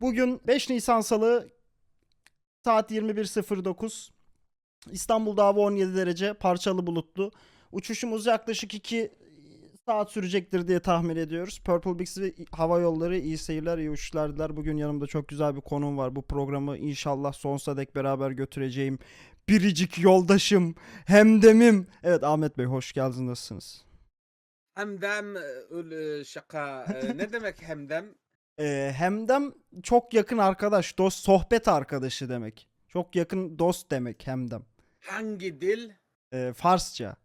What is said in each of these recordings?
Bugün 5 Nisan Salı saat 21.09. İstanbul'da hava 17 derece parçalı bulutlu. Uçuşumuz yaklaşık 2 saat sürecektir diye tahmin ediyoruz. Purple Bix ve Hava Yolları iyi seyirler, iyi uçuşlar diler. Bugün yanımda çok güzel bir konum var. Bu programı inşallah sonsuza dek beraber götüreceğim. Biricik yoldaşım, hemdemim. Evet Ahmet Bey hoş geldiniz. Nasılsınız? Hemdem e, öyle şaka. e, ne demek hemdem? Ee, hemdem çok yakın arkadaş, dost, sohbet arkadaşı demek. Çok yakın dost demek hemdem. Hangi dil? Ee, Farsça.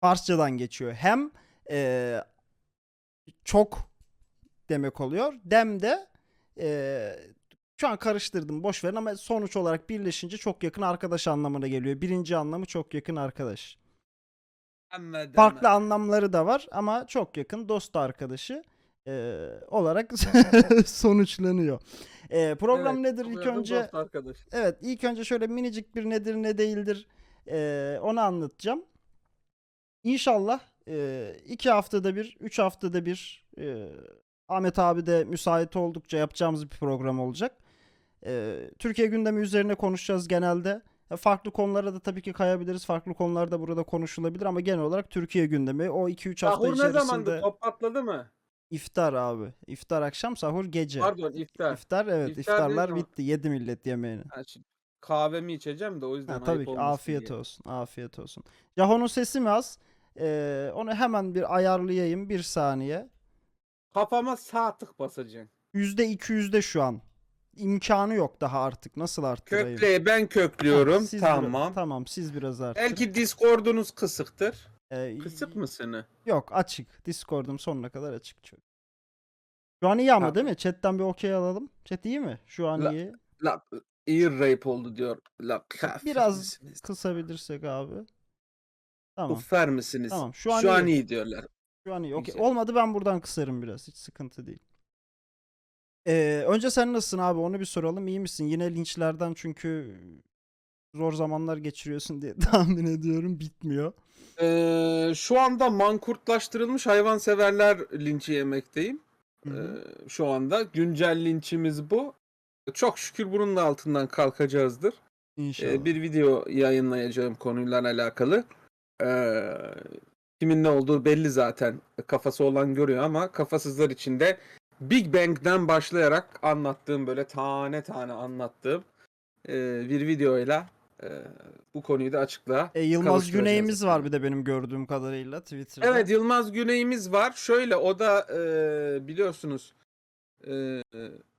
Farsçadan geçiyor. Hem ee, çok demek oluyor. Dem de ee, şu an karıştırdım boş verin ama sonuç olarak birleşince çok yakın arkadaş anlamına geliyor. Birinci anlamı çok yakın arkadaş. Farklı anlamları da var ama çok yakın dost arkadaşı ee, olarak sonuçlanıyor. Ee, program Evet, nedir ilk önce? arkadaş. Evet ilk önce şöyle minicik bir nedir ne değildir ee, onu anlatacağım. İnşallah ee, iki haftada bir, üç haftada bir ee, Ahmet abi de müsait oldukça yapacağımız bir program olacak. Ee, Türkiye gündemi üzerine konuşacağız genelde. E, Farklı konulara da tabii ki kayabiliriz. Farklı konular da burada konuşulabilir ama genel olarak Türkiye gündemi o 2-3 hafta Sahur ne zamandı? içerisinde Top patladı mı? İftar abi. İftar akşam sahur gece. Pardon iftar. İftar evet İftar iftarlar bitti. Yedi millet yemeğini. Ha, şimdi kahvemi içeceğim de o yüzden Ha, ayıp tabii ki olmasın afiyet diye. olsun. Afiyet olsun. Jaho'nun sesi mi az? Ee, onu hemen bir ayarlayayım bir saniye. Kafama sağ tık basacaksın. Yüzde iki yüzde şu an. İmkanı yok daha artık. Nasıl arttırayım? Kökle ben köklüyorum. Ha, siz biraz- tamam. tamam siz biraz arttırın. Belki Discord'unuz kısıktır. Ee, Kısık mısını? Yok açık. Discord'um sonuna kadar açık. çok. Şu an iyi ama Ha. değil mi? Chat'ten bir okey alalım. Chat iyi mi? Şu an La- iyi. La ear rape oldu diyor. La kafir Biraz misiniz? kısabilirsek abi. Tamam. Uffer misiniz? Tamam, şu an Şu iyi. iyi diyorlar. Şu an iyi. Okey. Güzel. Olmadı ben buradan kısarım biraz. Hiç sıkıntı değil. Ee, önce sen nasılsın abi? Onu bir soralım. İyi misin? Yine linçlerden çünkü zor zamanlar geçiriyorsun diye tahmin ediyorum. Bitmiyor. Ee, şu anda mankurtlaştırılmış hayvanseverler linçi yemekteyim. Ee, şu anda güncel linçimiz bu. Çok şükür bunun da altından kalkacağızdır. İnşallah. Ee, bir video yayınlayacağım konuyla alakalı. Ee, kimin ne olduğu belli zaten. Kafası olan görüyor ama kafasızlar için de Big Bang'den başlayarak anlattığım böyle tane tane anlattığım e, bir videoyla e, bu konuyu da açıklığa E, Yılmaz kavuşturacağız Güney'imiz var bir de benim gördüğüm kadarıyla Twitter'da. Evet Yılmaz Güney'imiz var. Şöyle o da e, biliyorsunuz e,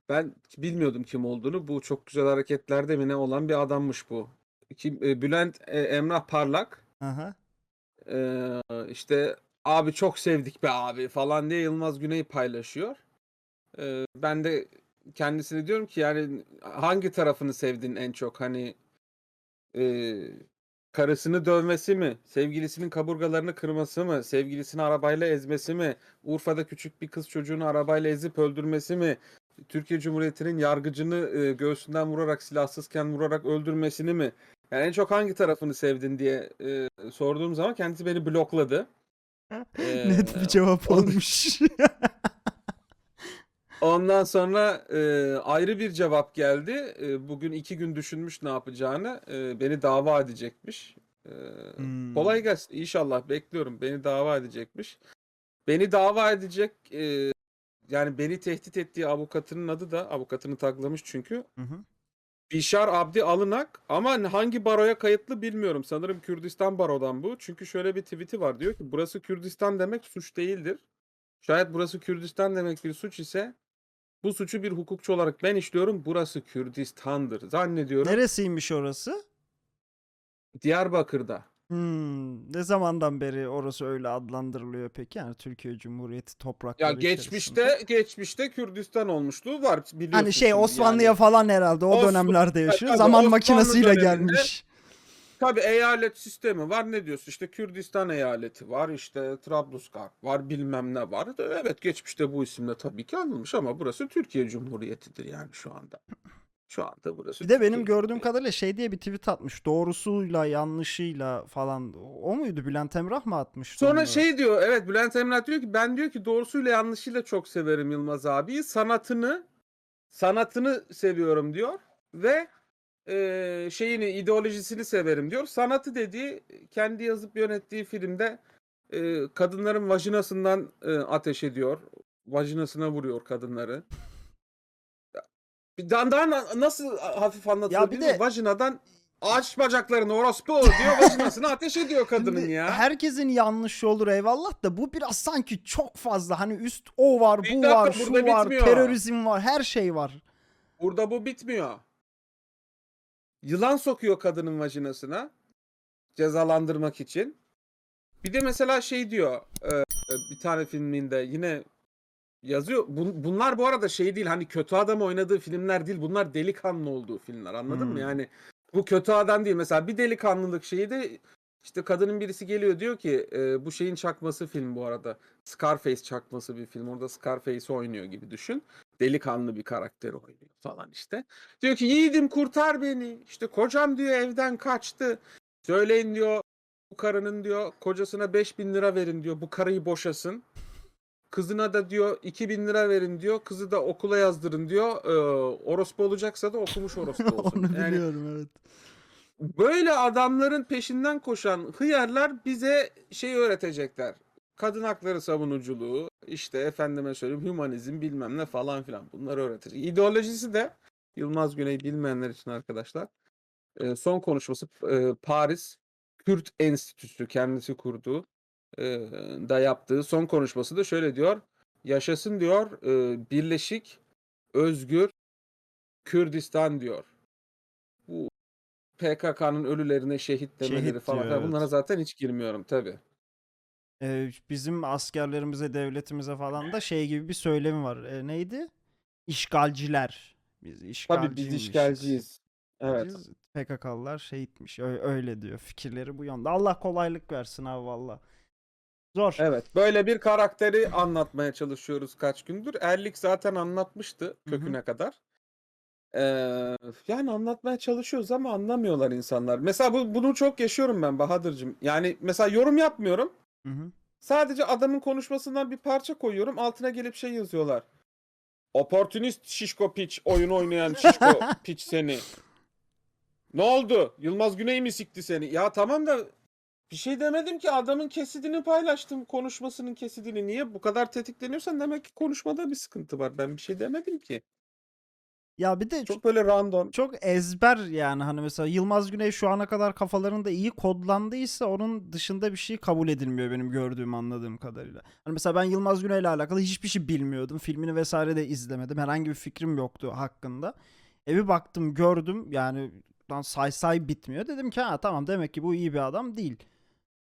ben bilmiyordum kim olduğunu. Bu çok güzel hareketlerde mi ne olan bir adammış bu. Kim, e, Bülent e, Emrah Parlak Aha. e, işte abi çok sevdik be abi falan diye Yılmaz Güney'i paylaşıyor. E, ben de kendisine diyorum ki yani hangi tarafını sevdin en çok hani e, karısını dövmesi mi, sevgilisinin kaburgalarını kırması mı, sevgilisini arabayla ezmesi mi, Urfa'da küçük bir kız çocuğunu arabayla ezip öldürmesi mi, Türkiye Cumhuriyeti'nin yargıcını e, göğsünden vurarak silahsızken vurarak öldürmesini mi? Yani en çok hangi tarafını sevdin diye e, sorduğum zaman kendisi beni blokladı. Ee, Net bir cevap olmuş. Ondan sonra e, ayrı bir cevap geldi. E, bugün iki gün düşünmüş ne yapacağını. E, beni dava edecekmiş. E, Hmm. Kolay gelsin. İnşallah bekliyorum. Beni dava edecekmiş. Beni dava edecek e, yani beni tehdit ettiği avukatının adı da avukatını taklamış çünkü. Hı hı. Bişar Abdi Alınak ama hangi baroya kayıtlı bilmiyorum. Sanırım Kürdistan barodan bu. Çünkü şöyle bir tweet'i var. Diyor ki burası Kürdistan demek suç değildir. Şayet burası Kürdistan demek bir suç ise bu suçu bir hukukçu olarak ben işliyorum. Burası Kürdistan'dır. Zannediyorum Neresiymiş orası? Diyarbakır'da. Hmm, ne zamandan beri orası öyle adlandırılıyor peki? Yani Türkiye Cumhuriyeti toprakları Ya geçmişte içerisinde. geçmişte Kürdistan olmuşluğu var biliyorsun. Hani şey Osmanlı'ya yani. falan herhalde o Osman- dönemlerde yaşıyor. Zaman Osmanlı makinesiyle döneminde- gelmiş. Tabii eyalet sistemi var ne diyorsun işte Kürdistan eyaleti var işte Trablusgarp var bilmem ne var. Evet geçmişte bu isimle tabii ki anılmış ama burası Türkiye Cumhuriyeti'dir yani şu anda. Şu anda burası Bir de benim gördüğüm kadarıyla şey diye bir tweet atmış. Doğrusuyla yanlışıyla falan. O muydu? Bülent Emrah mı atmıştı Sonra onu? şey diyor evet Bülent Emrah diyor ki ben diyor ki doğrusuyla yanlışıyla çok severim Yılmaz abiyi sanatını sanatını seviyorum diyor ve e, şeyini ideolojisini severim diyor. Sanatı dediği kendi yazıp yönettiği filmde e, kadınların vajinasından e, ateş ediyor. Vajinasına vuruyor kadınları. Bir daha, daha na- nasıl hafif anlatılabilir? de- mi? Vajinadan aç bacaklarını orospu diyor. Vajinasına ateş ediyor kadının ya. Herkesin yanlışı olur eyvallah da bu biraz sanki çok fazla. Hani üst o var, Bir bu dakika, var, şu var, bitmiyor. terörizm var, her şey var. Burada bu bitmiyor. Yılan sokuyor kadının vajinasına cezalandırmak için. Bir de mesela şey diyor e, bir tane filminde yine yazıyor. Bun- bunlar bu arada şey değil hani kötü adam oynadığı filmler değil. Bunlar delikanlı olduğu filmler anladın Hmm. mı? Yani bu kötü adam değil. Mesela bir delikanlılık şeyi de işte kadının birisi geliyor diyor ki e, bu şeyin çakması film bu arada. Scarface çakması bir film. Orada Scarface oynuyor gibi düşün. Delikanlı bir karakteri oynuyor falan işte. Diyor ki yiğidim kurtar beni. İşte kocam diyor evden kaçtı. Söyleyin diyor bu karının diyor kocasına 5000 lira verin diyor. Bu karıyı boşasın. Kızına da diyor 2000 lira verin diyor. Kızı da okula yazdırın diyor. Ee, orospu olacaksa da okumuş orospu olsun. Onu yani biliyorum evet. böyle adamların peşinden koşan hıyarlar bize şey öğretecekler. Kadın hakları savunuculuğu, işte efendime söyleyeyim hümanizm bilmem ne falan filan bunları öğretecek. İdeolojisi de Yılmaz Güney bilmeyenler için arkadaşlar. e, son konuşması e, Paris Kürt Enstitüsü kendisi kurduğu e, da yaptığı son konuşması da şöyle diyor. Yaşasın diyor e, birleşik, özgür Kürdistan diyor. Bu PKK'nın ölülerine şehit demeleri Şehit falan. diyor, filan. Bunlara evet. zaten hiç girmiyorum tabi. Ee, bizim askerlerimize, devletimize falan da şey gibi bir söylemi var. Ee, neydi? İşgalciler. Biz Tabi biz işgalciymişiz. işgalciyiz. Evet. Biz PKK'lılar şehitmiş. Öyle diyor. Fikirleri bu yönde. Allah kolaylık versin abi valla. Zor. Evet. Böyle bir karakteri anlatmaya çalışıyoruz kaç gündür. Erlik zaten anlatmıştı köküne kadar. Ee, yani anlatmaya çalışıyoruz ama anlamıyorlar insanlar. Mesela bu, bunu çok yaşıyorum ben Bahadır'cığım. Yani mesela yorum yapmıyorum. Hı hı. Sadece adamın konuşmasından bir parça koyuyorum. Altına gelip şey yazıyorlar. Oportunist şişko piç. Oyun oynayan şişko piç seni. Ne oldu? Yılmaz Güney mi sikti seni? Ya tamam da bir şey demedim ki adamın kesidini paylaştım. Konuşmasının kesidini. Niye bu kadar tetikleniyorsan demek ki konuşmada bir sıkıntı var. Ben bir şey demedim ki. Ya bir de Çok böyle random. çok ezber yani hani mesela Yılmaz Güney şu ana kadar kafalarında iyi kodlandıysa onun dışında bir şey kabul edilmiyor benim gördüğüm anladığım kadarıyla. Hani mesela ben Yılmaz Güney ile alakalı hiçbir şey bilmiyordum. Filmini vesaire de izlemedim. Herhangi bir fikrim yoktu hakkında. E bir baktım gördüm yani lan say say bitmiyor. Dedim ki ha tamam demek ki bu iyi bir adam değil.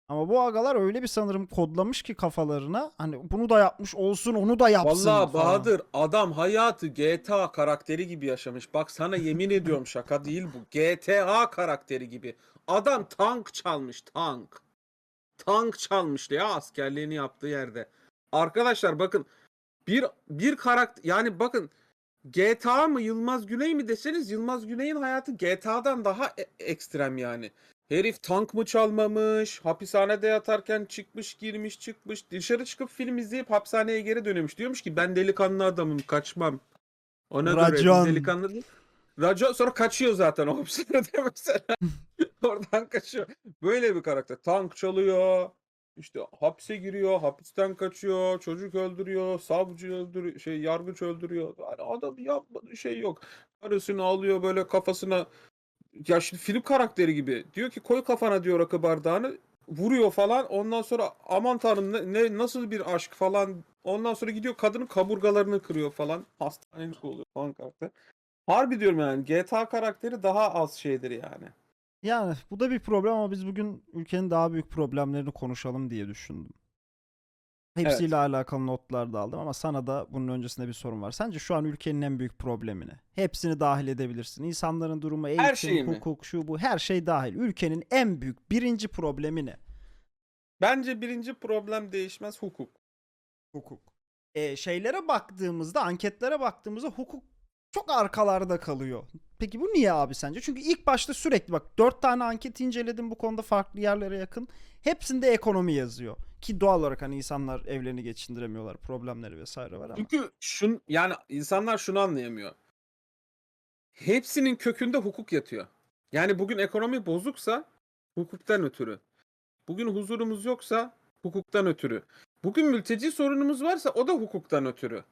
Ama bu agalar öyle bir sanırım kodlamış ki kafalarına hani bunu da yapmış olsun onu da yapsın Vallahi falan. Bahadır adam hayatı GTA karakteri gibi yaşamış. Bak sana yemin ediyorum şaka değil bu. GTA karakteri gibi. Adam tank çalmış tank. Tank çalmıştı ya askerliğini yaptığı yerde. Arkadaşlar bakın bir bir karakter yani bakın GTA mı Yılmaz Güney mi deseniz Yılmaz Güney'in hayatı GTA'dan daha e- ekstrem yani. Herif tank mı çalmamış, hapishanede yatarken çıkmış, girmiş, çıkmış, dışarı çıkıp film izleyip hapishaneye geri dönüyormuş. Diyormuş ki ben delikanlı adamım, kaçmam. Ona göre Racon. delikanlı değil. Racon sonra kaçıyor zaten o hapishanede mesela. Oradan kaçıyor. Böyle bir karakter. Tank çalıyor. İşte hapse giriyor, hapisten kaçıyor, çocuk öldürüyor, savcı öldürüyor, şey yargıç öldürüyor. Yani adam yapmadığı şey yok. Karısını alıyor böyle kafasına ya şimdi film karakteri gibi. Diyor ki koy kafana diyor rakı bardağını. Vuruyor falan. Ondan sonra aman tanrım ne, ne- nasıl bir aşk falan. Ondan sonra gidiyor kadının kaburgalarını kırıyor falan. Hastanelik oluyor falan karakter. Harbi diyorum yani GTA karakteri daha az şeydir yani. Yani bu da bir problem ama biz bugün ülkenin daha büyük problemlerini konuşalım diye düşündüm. Hepsiyle alakalı notlar da aldım ama sana da bunun öncesinde bir sorun var. Sence şu an ülkenin en büyük problemi ne? Hepsini dahil edebilirsin. İnsanların durumu, eğitim, şeyi mi? hukuk, şu bu her şey dahil. Ülkenin en büyük birinci problemi ne? Bence birinci problem değişmez hukuk. Hukuk. E, şeylere baktığımızda, anketlere baktığımızda hukuk çok arkalarda kalıyor. Peki bu niye abi sence? Çünkü ilk başta sürekli bak dört tane anket inceledim bu konuda farklı yerlere yakın. Hepsinde ekonomi yazıyor. Ki doğal olarak hani insanlar evlerini geçindiremiyorlar. Problemleri vesaire var ama. Çünkü şun yani insanlar şunu anlayamıyor. hepsinin kökünde hukuk yatıyor. Yani bugün ekonomi bozuksa hukuktan ötürü. Bugün huzurumuz yoksa hukuktan ötürü. Bugün mülteci sorunumuz varsa o da hukuktan ötürü.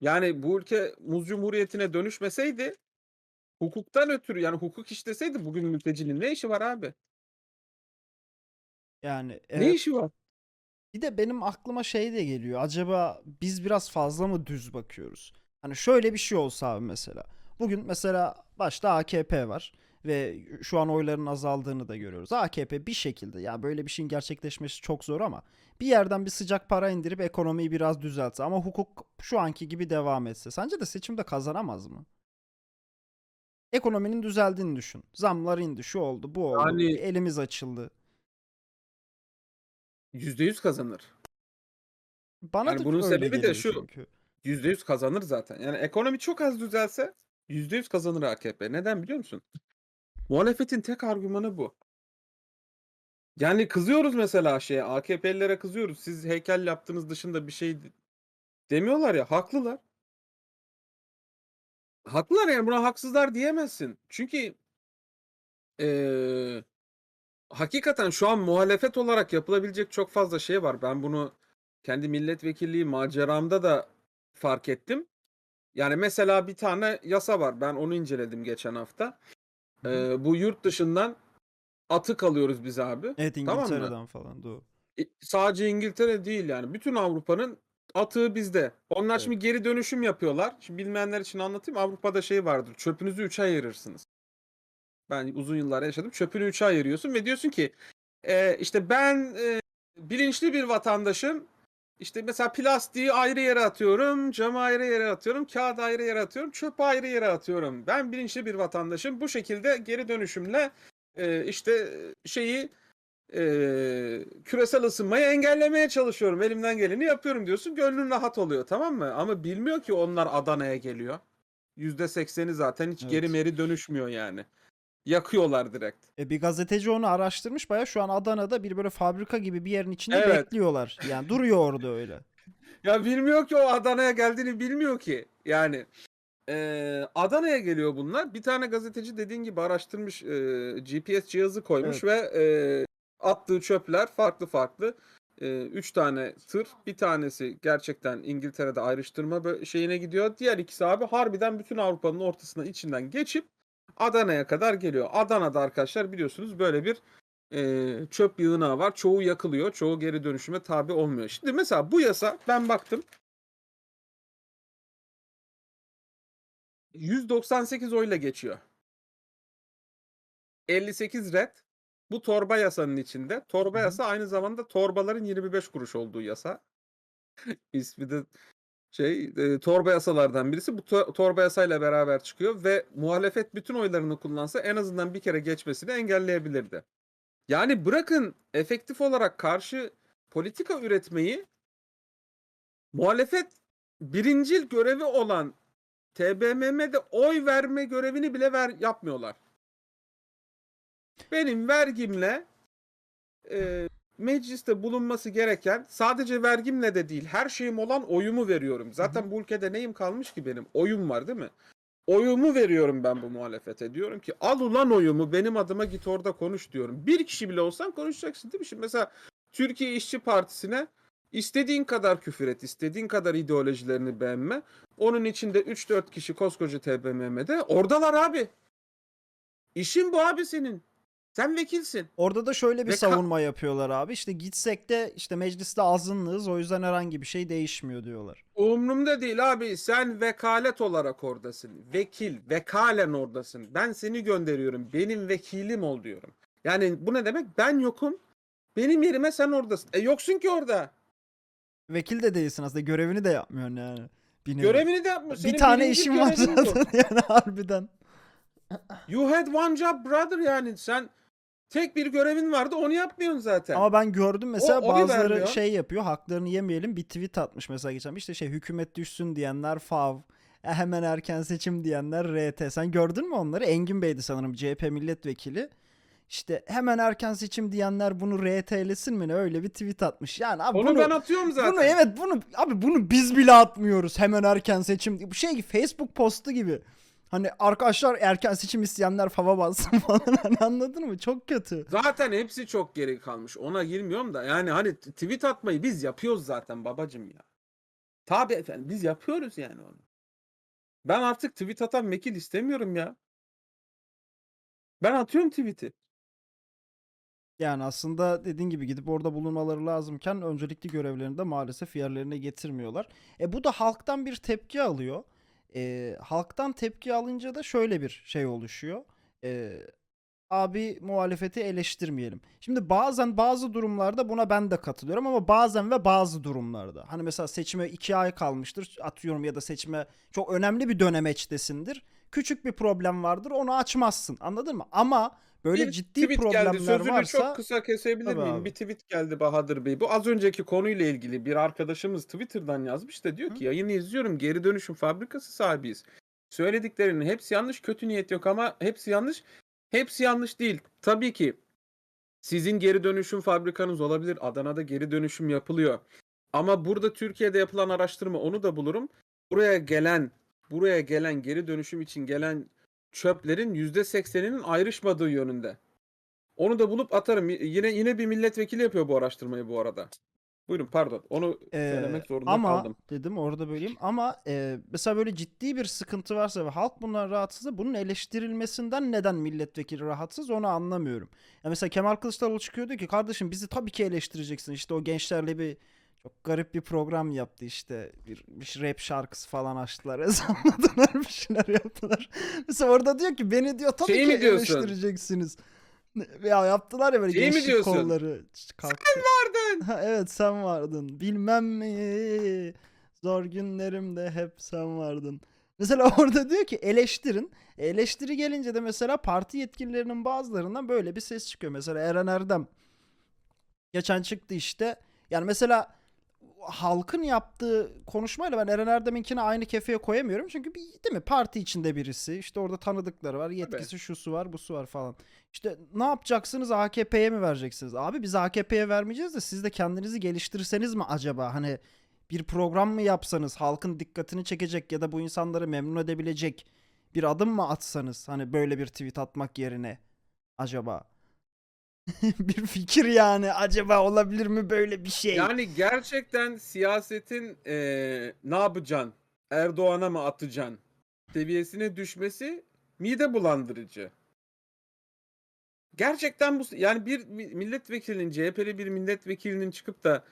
Yani bu ülke muz cumhuriyetine dönüşmeseydi hukuktan ötürü yani hukuk işleseydi bugün mültecinin ne işi var abi? Yani Ne evet. işi var? Bir de benim aklıma şey de geliyor. Acaba biz biraz fazla mı düz bakıyoruz? Hani şöyle bir şey olsa abi mesela. Bugün mesela başta AKP var ve şu an oyların azaldığını da görüyoruz. AKP bir şekilde ya böyle bir şeyin gerçekleşmesi çok zor ama bir yerden bir sıcak para indirip ekonomiyi biraz düzeltse ama hukuk şu anki gibi devam etse. Sence de seçimde kazanamaz mı? Ekonominin düzeldiğini düşün. Zamlar indi, şu oldu, bu oldu. Yani- Elimiz açıldı. %100 kazanır. Bana Yani da bunun sebebi de şu. çünkü. %100 kazanır zaten. Yani ekonomi çok az düzelse %100 kazanır AKP. Neden biliyor musun? Muhalefetin tek argümanı bu. Yani kızıyoruz mesela şeye AKP'lilere kızıyoruz. Siz heykel yaptığınız dışında bir şey de- demiyorlar ya. Haklılar. Haklılar yani buna haksızlar diyemezsin. Çünkü eee, hakikaten şu an muhalefet olarak yapılabilecek çok fazla şey var. Ben bunu kendi milletvekilliği maceramda da fark ettim. Yani mesela bir tane yasa var. Ben onu inceledim geçen hafta. Eee, bu yurt dışından atık alıyoruz biz abi. Evet Tamam mı? İngiltere'den falan doğru. E, Sadece İngiltere değil yani. Bütün Avrupa'nın atığı bizde. Onlar Evet. şimdi geri dönüşüm yapıyorlar. Şimdi bilmeyenler için anlatayım. Avrupa'da şey vardır. Çöpünüzü 3'e ayırırsınız. Ben uzun yıllar yaşadım. Çöpünü 3'e ayırıyorsun ve diyorsun ki e, işte ben e, bilinçli bir vatandaşım. İşte mesela plastiği ayrı yere atıyorum, camı ayrı yere atıyorum, kağıdı ayrı yere atıyorum, çöpü ayrı yere atıyorum. Ben bilinçli bir vatandaşım. Bu şekilde geri dönüşümle e, işte şeyi e, küresel ısınmayı engellemeye çalışıyorum. Elimden geleni yapıyorum diyorsun. Gönlün rahat oluyor tamam mı? Ama bilmiyor ki onlar Adana'ya geliyor. %80'i zaten hiç geri Evet. meri dönüşmüyor yani. Yakıyorlar direkt. E bir gazeteci onu araştırmış baya şu an Adana'da bir böyle fabrika gibi bir yerin içinde Evet. bekliyorlar. Yani duruyor orada öyle. Ya bilmiyor ki o Adana'ya geldiğini bilmiyor ki. Yani eee, Adana'ya geliyor bunlar. Bir tane gazeteci dediğin gibi araştırmış eee, GPS cihazı koymuş ve eee, attığı çöpler farklı farklı. Eee, üç tane tır. Bir tanesi gerçekten İngiltere'de ayrıştırma bö- şeyine gidiyor. Diğer ikisi abi harbiden bütün Avrupa'nın ortasına içinden geçip Adana'ya kadar geliyor. Adana'da arkadaşlar biliyorsunuz böyle bir eee, çöp yığınağı var. Çoğu yakılıyor. Çoğu geri dönüşüme tabi olmuyor. Şimdi mesela bu yasa ben baktım 198 oyla geçiyor. 58 red. Bu torba yasanın içinde. Torba yasa aynı zamanda torbaların 25 kuruş olduğu yasa. İsmi de şey e, torba yasalardan birisi. Bu to- torba yasayla beraber çıkıyor ve muhalefet bütün oylarını kullansa en azından bir kere geçmesini engelleyebilirdi. Yani bırakın efektif olarak karşı politika üretmeyi muhalefet birincil görevi olan TBMM'de oy verme görevini bile ver yapmıyorlar. Benim vergimle e, mecliste bulunması gereken sadece vergimle de değil her şeyim olan oyumu veriyorum. Zaten bu ülkede neyim kalmış ki benim? Oyum var değil mi? Oyumu veriyorum ben bu muhalefete. Diyorum ki al ulan oyumu benim adıma git orada konuş diyorum. Bir kişi bile olsan konuşacaksın değil mi? Şimdi mesela Türkiye İşçi Partisi'ne istediğin kadar küfür et, istediğin kadar ideolojilerini beğenme. Onun içinde 3-4 kişi koskoca TBMM'de oradalar abi. İşin bu abi senin. Sen vekilsin. Orada da şöyle bir Ve savunma yapıyorlar abi. İşte gitsek de işte mecliste azınlığız o yüzden herhangi bir şey değişmiyor diyorlar. Umrumda değil abi. Sen vekalet olarak oradasın. Vekil, vekalen oradasın. Ben seni gönderiyorum. Benim vekilim ol diyorum. Yani bu ne demek? Ben yokum. Benim yerime sen oradasın. E yoksun ki orada. Vekil de değilsin aslında görevini de yapmıyorsun yani. Bir nevi. Görevini de yapmıyor. Senin bir tane birinci işim var görevin bu. zaten yani harbiden. You had one job brother yani. Sen tek bir görevin vardı onu yapmıyorsun zaten. Ama ben gördüm mesela O bazıları vermiyor. şey yapıyor haklarını yemeyelim bir tweet atmış mesela geçen işte şey hükümet düşsün diyenler fav e, hemen erken seçim diyenler RT sen gördün mü onları Engin Bey'di sanırım CHP milletvekili İşte hemen erken seçim diyenler bunu RT'lesin mi ne öyle bir tweet atmış. Yani abi Onu bunu, ben atıyorum zaten. bunu evet bunu abi bunu biz bile atmıyoruz hemen erken seçim. Bu şey Facebook postu gibi. Hani arkadaşlar erken seçim isteyenler fava bassın falan hani anladın mı? Çok kötü. Zaten hepsi çok geri kalmış. Ona girmiyorum da yani hani tweet atmayı biz yapıyoruz zaten babacım ya. Tabii efendim biz yapıyoruz yani onu. Ben artık tweet atan vekil istemiyorum ya. Ben atıyorum tweet'i. Yani aslında dediğin gibi gidip orada bulunmaları lazımken öncelikli görevlerini de maalesef yerlerine getirmiyorlar. E bu da halktan bir tepki alıyor. E, halktan tepki alınca da şöyle bir şey oluşuyor. E, abi muhalefeti eleştirmeyelim. Şimdi bazen bazı durumlarda buna ben de katılıyorum ama bazen ve bazı durumlarda. Hani mesela seçime iki ay kalmıştır atıyorum ya da seçime çok önemli bir dönemeçtesindir. Küçük bir problem vardır onu açmazsın anladın mı? Ama böyle Bir ciddi tweet problemler geldi. Sözünü varsa çok kısa kesebilir Tabii miyim? abi. Bir tweet geldi Bahadır Bey. Bu az önceki konuyla ilgili bir arkadaşımız Twitter'dan yazmış da diyor ki yayını izliyorum. Geri dönüşüm fabrikası sahibiyiz. Söylediklerinin hepsi yanlış. Kötü niyet yok ama hepsi yanlış. Hepsi yanlış değil. Tabii ki sizin geri dönüşüm fabrikanız olabilir. Adana'da geri dönüşüm yapılıyor. Ama burada Türkiye'de yapılan araştırma onu da bulurum. Buraya gelen buraya gelen geri dönüşüm için gelen çöplerin %80'inin ayrışmadığı yönünde. Onu da bulup atarım. Yine yine bir milletvekili yapıyor bu araştırmayı bu arada. Buyurun pardon. Onu Ee, söylemek zorunda ama kaldım. dedim orada böleyim ama e, mesela böyle ciddi bir sıkıntı varsa ve halk bundan rahatsızsa bunun eleştirilmesinden neden milletvekili rahatsız onu anlamıyorum. Ya mesela Kemal Kılıçdaroğlu çıkıyor diyor ki kardeşim bizi tabii ki eleştireceksin işte o gençlerle bir çok garip bir program yaptı işte bir, bir rap şarkısı falan açtılar ezanladılar bir şeyler yaptılar. Mesela orada diyor ki beni diyor tabii Şeyi ki mi eleştireceksiniz. Ya yaptılar ya böyle Şeyi mi gençlik diyorsun? kolları kalktı. Vardın. Ha, evet sen vardın. Bilmem mi? Zor günlerimde hep sen vardın. Mesela orada diyor ki eleştirin. E, Eleştiri gelince de mesela parti yetkililerinin bazılarından böyle bir ses çıkıyor. Mesela Eren Erdem geçen çıktı işte. Yani mesela halkın yaptığı konuşmayla ben Eren Erdem'inkini aynı kefeye koyamıyorum. Çünkü bir, değil mi parti içinde birisi. işte orada tanıdıkları var. Yetkisi şusu var busu var falan. İşte ne yapacaksınız AKP'ye mi vereceksiniz? Abi biz AKP'ye vermeyeceğiz de siz de kendinizi geliştirseniz mi acaba? Hani bir program mı yapsanız halkın dikkatini çekecek ya da bu insanları memnun edebilecek bir adım mı atsanız? Hani böyle bir tweet atmak yerine acaba? bir fikir yani acaba olabilir mi böyle bir şey? Yani gerçekten siyasetin eee ne yapacaksın? Erdoğan'a mı atacaksın? Seviyesine düşmesi mide bulandırıcı. Gerçekten bu yani bir mi- milletvekilinin CHP'li bir milletvekilinin çıkıp da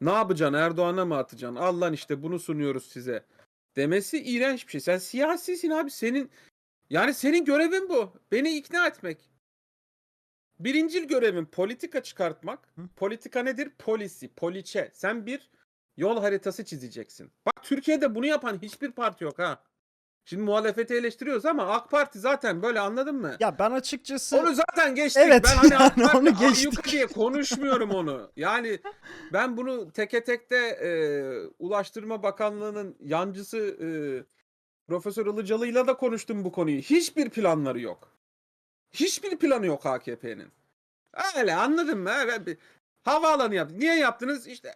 ne yapacaksın Erdoğan'a mı atacaksın? Al işte bunu sunuyoruz size. Demesi iğrenç bir şey. Sen siyasisin abi. Senin yani senin görevin bu. Beni ikna etmek. Birincil görevin politika çıkartmak. Hı. Politika nedir? Polisi, poliçe. Sen bir yol haritası çizeceksin. Bak Türkiye'de bunu yapan hiçbir parti yok ha. Şimdi muhalefeti eleştiriyoruz ama AK Parti zaten böyle anladın mı? Ya ben açıkçası Onu zaten geçtik. Evet, ben hani AK yani Parti onu geçtik. diye konuşmuyorum onu. Yani ben bunu teke tekte e, Ulaştırma Bakanlığı'nın yancısı e, Profesör Ilıcalı'yla da konuştum bu konuyu. Hiçbir planları yok. Hiçbir planı yok AKP'nin. Öyle anladın mı? Bir havaalanı yaptı. Niye yaptınız? İşte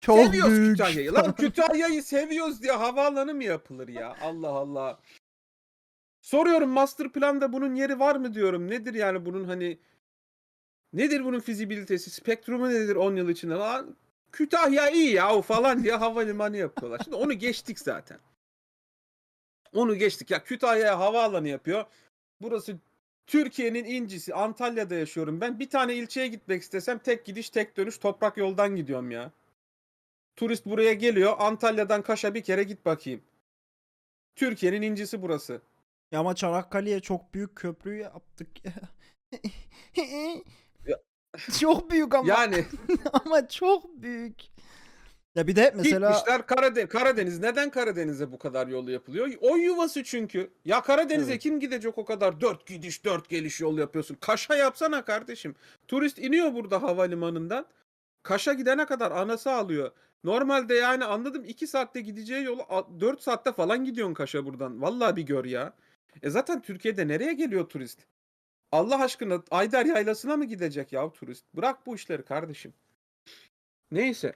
çok seviyoruz büyük. Kütahya'yı. Lan Kütahya'yı seviyoruz diye havaalanı mı yapılır ya? Allah Allah. Soruyorum master planda bunun yeri var mı diyorum. Nedir yani bunun hani nedir bunun fizibilitesi? Spektrumu nedir 10 yıl içinde? Lan Kütahya iyi ya falan diye havalimanı yapıyorlar. Şimdi onu geçtik zaten. Onu geçtik. Ya Kütahya'ya havaalanı yapıyor. Burası Türkiye'nin incisi. Antalya'da yaşıyorum ben. Bir tane ilçeye gitmek istesem tek gidiş tek dönüş toprak yoldan gidiyorum ya. Turist buraya geliyor. Antalya'dan Kaş'a bir kere git bakayım. Türkiye'nin incisi burası. Ya ama Çanakkale'ye çok büyük köprü yaptık. Ya- çok büyük ama Yani ama çok büyük. Ya bir de mesela gitmişler Karadeniz. Karadeniz neden Karadeniz'e bu kadar yol yapılıyor? O yuvası çünkü. Ya Karadeniz'e Evet. kim gidecek o kadar dört gidiş dört geliş yol yapıyorsun? Kaş'a yapsana kardeşim. Turist iniyor burada havalimanından. Kaş'a gidene kadar anası alıyor. Normalde yani anladım 2 saatte gideceği yolu 4 saatte falan gidiyorsun Kaş'a buradan. Vallahi bir gör ya. E zaten Türkiye'de nereye geliyor turist? Allah aşkına Ayder Yaylası'na mı gidecek ya turist? Bırak bu işleri kardeşim. Neyse.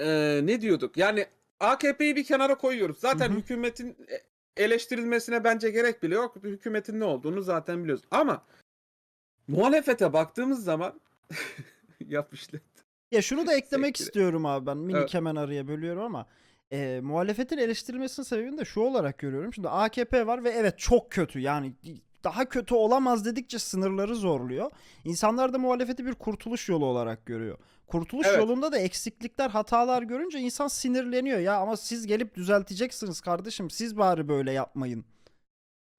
Ee, ne diyorduk? Yani AKP'yi bir kenara koyuyoruz. Zaten Hı hı. hükümetin e- eleştirilmesine bence gerek bile yok. Hükümetin ne olduğunu zaten biliyoruz. Ama muhalefete baktığımız zaman yapmışlar. Ya şunu da eklemek istiyorum abi ben minik Evet. hemen araya bölüyorum ama e, muhalefetin eleştirilmesinin sebebini de şu olarak görüyorum. Şimdi AKP var ve evet çok kötü yani daha kötü olamaz dedikçe sınırları zorluyor. İnsanlar da muhalefeti bir kurtuluş yolu olarak görüyor. Kurtuluş Evet. yolunda da eksiklikler, hatalar görünce insan sinirleniyor. Ya ama siz gelip düzelteceksiniz kardeşim. Siz bari böyle yapmayın.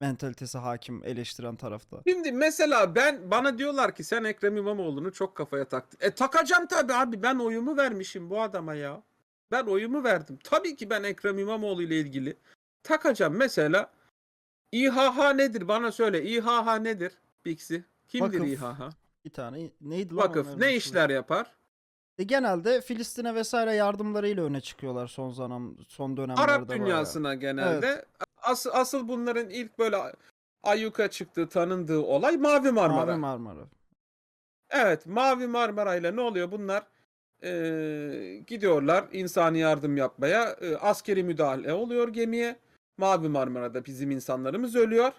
Mentalitesi hakim eleştiren tarafta. Şimdi mesela ben bana diyorlar ki sen Ekrem İmamoğlu'nu çok kafaya taktın. E takacağım tabii abi ben oyumu vermişim bu adama ya. Ben oyumu verdim. Tabii ki ben Ekrem İmamoğlu ile ilgili takacağım. Mesela İHH nedir bana söyle. İHH nedir Bixi? Kimdir Vakıf. İHH? Bir tane neydi lan Vakıf onların ne işler yapar? E, genelde Filistin'e vesaire yardımlarıyla öne çıkıyorlar son zaman son dönemlerde Arap bayağı. dünyasına genelde. Asıl, asıl bunların ilk böyle ayyuka çıktığı, tanındığı olay Mavi Marmara. Mavi Marmara. Evet, Mavi Marmara ile ne oluyor? Bunlar eee, gidiyorlar insani yardım yapmaya. Eee, askeri müdahale oluyor gemiye. Mavi Marmara'da bizim insanlarımız ölüyor.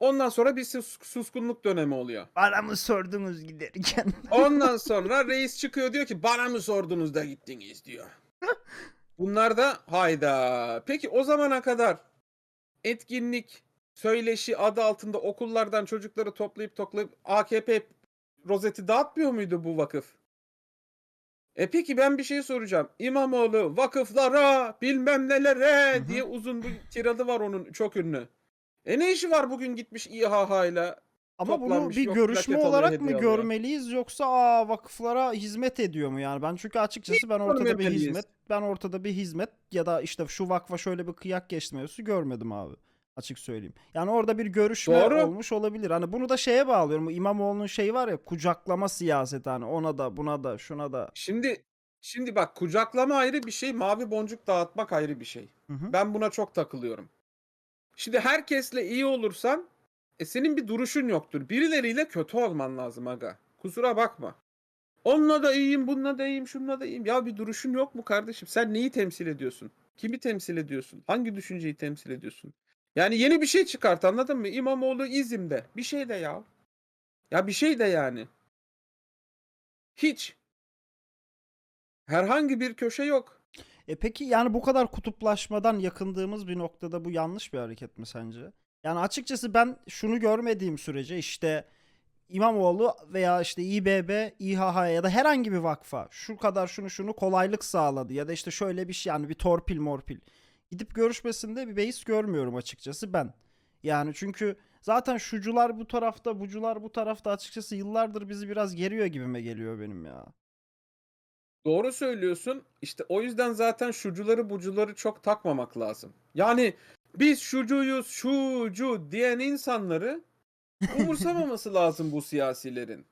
Ondan sonra bir sus- suskunluk dönemi oluyor. Bana mı sordunuz giderken? Ondan sonra reis çıkıyor diyor ki bana mı sordunuz da gittiniz diyor. Bunlar da hayda. Peki o zamana kadar etkinlik, söyleşi adı altında okullardan çocukları toplayıp toplayıp AKP rozeti dağıtmıyor muydu bu vakıf? E peki ben bir şey soracağım. İmamoğlu vakıflara bilmem nelere diye uzun bir tiradı var onun çok ünlü. E ne işi var bugün gitmiş İHH ile Ama bunu bir yok görüşme olarak mı alıyor. görmeliyiz yoksa aa vakıflara hizmet ediyor mu yani? Ben çünkü açıkçası ben ortada bir hizmet, ben ortada bir hizmet ya da işte şu vakfa şöyle bir kıyak geçti mevzusu görmedim abi. Açık söyleyeyim. Yani orada bir görüşme Doğru. olmuş olabilir. Hani bunu da şeye bağlıyorum. Bu İmamoğlu'nun şeyi var ya kucaklama siyaseti hani ona da buna da şuna da. Şimdi şimdi bak kucaklama ayrı bir şey, mavi boncuk dağıtmak ayrı bir şey. Hı hı. Ben buna çok takılıyorum. Şimdi herkesle iyi olursan e senin bir duruşun yoktur. Birileriyle kötü olman lazım aga. Kusura bakma. Onunla da iyiyim, bununla da iyiyim, şununla da iyiyim. Ya bir duruşun yok mu kardeşim? Sen neyi temsil ediyorsun? Kimi temsil ediyorsun? Hangi düşünceyi temsil ediyorsun? Yani yeni bir şey çıkart anladın mı? İmamoğlu İzim'de. Bir şey de ya. Ya bir şey de yani. Hiç. Herhangi bir köşe yok. E peki yani bu kadar kutuplaşmadan yakındığımız bir noktada bu yanlış bir hareket mi sence? Yani açıkçası ben şunu görmediğim sürece işte İmamoğlu veya işte İBB, İHH ya da herhangi bir vakfa şu kadar şunu şunu kolaylık sağladı ya da işte şöyle bir şey yani bir torpil morpil. Gidip görüşmesinde bir beis görmüyorum açıkçası ben. Yani çünkü zaten şucular bu tarafta, bucular bu tarafta açıkçası yıllardır bizi biraz geriyor gibime geliyor benim ya. Doğru söylüyorsun. İşte o yüzden zaten şucuları bucuları çok takmamak lazım. Yani biz şucuyuz, şucu diyen insanları umursamaması lazım bu siyasilerin.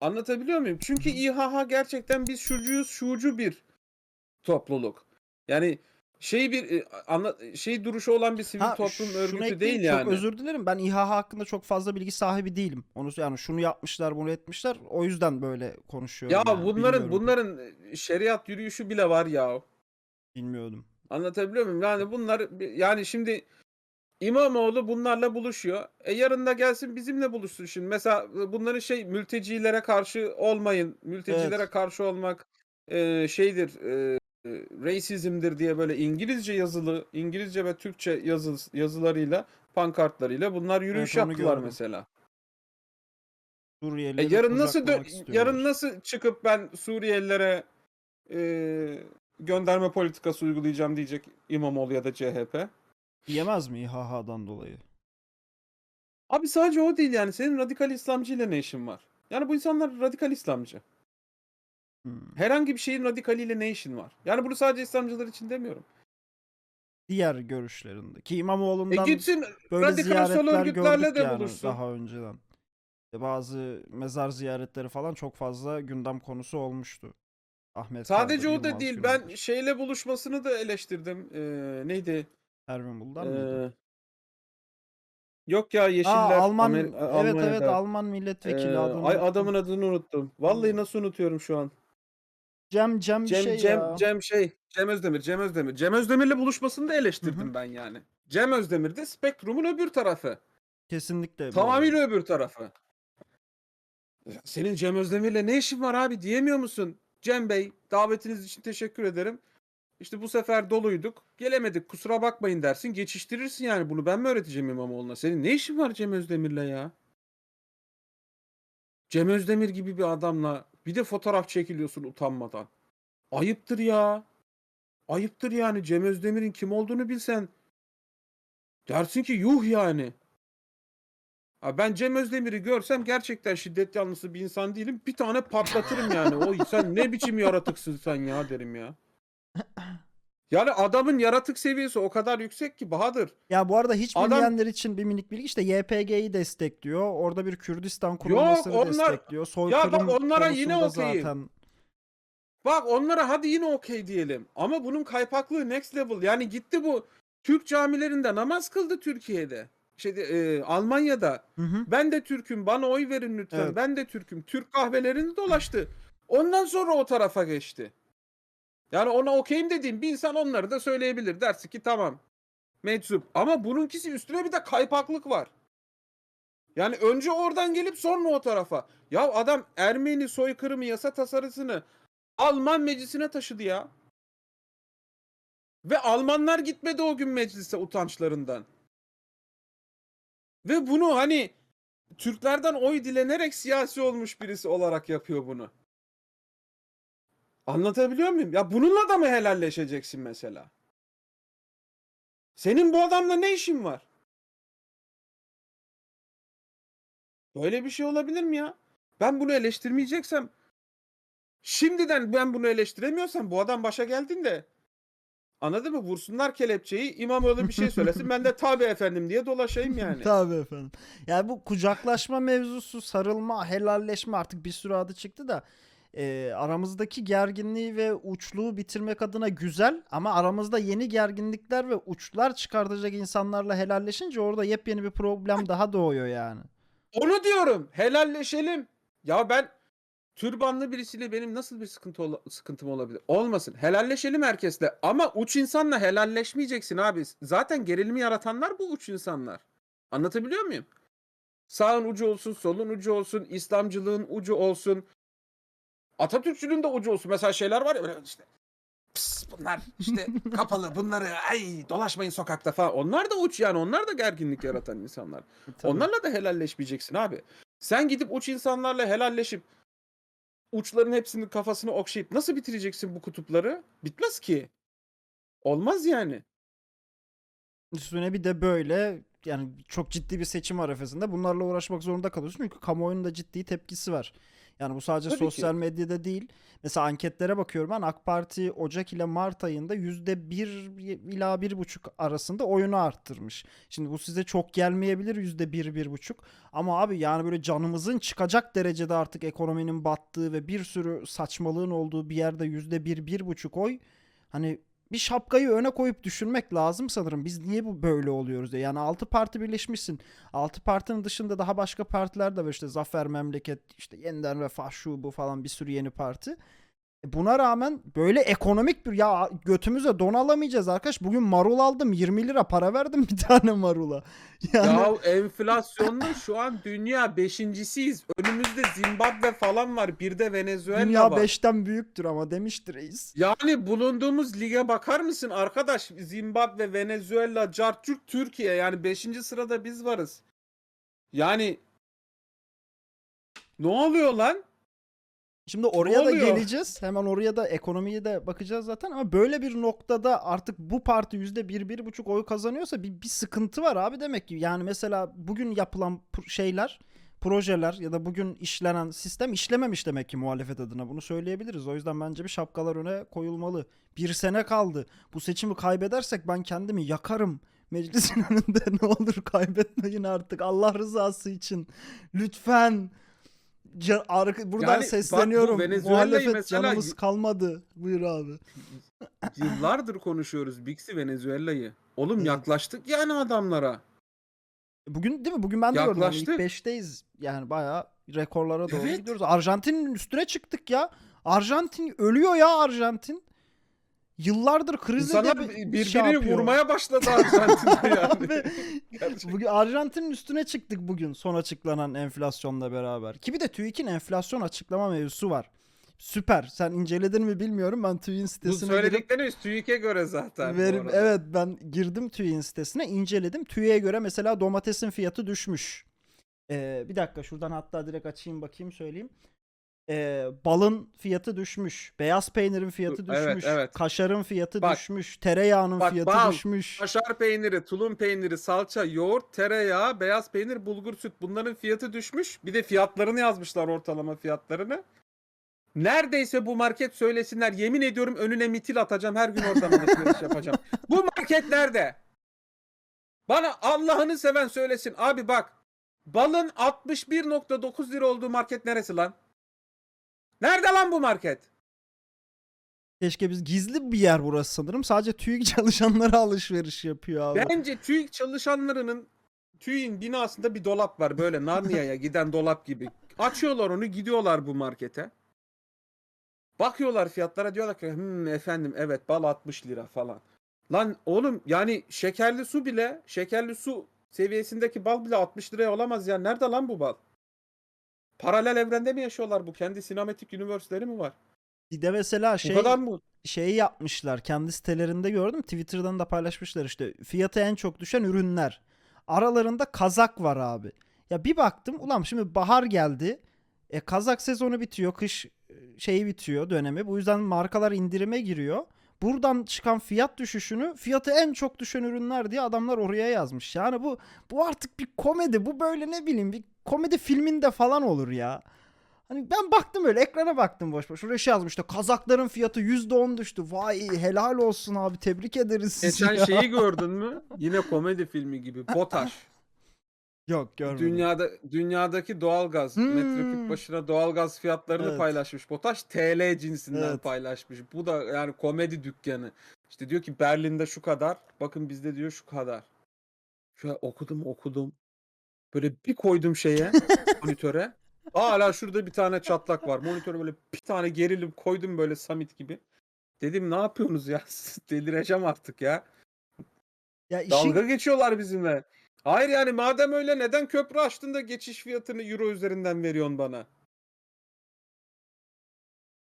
Anlatabiliyor muyum? Çünkü İHH gerçekten biz şucuyuz, şucu bir topluluk. Yani şey bir e, anla, şey duruşu olan bir sivil Ha, toplum örgütü değil çok yani. özür dilerim. Ben İHH hakkında çok fazla bilgi sahibi değilim. Onu yani şunu yapmışlar, bunu etmişler. O yüzden böyle konuşuyorum. Ya yani. bunların Bilmiyorum. bunların şeriat yürüyüşü bile var ya. bilmiyordum. Anlatabiliyor muyum? Yani bunlar yani şimdi İmamoğlu bunlarla buluşuyor. E yarın da gelsin bizimle buluşsun şimdi. Mesela e, bunların şey mültecilere karşı olmayın. Mültecilere Evet. karşı olmak e, şeydir e, e, racism'dir diye böyle İngilizce yazılı, İngilizce ve Türkçe yazı, yazılarıyla, pankartlarıyla bunlar yürüyüş Evet, yaptılar gördüm. mesela. E yarın nasıl dö- yarın nasıl çıkıp ben Suriyelilere e, gönderme politikası uygulayacağım diyecek İmamoğlu ya da CHP? Diyemez mi İHH'dan dolayı? Abi sadece o değil yani. Senin radikal İslamcı ile ne işin var? Yani bu insanlar radikal İslamcı. Hmm. Herhangi bir şeyin radikaliyle ne işin var? Yani bunu sadece İslamcılar için demiyorum. Diğer görüşlerinde. Ki E İmamoğlu'ndan gitsin böyle radikal sol ziyaretler örgütlerle gördük de yani buluşsun. daha önceden. İşte Bazı mezar ziyaretleri falan çok fazla gündem konusu olmuştu. Ahmet Sadece Kaydır, o da Yılmaz değil. Gündoğdu. Ben şeyle buluşmasını da eleştirdim. Ee, neydi? Ervin Buldan mıydı? Ee, Yok ya Aa, Yeşiller Alman Amer- evet evet Almanya'da. Alman milletvekili Ee, adını ay unuttum. adamın adını unuttum. Vallahi nasıl unutuyorum şu an. Cem Cem Cem şey Cem ya. Cem şey Cem Özdemir Cem Özdemir. Cem Özdemir'le buluşmasını da eleştirdim Hı ben yani. Cem Özdemir de Spektrum'un öbür tarafı. Kesinlikle. Tamamıyla öbür tarafı. Senin Cem Özdemir'le ne işin var abi diyemiyor musun? Cem Bey davetiniz için teşekkür ederim. İşte bu sefer doluyduk. Gelemedik kusura bakmayın dersin. Geçiştirirsin yani bunu ben mi öğreteceğim İmamoğlu'na? Senin ne işin var Cem Özdemir'le ya? Cem Özdemir gibi bir adamla bir de fotoğraf çekiliyorsun utanmadan. Ayıptır ya. Ayıptır yani Cem Özdemir'in kim olduğunu bilsen. Dersin ki yuh yani. Ha ben Cem Özdemir'i görsem gerçekten şiddet yanlısı bir insan değilim. Bir tane patlatırım yani. O sen ne biçim yaratıksın sen ya derim ya. Yani adamın yaratık seviyesi o kadar yüksek ki Bahadır. Ya bu arada hiç Adam- bilmeyenler için bir minik bilgi işte YPG'yi destekliyor. Orada bir Kürdistan kurulmasını onlar- destekliyor. Soykırım bak onlara yine konusunda okeyim. zaten Bak onlara hadi yine okey diyelim. Ama bunun kaypaklığı next level. Yani gitti bu Türk camilerinde namaz kıldı Türkiye'de. Şeyde e, Almanya'da. Hı hı. Ben de Türk'üm bana oy verin lütfen. Evet. Ben de Türk'üm. Türk kahvelerini dolaştı. Ondan sonra o tarafa geçti. Yani ona okeyim dediğim bir insan onları da söyleyebilir. Dersi ki tamam. Meczup. Ama bununkisi üstüne bir de kaypaklık var. Yani önce oradan gelip sonra o tarafa. Ya adam Ermeni soykırımı yasa tasarısını Alman meclisine taşıdı ya. Ve Almanlar gitmedi o gün meclise utançlarından. Ve bunu hani Türklerden oy dilenerek siyasi olmuş birisi olarak yapıyor bunu. Anlatabiliyor muyum? Ya bununla da mı helalleşeceksin mesela? Senin bu adamla ne işin var? Böyle bir şey olabilir mi ya? Ben bunu eleştirmeyeceksem şimdiden ben bunu eleştiremiyorsam bu adam başa geldiğinde anladın mı? Vursunlar kelepçeyi İmamoğlu bir şey söylesin ben de tabi efendim diye dolaşayım yani. Tabii efendim. Yani bu kucaklaşma mevzusu, sarılma, helalleşme artık bir sürü adı çıktı da e, aramızdaki gerginliği ve uçluğu bitirmek adına güzel ama aramızda yeni gerginlikler ve uçlar çıkartacak insanlarla helalleşince orada yepyeni bir problem daha doğuyor yani. Onu diyorum. Helalleşelim. Ya ben türbanlı birisiyle benim nasıl bir sıkıntı ola- sıkıntım olabilir? Olmasın. Helalleşelim herkesle. Ama uç insanla helalleşmeyeceksin abi. Zaten gerilimi yaratanlar bu uç insanlar. Anlatabiliyor muyum? Sağın ucu olsun, solun ucu olsun, İslamcılığın ucu olsun. Atatürkçülüğün de ucu olsun. Mesela şeyler var ya böyle işte pıs bunlar işte kapalı bunları ay dolaşmayın sokakta falan. Onlar da uç yani. Onlar da gerginlik yaratan insanlar. Tabii. Onlarla da helalleşmeyeceksin abi. Sen gidip uç insanlarla helalleşip uçların hepsinin kafasını okşayıp nasıl bitireceksin bu kutupları? Bitmez ki. Olmaz yani. Üstüne bir de böyle yani çok ciddi bir seçim arifesinde bunlarla uğraşmak zorunda kalıyorsun. Çünkü kamuoyunun da ciddi tepkisi var. Yani bu sadece Tabii ki. sosyal medyada değil. Mesela anketlere bakıyorum ben AK Parti Ocak ile Mart ayında %1 ila 1,5 arasında oyunu arttırmış. Şimdi bu size çok gelmeyebilir %1 1,5 ama abi yani böyle canımızın çıkacak derecede artık ekonominin battığı ve bir sürü saçmalığın olduğu bir yerde %1 1,5 oy hani bir şapkayı öne koyup düşünmek lazım sanırım. Biz niye bu böyle oluyoruz diye. Yani 6 parti birleşmişsin. 6 partinin dışında daha başka partiler de var. İşte Zafer Memleket, işte Yeniden Refah şu bu falan bir sürü yeni parti. E Buna rağmen böyle ekonomik bir ya götümüze don alamayacağız arkadaş. Bugün marul aldım 20 lira para verdim bir tane marula. Yani Ya enflasyonda şu an dünya beşincisiyiz. Önümüzde Zimbabwe falan var. Bir de Venezuela dünya var. 5'ten büyüktür ama demiştir reis. Yani bulunduğumuz lige bakar mısın arkadaş? Zimbabwe, Venezuela, Cartürk, Türkiye. Yani 5. sırada biz varız. Yani ne oluyor lan? Şimdi oraya da geleceğiz. Hemen oraya da ekonomiye de bakacağız zaten ama böyle bir noktada artık bu parti yüzde bir, bir buçuk oy kazanıyorsa bir, bir sıkıntı var abi demek ki. Yani mesela bugün yapılan şeyler, projeler ya da bugün işlenen sistem işlememiş demek ki muhalefet adına. Bunu söyleyebiliriz. O yüzden bence bir şapkalar öne koyulmalı. Bir sene kaldı. Bu seçimi kaybedersek ben kendimi yakarım. Meclisin önünde ne olur kaybetmeyin artık Allah rızası için. Lütfen. Ca- arka- buradan Yani bak sesleniyorum. Venezuela'yı Muhalefet mesela canımız kalmadı. Buyur abi. Yıllardır konuşuyoruz Bixi Venezuela'yı. Oğlum Evet. yaklaştık yani adamlara. Bugün değil mi? Bugün ben de gördüm. Hani ilk Yaklaştık. 5'teyiz. Yani bayağı rekorlara doğru Evet. gidiyoruz. Arjantin'in üstüne çıktık ya. Arjantin ölüyor ya Arjantin. Yıllardır krizde İnsanlar de bir birbirini şey yapıyor. vurmaya başladı Arjantin'de yani. Gerçekten. bugün Arjantin'in üstüne çıktık bugün son açıklanan enflasyonla beraber. Ki bir de TÜİK'in enflasyon açıklama mevzusu var. Süper. Sen inceledin mi bilmiyorum. Ben TÜİK'in Bu sitesine girip TÜİK'e göre zaten. Verim, evet ben girdim TÜİK'in sitesine inceledim. TÜİK'e göre mesela domatesin fiyatı düşmüş. Ee, bir dakika şuradan hatta direkt açayım bakayım söyleyeyim. Ee, balın fiyatı düşmüş. Beyaz peynirin fiyatı Evet, düşmüş. evet. Kaşarın fiyatı Bak, düşmüş. Tereyağının bak, fiyatı bal, düşmüş. Kaşar peyniri, tulum peyniri, salça, yoğurt, tereyağı, beyaz peynir, bulgur süt bunların fiyatı düşmüş. Bir de fiyatlarını yazmışlar ortalama fiyatlarını. Neredeyse bu market söylesinler. Yemin ediyorum önüne mitil atacağım. Her gün oradan alışveriş yapacağım. Bu market nerede? Bana Allah'ını seven söylesin. Abi bak. Balın 61.9 lira olduğu market neresi lan? Nerede lan bu market? Keşke biz gizli bir yer burası sanırım. Sadece TÜİK çalışanları alışveriş yapıyor abi. Bence TÜİK çalışanlarının TÜİK'in binasında bir dolap var böyle Narnia'ya giden dolap gibi. Açıyorlar onu gidiyorlar bu markete. Bakıyorlar fiyatlara diyorlar ki hmm, efendim evet bal 60 lira falan. Lan oğlum yani şekerli su bile şekerli su seviyesindeki bal bile 60 liraya olamaz ya. Nerede lan bu bal? Paralel evrende mi yaşıyorlar bu? Kendi sinematik üniversiteleri mi var? Bir de mesela Bu şey kadar mı? şeyi yapmışlar. Kendi sitelerinde gördüm. Twitter'dan da paylaşmışlar işte. Fiyatı en çok düşen ürünler. Aralarında kazak var abi. Ya bir baktım ulan şimdi bahar geldi. E, kazak sezonu bitiyor. Kış e, şeyi bitiyor dönemi. Bu yüzden markalar indirime giriyor. Buradan çıkan fiyat düşüşünü fiyatı en çok düşen ürünler diye adamlar oraya yazmış. Yani bu bu artık bir komedi. Bu böyle ne bileyim bir komedi filminde falan olur ya. Hani ben baktım öyle ekrana baktım boş boş. Şuraya şey yazmıştı. Kazakların fiyatı %10 düştü. Vay helal olsun abi tebrik ederiz sizi Geçen ya. şeyi gördün mü? Yine komedi filmi gibi. BOTAŞ. Yok görmedim. Dünyada dünyadaki doğalgaz Hmm. metreküp başına doğalgaz fiyatlarını Evet. paylaşmış. BOTAŞ TL cinsinden Evet. paylaşmış. Bu da yani komedi dükkanı. İşte diyor ki Berlin'de şu kadar, bakın bizde diyor şu kadar. Şöyle okudum okudum. Böyle bir koydum şeye monitöre. Hala şurada bir tane çatlak var. Monitöre böyle bir tane gerilim koydum böyle Samit gibi. Dedim ne yapıyorsunuz ya? Delireceğim artık ya. Ya işin, Dalga geçiyorlar bizimle. Hayır yani madem öyle neden köprü açtın da geçiş fiyatını euro üzerinden veriyorsun bana?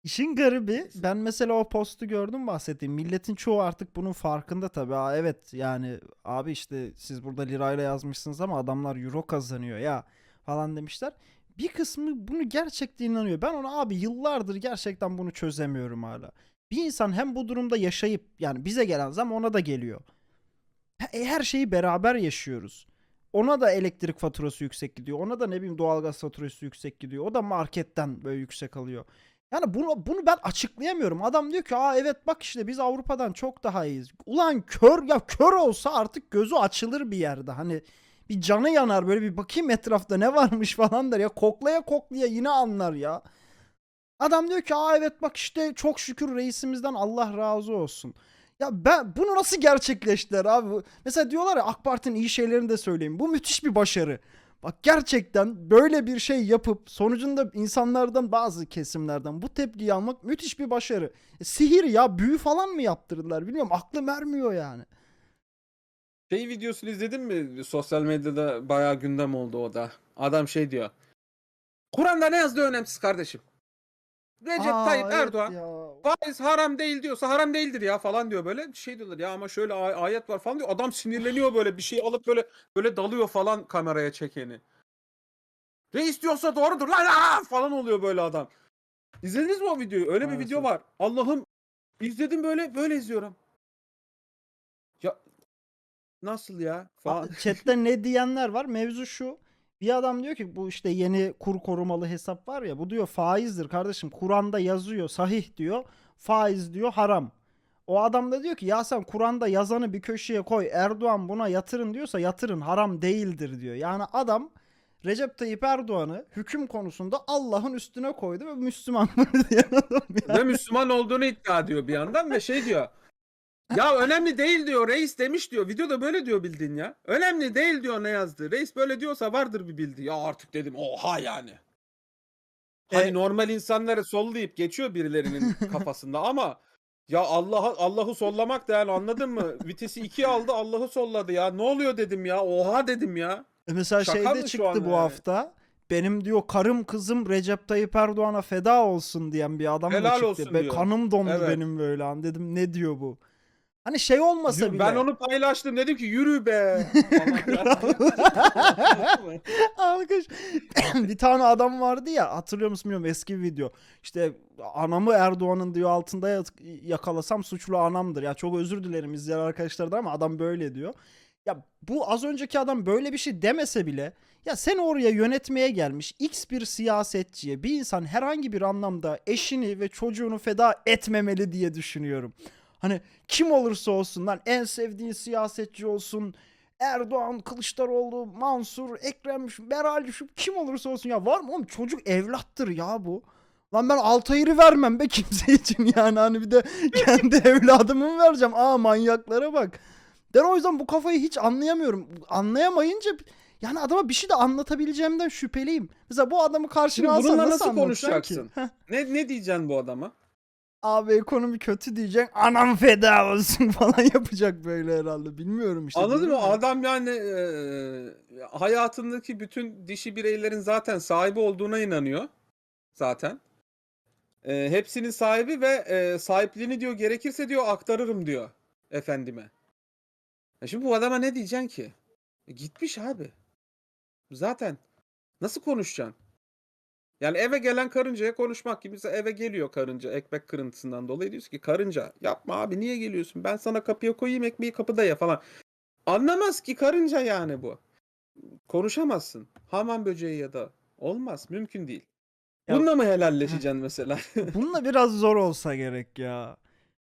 işin garibi ben mesela o postu gördüm bahsettiğim. Milletin çoğu artık bunun farkında tabii. Aa, evet yani abi işte siz burada lirayla yazmışsınız ama adamlar euro kazanıyor ya falan demişler. Bir kısmı bunu gerçekten inanıyor. Ben ona abi yıllardır gerçekten bunu çözemiyorum hala. Bir insan hem bu durumda yaşayıp yani bize gelen zam ona da geliyor. He- Her şeyi beraber yaşıyoruz. Ona da elektrik faturası yüksek gidiyor. Ona da ne bileyim doğalgaz faturası yüksek gidiyor. O da marketten böyle yüksek alıyor. Yani bunu bunu ben açıklayamıyorum. Adam diyor ki aa evet bak işte biz Avrupa'dan çok daha iyiyiz. Ulan kör ya kör olsa artık gözü açılır bir yerde. Hani bir canı yanar böyle bir bakayım etrafta ne varmış falan der ya. Koklaya koklaya yine anlar ya. Adam diyor ki aa evet bak işte çok şükür reisimizden Allah razı olsun. Ya ben bunu nasıl gerçekleştiler abi? Mesela diyorlar ya AK Parti'nin iyi şeylerini de söyleyeyim. Bu müthiş bir başarı. Bak gerçekten böyle bir şey yapıp sonucunda insanlardan bazı kesimlerden bu tepkiyi almak müthiş bir başarı. E, sihir ya büyü falan mı yaptırdılar bilmiyorum aklım ermiyor yani. Şey videosunu izledin mi? Sosyal medyada bayağı gündem oldu o da. Adam şey diyor. Kur'an'da ne yazdığı önemsiz kardeşim. Recep Aa, Tayyip evet Erdoğan ya. faiz haram değil diyorsa haram değildir ya falan diyor böyle. Şey diyorlar ya ama şöyle ay- ayet var falan diyor. Adam sinirleniyor böyle bir şey alıp böyle böyle dalıyor falan kameraya çekeni. Reis diyorsa doğrudur lan aa! falan oluyor böyle adam. İzlediniz mi o videoyu? Öyle bir video var. Allah'ım izledim böyle böyle izliyorum. Ya nasıl ya? Falan. Chat'te ne diyenler var? Mevzu şu. Bir adam diyor ki bu işte yeni kur korumalı hesap var ya bu diyor faizdir kardeşim. Kur'an'da yazıyor sahih diyor. Faiz diyor haram. O adam da diyor ki ya sen Kur'an'da yazanı bir köşeye koy. Erdoğan buna yatırın diyorsa yatırın haram değildir diyor. Yani adam Recep Tayyip Erdoğan'ı hüküm konusunda Allah'ın üstüne koydu ve Müslüman diyen adam ya. ve Müslüman olduğunu iddia ediyor bir yandan ve şey diyor. Ya önemli değil diyor reis demiş diyor. Videoda böyle diyor bildin ya. Önemli değil diyor ne yazdı. Reis böyle diyorsa vardır bir bildiği. Ya artık dedim oha yani. Hani E- normal insanları sollayıp geçiyor birilerinin kafasında ama ya Allah'ı Allah'ı sollamak da yani anladın mı? Vitesi 2 aldı Allah'ı solladı ya. Ne oluyor dedim ya. Oha dedim ya. E Mesela Şaka şeyde mı şu çıktı an bu yani? hafta. Benim diyor karım kızım Recep Tayyip Erdoğan'a feda olsun diyen bir adam da Helal çıktı. olsun Be, diyor. kanım dondu Evet. benim böyle an dedim ne diyor bu? Hani şey olmasa Yürü- bile. Ben onu paylaştım dedim ki yürü be. Alkış. bir tane adam vardı ya hatırlıyor musun bilmiyorum eski bir video. İşte anamı Erdoğan'ın diyor altında yakalasam suçlu anamdır. Ya çok özür dilerim izleyen arkadaşlardan ama adam böyle diyor. Ya bu az önceki adam böyle bir şey demese bile ya sen oraya yönetmeye gelmiş X bir siyasetçiye bir insan herhangi bir anlamda eşini ve çocuğunu feda etmemeli diye düşünüyorum. Hani kim olursa olsun lan en sevdiğin siyasetçi olsun Erdoğan, Kılıçdaroğlu, Mansur, Ekrem, şu- Meral şu kim olursa olsun ya var mı oğlum çocuk evlattır ya bu. Lan ben Altayır'ı vermem be kimse için yani hani bir de kendi evladımı mı vereceğim? Aa manyaklara bak. Ben o yüzden bu kafayı hiç anlayamıyorum. Anlayamayınca yani adama bir şey de anlatabileceğimden şüpheliyim. Mesela bu adamı Şimdi karşına alsan nasıl, nasıl konuşacaksın? ki? Ne ne diyeceksin bu adama? Abi ekonomi kötü diyeceksin. Anam feda olsun falan yapacak böyle herhalde. Bilmiyorum işte. Anladın mı? Adam yani e, hayatındaki bütün dişi bireylerin zaten sahibi olduğuna inanıyor. Zaten. E, hepsinin sahibi ve e, sahipliğini diyor gerekirse diyor aktarırım diyor efendime. E şimdi bu adama ne diyeceksin ki? E, gitmiş abi. Zaten. Nasıl konuşacaksın? Yani eve gelen karıncaya konuşmak gibi. Mesela eve geliyor karınca ekmek kırıntısından dolayı diyorsun ki karınca yapma abi niye geliyorsun? Ben sana kapıya koyayım ekmeği kapıda ye falan. Anlamaz ki karınca yani bu. Konuşamazsın. Hamam böceği ya da. Olmaz. Mümkün değil. Ya- Bununla mı helalleşeceksin mesela? Bununla biraz zor olsa gerek ya.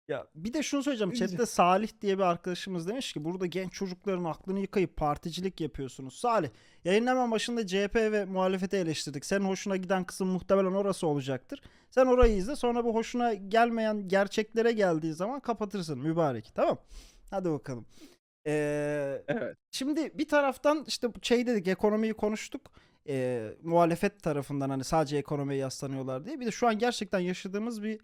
Ya bir de şunu söyleyeceğim. Chat'te Salih diye bir arkadaşımız demiş ki burada genç çocukların aklını yıkayıp particilik yapıyorsunuz. Salih yayının hemen başında CHP ve muhalefeti eleştirdik. Senin hoşuna giden kısım muhtemelen orası olacaktır. Sen orayı izle sonra bu hoşuna gelmeyen gerçeklere geldiği zaman kapatırsın mübarek. Tamam. Hadi bakalım. Ee, evet. Şimdi bir taraftan işte şey dedik ekonomiyi konuştuk. Ee, muhalefet tarafından hani sadece ekonomiye yaslanıyorlar diye. Bir de şu an gerçekten yaşadığımız bir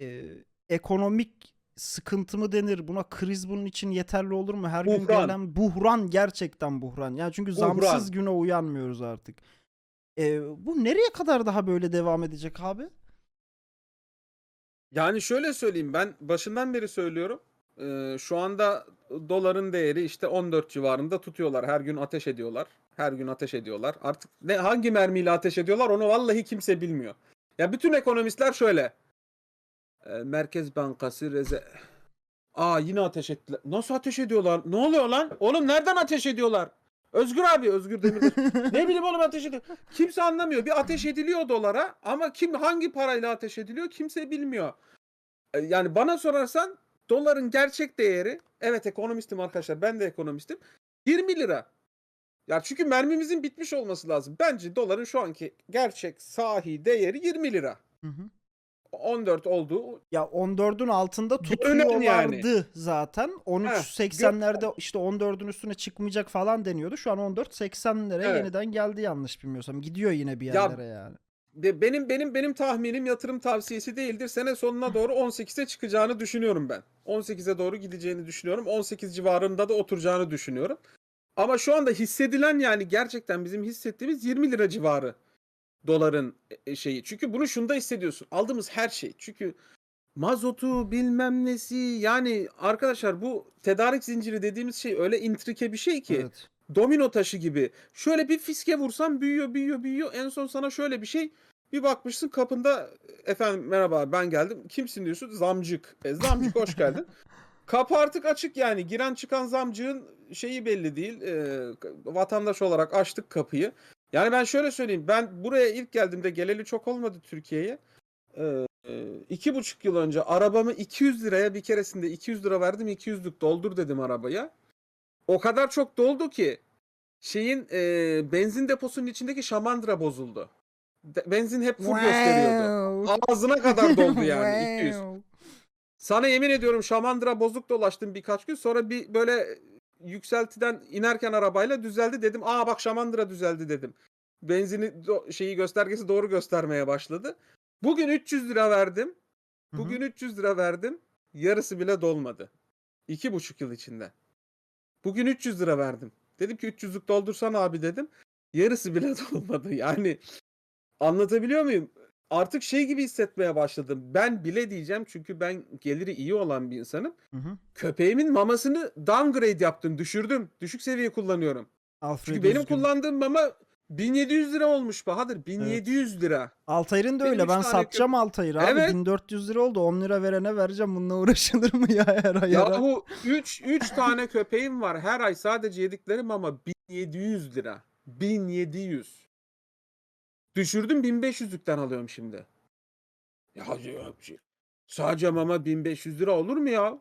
e, ekonomik sıkıntı mı denir? Buna kriz bunun için yeterli olur mu? Her gün Buhran. gelen buhran gerçekten buhran. Yani çünkü Buhran. zamsız güne uyanmıyoruz artık. Ee, bu nereye kadar daha böyle devam edecek abi? Yani şöyle söyleyeyim ben başından beri söylüyorum. Ee, şu anda doların değeri işte 14 civarında tutuyorlar. Her gün ateş ediyorlar. Her gün ateş ediyorlar. Artık ne hangi mermiyle ateş ediyorlar onu vallahi kimse bilmiyor. Ya bütün ekonomistler şöyle. Ee, Merkez Bankası reze Aa yine ateş ettiler. Nasıl ateş ediyorlar? Ne oluyor lan? Oğlum nereden ateş ediyorlar? Özgür abi, Özgür Demirtaş. ne bileyim oğlum ateş ediyor. Kimse anlamıyor. Bir ateş ediliyor dolara ama kim hangi parayla ateş ediliyor kimse bilmiyor. E, Yani bana sorarsan doların gerçek değeri evet ekonomistim arkadaşlar ben de ekonomistim 20 lira. Ya çünkü mermimizin bitmiş olması lazım. Bence doların şu anki gerçek sahi değeri 20 lira. Hı hı. 14 olduğu Ya 14'ün altında tutuyorlardı yani. zaten. 13.80'lerde işte 14'ün üstüne çıkmayacak falan deniyordu. Şu an 14.80'lere Evet. yeniden geldi yanlış bilmiyorsam. Gidiyor yine bir Ya- yerlere yani. Be- benim benim benim tahminim yatırım tavsiyesi değildir. Sene sonuna doğru 18'e çıkacağını düşünüyorum ben. 18'e doğru gideceğini düşünüyorum. 18 civarında da oturacağını düşünüyorum. Ama şu anda hissedilen yani gerçekten bizim hissettiğimiz 20 lira civarı doların e, şeyi. Çünkü bunu şunda hissediyorsun. Aldığımız her şey. Çünkü mazotu bilmem nesi yani arkadaşlar bu tedarik zinciri dediğimiz şey öyle intrike bir şey ki Evet. domino taşı gibi. Şöyle bir fiske vursan büyüyor büyüyor büyüyor. En son sana şöyle bir şey bir bakmışsın kapında efendim merhaba ben geldim. Kimsin diyorsun? Zamcık. E, zamcık hoş geldin. Kapı artık açık yani. Giren çıkan zamcığın şeyi belli değil. E, vatandaş olarak açtık kapıyı. Yani ben şöyle söyleyeyim. Ben buraya ilk geldiğimde geleli çok olmadı Türkiye'ye. E, e, iki buçuk yıl önce arabamı 200 liraya bir keresinde 200 lira verdim 200'lük doldur dedim arabaya. O kadar çok doldu ki şeyin e, benzin deposunun içindeki şamandıra bozuldu. De- benzin hep full gösteriyordu. Wow. Ağzına kadar doldu yani 200. Wow. Sana yemin ediyorum Şamandıra bozuk dolaştım birkaç gün. Sonra bir böyle yükseltiden inerken arabayla düzeldi dedim. Aa bak Şamandıra düzeldi dedim. Benzini şeyi göstergesi doğru göstermeye başladı. Bugün 300 lira verdim. Bugün 300 lira verdim. Yarısı bile dolmadı. İki buçuk yıl içinde. Bugün 300 lira verdim. Dedim ki 300'lük doldursan abi dedim. Yarısı bile dolmadı. Yani anlatabiliyor muyum? Artık şey gibi hissetmeye başladım. Ben bile diyeceğim çünkü ben geliri iyi olan bir insanım. Hı hı. Köpeğimin mamasını downgrade yaptım, düşürdüm. Düşük seviye kullanıyorum. Alfred Çünkü benim Üzgün. kullandığım mama 1700 lira olmuş Bahadır. 1700 lira. Altair'in de Benim öyle. Ben satacağım Altair'i abi. Evet. 1400 lira oldu. 10 lira verene vereceğim. Bununla uğraşılır mı ya her ay? Yahu 3 3 tane köpeğim var. Her ay sadece yedikleri mama 1700 lira. 1700. Düşürdüm 1500'lükten alıyorum şimdi. Ya, şey, sadece mama 1500 lira olur mu ya?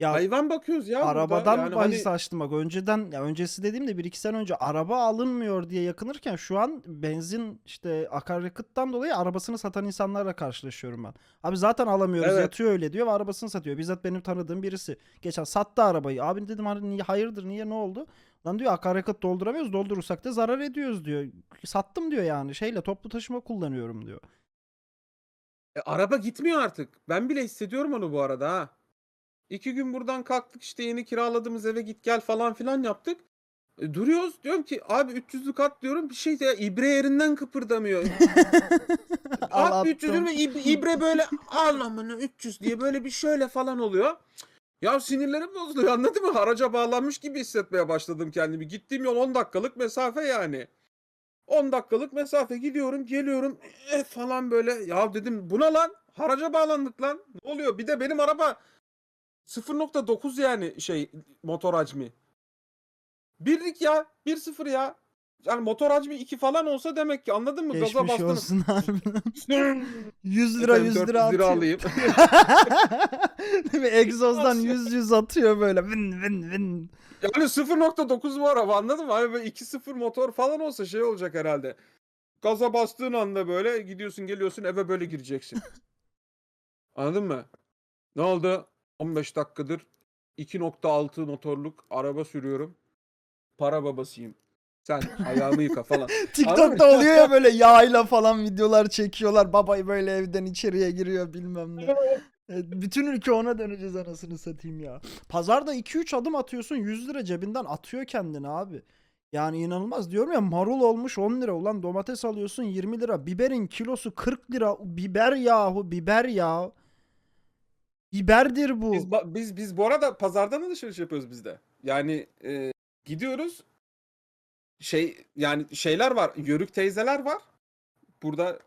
Ya Hayvan bakıyoruz ya burada. arabadan Yani bahis hani- açtım bak. Önceden ya öncesi dediğimde 1-2 sene önce araba alınmıyor diye yakınırken şu an benzin işte akaryakıttan dolayı arabasını satan insanlarla karşılaşıyorum ben. Abi zaten alamıyoruz Evet. yatıyor öyle diyor ve arabasını satıyor. Bizzat benim tanıdığım birisi. Geçen sattı arabayı. Abi dedim hani hayırdır niye ne oldu? Lan diyor akaryakıt dolduramıyoruz. Doldurursak da zarar ediyoruz diyor. Sattım diyor yani. Şeyle toplu taşıma kullanıyorum diyor. E, araba gitmiyor artık. Ben bile hissediyorum onu bu arada ha. İki gün buradan kalktık işte yeni kiraladığımız eve git gel falan filan yaptık. E, duruyoruz diyorum ki abi 300'lük at diyorum bir şey de ya, ibre yerinden kıpırdamıyor. At 300 attım. ve ib- ibre böyle al amına 300 diye böyle bir şöyle falan oluyor. Ya sinirlerim bozuluyor anladın mı? Haraca bağlanmış gibi hissetmeye başladım kendimi. Gittiğim yol 10 dakikalık mesafe yani. 10 dakikalık mesafe gidiyorum geliyorum eh, falan böyle. Ya dedim buna lan haraca bağlandık lan. Ne oluyor? Bir de benim araba 0.9 yani şey motor hacmi. Birlik ya 1.0 ya. Yani motor hacmi 2 falan olsa demek ki anladın mı? Gaza Geçmiş bastınız. olsun harbiden. 100 lira 100 400 lira atıyor. alayım. Değil mi? Egzozdan Nasıl? 100 100 atıyor böyle. Vın vın vın. Yani 0.9 bu araba anladın mı? Hani böyle 2.0 motor falan olsa şey olacak herhalde. Gaza bastığın anda böyle gidiyorsun geliyorsun eve böyle gireceksin. Anladın mı? Ne oldu? 15 dakikadır 2.6 motorluk araba sürüyorum. Para babasıyım. Sen ayağımı yıka falan. TikTok'ta oluyor ya böyle yağıyla falan videolar çekiyorlar. Babayı böyle evden içeriye giriyor bilmem ne. Evet, bütün ülke ona döneceğiz anasını satayım ya. Pazarda 2-3 adım atıyorsun 100 lira cebinden atıyor kendini abi. Yani inanılmaz diyorum ya marul olmuş 10 lira ulan domates alıyorsun 20 lira biberin kilosu 40 lira biber yahu biber ya. Biberdir bu. Biz, biz biz bu arada pazardan alışveriş yapıyoruz biz de. Yani e, gidiyoruz. Şey yani şeyler var. Yörük teyzeler var. Burada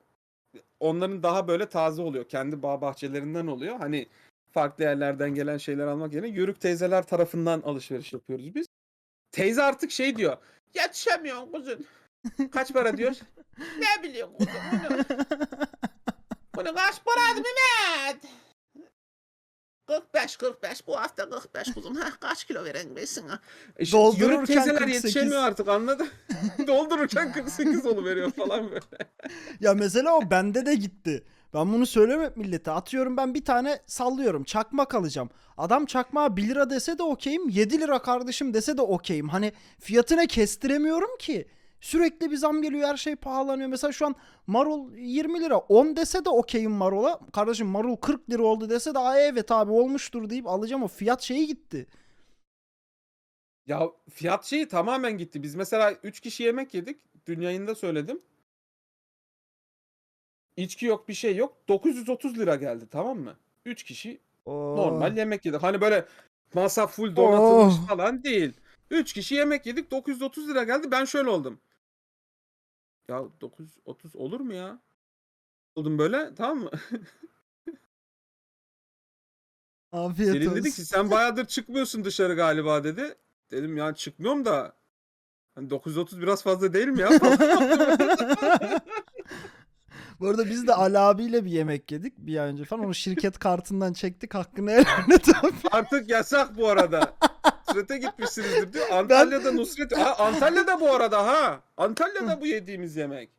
onların daha böyle taze oluyor. Kendi bağ bahçelerinden oluyor. Hani farklı yerlerden gelen şeyler almak yerine yörük teyzeler tarafından alışveriş yapıyoruz biz. Teyze artık şey diyor. Yetişemiyorum kuzun. Kaç para diyor? ne biliyorsun kuzum bunu? Bunu kaç paraydı Mehmet? 45 45 bu hafta 45 kuzum. Ha kaç kilo veren besin ha? E Doldururken teyzeler 48. yetişemiyor artık anladın? Doldururken 48 veriyor falan böyle. Ya mesela o bende de gitti. Ben bunu hep millete. Atıyorum ben bir tane sallıyorum. Çakmak alacağım. Adam çakmağa 1 lira dese de okeyim. 7 lira kardeşim dese de okeyim. Hani fiyatına kestiremiyorum ki. Sürekli bir zam geliyor her şey pahalanıyor. Mesela şu an marul 20 lira 10 dese de okeyim marola. Kardeşim marul 40 lira oldu dese de Aa, evet abi olmuştur deyip alacağım o fiyat şeyi gitti. Ya fiyat şeyi tamamen gitti. Biz mesela 3 kişi yemek yedik. Dün yayında söyledim. İçki yok bir şey yok. 930 lira geldi tamam mı? 3 kişi Oo. normal yemek yedik. Hani böyle masa full donatılmış Oh. falan değil. 3 kişi yemek yedik 930 lira geldi. Ben şöyle oldum. Ya 930 olur mu ya? Oldum böyle tamam mı? Afiyet Selin olsun. dedi ki sen bayağıdır çıkmıyorsun dışarı galiba dedi. Dedim ya çıkmıyorum da hani 930 biraz fazla değil mi ya? Bu arada biz de Ali abiyle bir yemek yedik bir ay önce falan. Onu şirket kartından çektik. Hakkını helal et abi. Artık yasak bu arada. Nusret'e gitmişsinizdir diyor. Antalya'da Nusret... Ha, Antalya'da bu arada ha. Antalya'da bu yediğimiz yemek.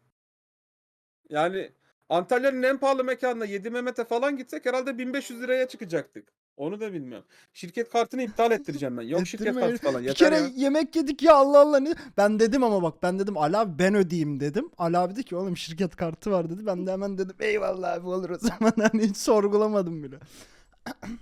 Yani Antalya'nın en pahalı mekanına 7 Mehmet'e falan gitsek herhalde 1500 liraya çıkacaktık. Onu da bilmiyorum. Şirket kartını iptal ettireceğim ben. Yok şirket kartı falan. Bir Yeter kere ya. yemek yedik ya Allah Allah ne? Ben dedim ama bak ben dedim Ali abi ben ödeyeyim dedim. Ali abi dedi ki oğlum şirket kartı var dedi. Ben de hemen dedim eyvallah abi olur o zaman. Hani hiç sorgulamadım bile.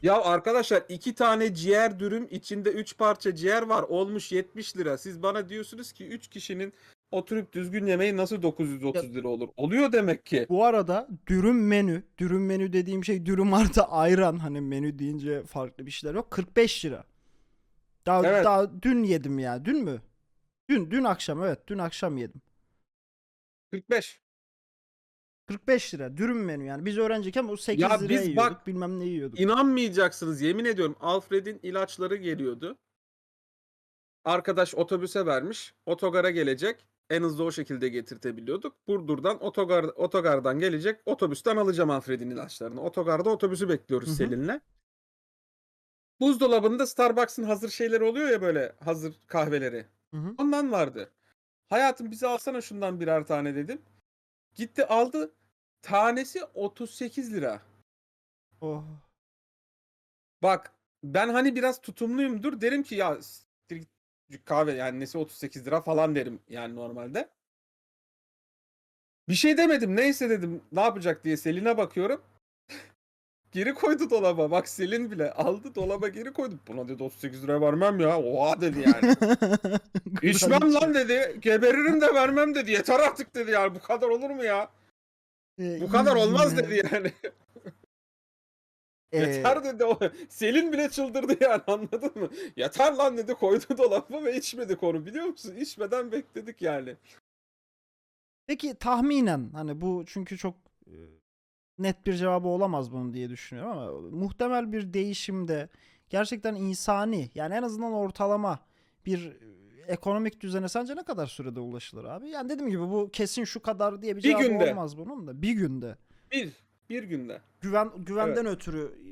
Ya arkadaşlar iki tane ciğer dürüm içinde 3 parça ciğer var olmuş 70 lira. Siz bana diyorsunuz ki 3 kişinin oturup düzgün yemeği nasıl 930 lira olur? Oluyor demek ki. Bu arada dürüm menü, dürüm menü dediğim şey dürüm artı ayran hani menü deyince farklı bir şeyler yok. 45 lira. Daha Evet. daha dün yedim ya. Dün mü? Dün dün akşam evet dün akşam yedim. 45. 45 lira dürüm menü yani. Biz öğrenciyken bu 8 Ya liraya biz yiyorduk. bak- bilmem ne yiyorduk. İnanmayacaksınız yemin ediyorum Alfred'in ilaçları geliyordu. Arkadaş otobüse vermiş. Otogara gelecek. En hızlı o şekilde getirtebiliyorduk. Burdur'dan otogar otogardan gelecek. Otobüsten alacağım Alfred'in ilaçlarını. Otogarda otobüsü bekliyoruz. Selin'le. Buzdolabında Starbucks'ın hazır şeyleri oluyor ya böyle hazır kahveleri. Hı hı. Ondan vardı. Hayatım bize alsana şundan birer tane dedim. Gitti aldı. Tanesi 38 lira. Oh. Bak ben hani biraz tutumluyumdur derim ki ya siktir git kahve yani nesi 38 lira falan derim yani normalde. Bir şey demedim neyse dedim ne yapacak diye Selin'e bakıyorum. geri koydu dolaba bak Selin bile aldı dolaba geri koydu. Buna dedi 38 liraya vermem ya oha dedi yani. İçmem lan dedi geberirim de vermem dedi yeter artık dedi yani bu kadar olur mu ya? Ee, Bu kadar olmaz dedi yani. Ee, Yeter dedi o. Selin bile çıldırdı yani anladın mı? Yeter lan dedi koydu dolaba ve içmedik onu biliyor musun? İçmeden bekledik yani. Peki tahminen hani bu çünkü çok e, net bir cevabı olamaz bunun diye düşünüyorum ama muhtemel bir değişimde gerçekten insani yani en azından ortalama bir e, ekonomik düzene sence ne kadar sürede ulaşılır abi? Yani dediğim gibi bu kesin şu kadar diye bir Bir günde. olmaz bunun da. Bir günde. Bir, bir günde. Güven güvenden ötürü e,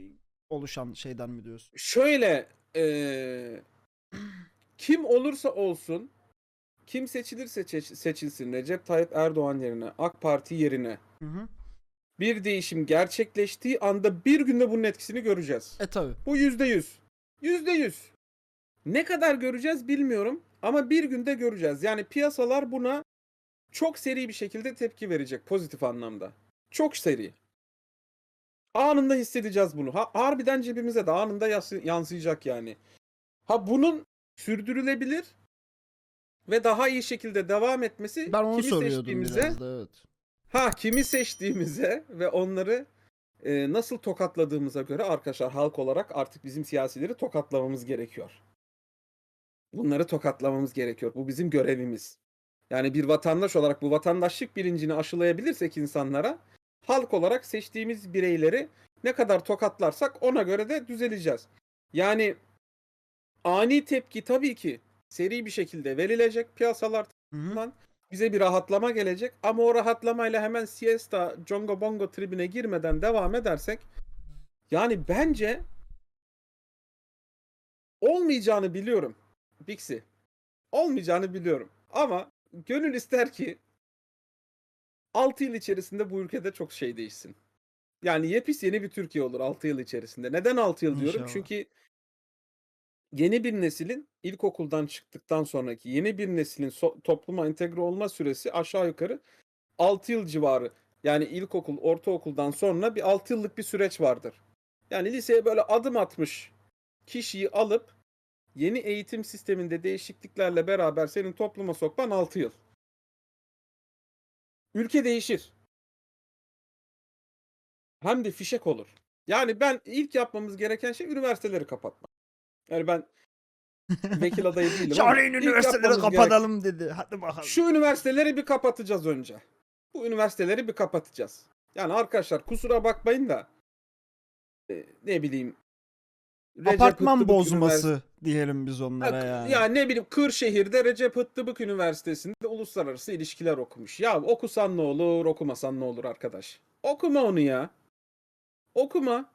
oluşan şeyden mi diyorsun? Şöyle eee, kim olursa olsun kim seçilirse seç- seçilsin Recep Tayyip Erdoğan yerine AK Parti yerine Hı hı. bir değişim gerçekleştiği anda bir günde bunun etkisini göreceğiz. E tabi. Bu yüzde yüz. Yüzde yüz. Ne kadar göreceğiz bilmiyorum ama bir günde göreceğiz. Yani piyasalar buna çok seri bir şekilde tepki verecek pozitif anlamda. Çok seri. Anında hissedeceğiz bunu. Ha, harbiden cebimize de anında yansıyacak yani. Ha bunun sürdürülebilir ve daha iyi şekilde devam etmesi Ben onu kimi soruyordum seçtiğimize biraz da evet. Ha kimi seçtiğimize ve onları e, nasıl tokatladığımıza göre arkadaşlar halk olarak artık bizim siyasileri tokatlamamız gerekiyor. Bunları tokatlamamız gerekiyor. Bu bizim görevimiz. Yani bir vatandaş olarak bu vatandaşlık bilincini aşılayabilirsek insanlara halk olarak seçtiğimiz bireyleri ne kadar tokatlarsak ona göre de düzeleceğiz. Yani ani tepki tabii ki seri bir şekilde verilecek piyasalar tarafından bize bir rahatlama gelecek ama o rahatlamayla hemen siesta, jongo bongo tribine girmeden devam edersek yani bence olmayacağını biliyorum Bixi. Olmayacağını biliyorum ama gönül ister ki 6 yıl içerisinde bu ülkede çok şey değişsin. Yani yepis yeni bir Türkiye olur 6 yıl içerisinde. Neden 6 yıl diyorum? İnşallah. Çünkü yeni bir neslin ilkokuldan çıktıktan sonraki yeni bir neslin so- topluma entegre olma süresi aşağı yukarı 6 yıl civarı. Yani ilkokul, ortaokuldan sonra bir 6 yıllık bir süreç vardır. Yani liseye böyle adım atmış kişiyi alıp yeni eğitim sisteminde değişikliklerle beraber senin topluma sokman 6 yıl. Ülke değişir. Hem de fişek olur. Yani ben ilk yapmamız gereken şey üniversiteleri kapatmak. Yani ben vekil adayı değilim ilk üniversiteleri kapatalım dedi. Hadi bakalım. Şu üniversiteleri bir kapatacağız önce. Bu üniversiteleri bir kapatacağız. Yani arkadaşlar kusura bakmayın da e, ne bileyim Recep Apartman Hıttıbık bozması diyelim biz onlara yani. Ya ne bileyim Kırşehir'de Recep Hıttıbık Üniversitesi'nde uluslararası ilişkiler okumuş. Ya okusan ne olur, okumasan ne olur arkadaş. Okuma onu ya. Okuma.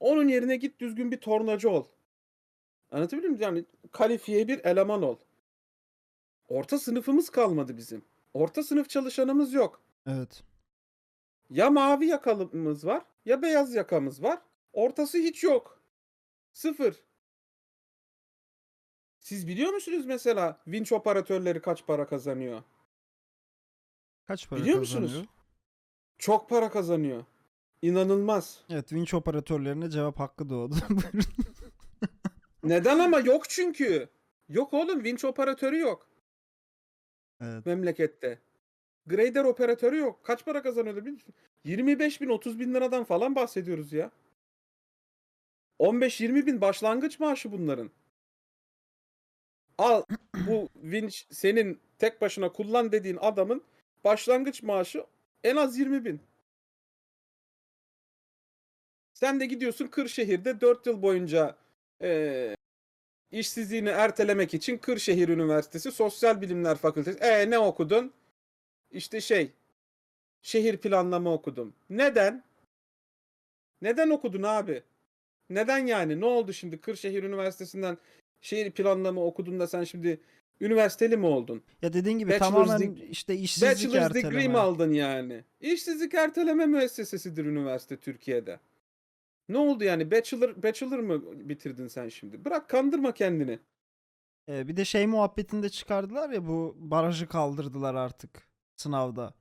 Onun yerine git düzgün bir tornacı ol. Anlatabiliyor muyum? Yani kalifiye bir eleman ol. Orta sınıfımız kalmadı bizim. Orta sınıf çalışanımız yok. Evet. Ya mavi yakalımız var ya beyaz yakamız var. Ortası hiç yok. Sıfır. Siz biliyor musunuz mesela vinç operatörleri kaç para kazanıyor? Kaç para Biliyor musunuz? kazanıyor? Çok para kazanıyor. İnanılmaz. Evet vinç operatörlerine cevap hakkı doğdu. Neden ama yok çünkü. Yok oğlum vinç operatörü yok evet. memlekette. Grader operatörü yok. Kaç para musun? 25 bin 30 bin liradan falan bahsediyoruz ya. 15-20 bin başlangıç maaşı bunların. Al bu vinç senin tek başına kullan dediğin adamın başlangıç maaşı en az 20 bin. Sen de gidiyorsun Kırşehir'de 4 yıl boyunca eee işsizliğini ertelemek için Kırşehir Üniversitesi Sosyal Bilimler Fakültesi. E ne okudun? İşte şey şehir planlama okudum. Neden? Neden okudun abi? Neden yani? Ne oldu şimdi Kırşehir Üniversitesi'nden şehir planlama okudun da sen şimdi üniversiteli mi oldun? Ya dediğin gibi Bachelor's tamamen işte işsizlik Bachelor's degree erteleme. mi aldın yani? İşsizlik erteleme müessesesidir üniversite Türkiye'de. Ne oldu yani? Bachelor, bachelor mı bitirdin sen şimdi? Bırak kandırma kendini. Ee, bir de şey muhabbetinde çıkardılar ya bu barajı kaldırdılar artık sınavda.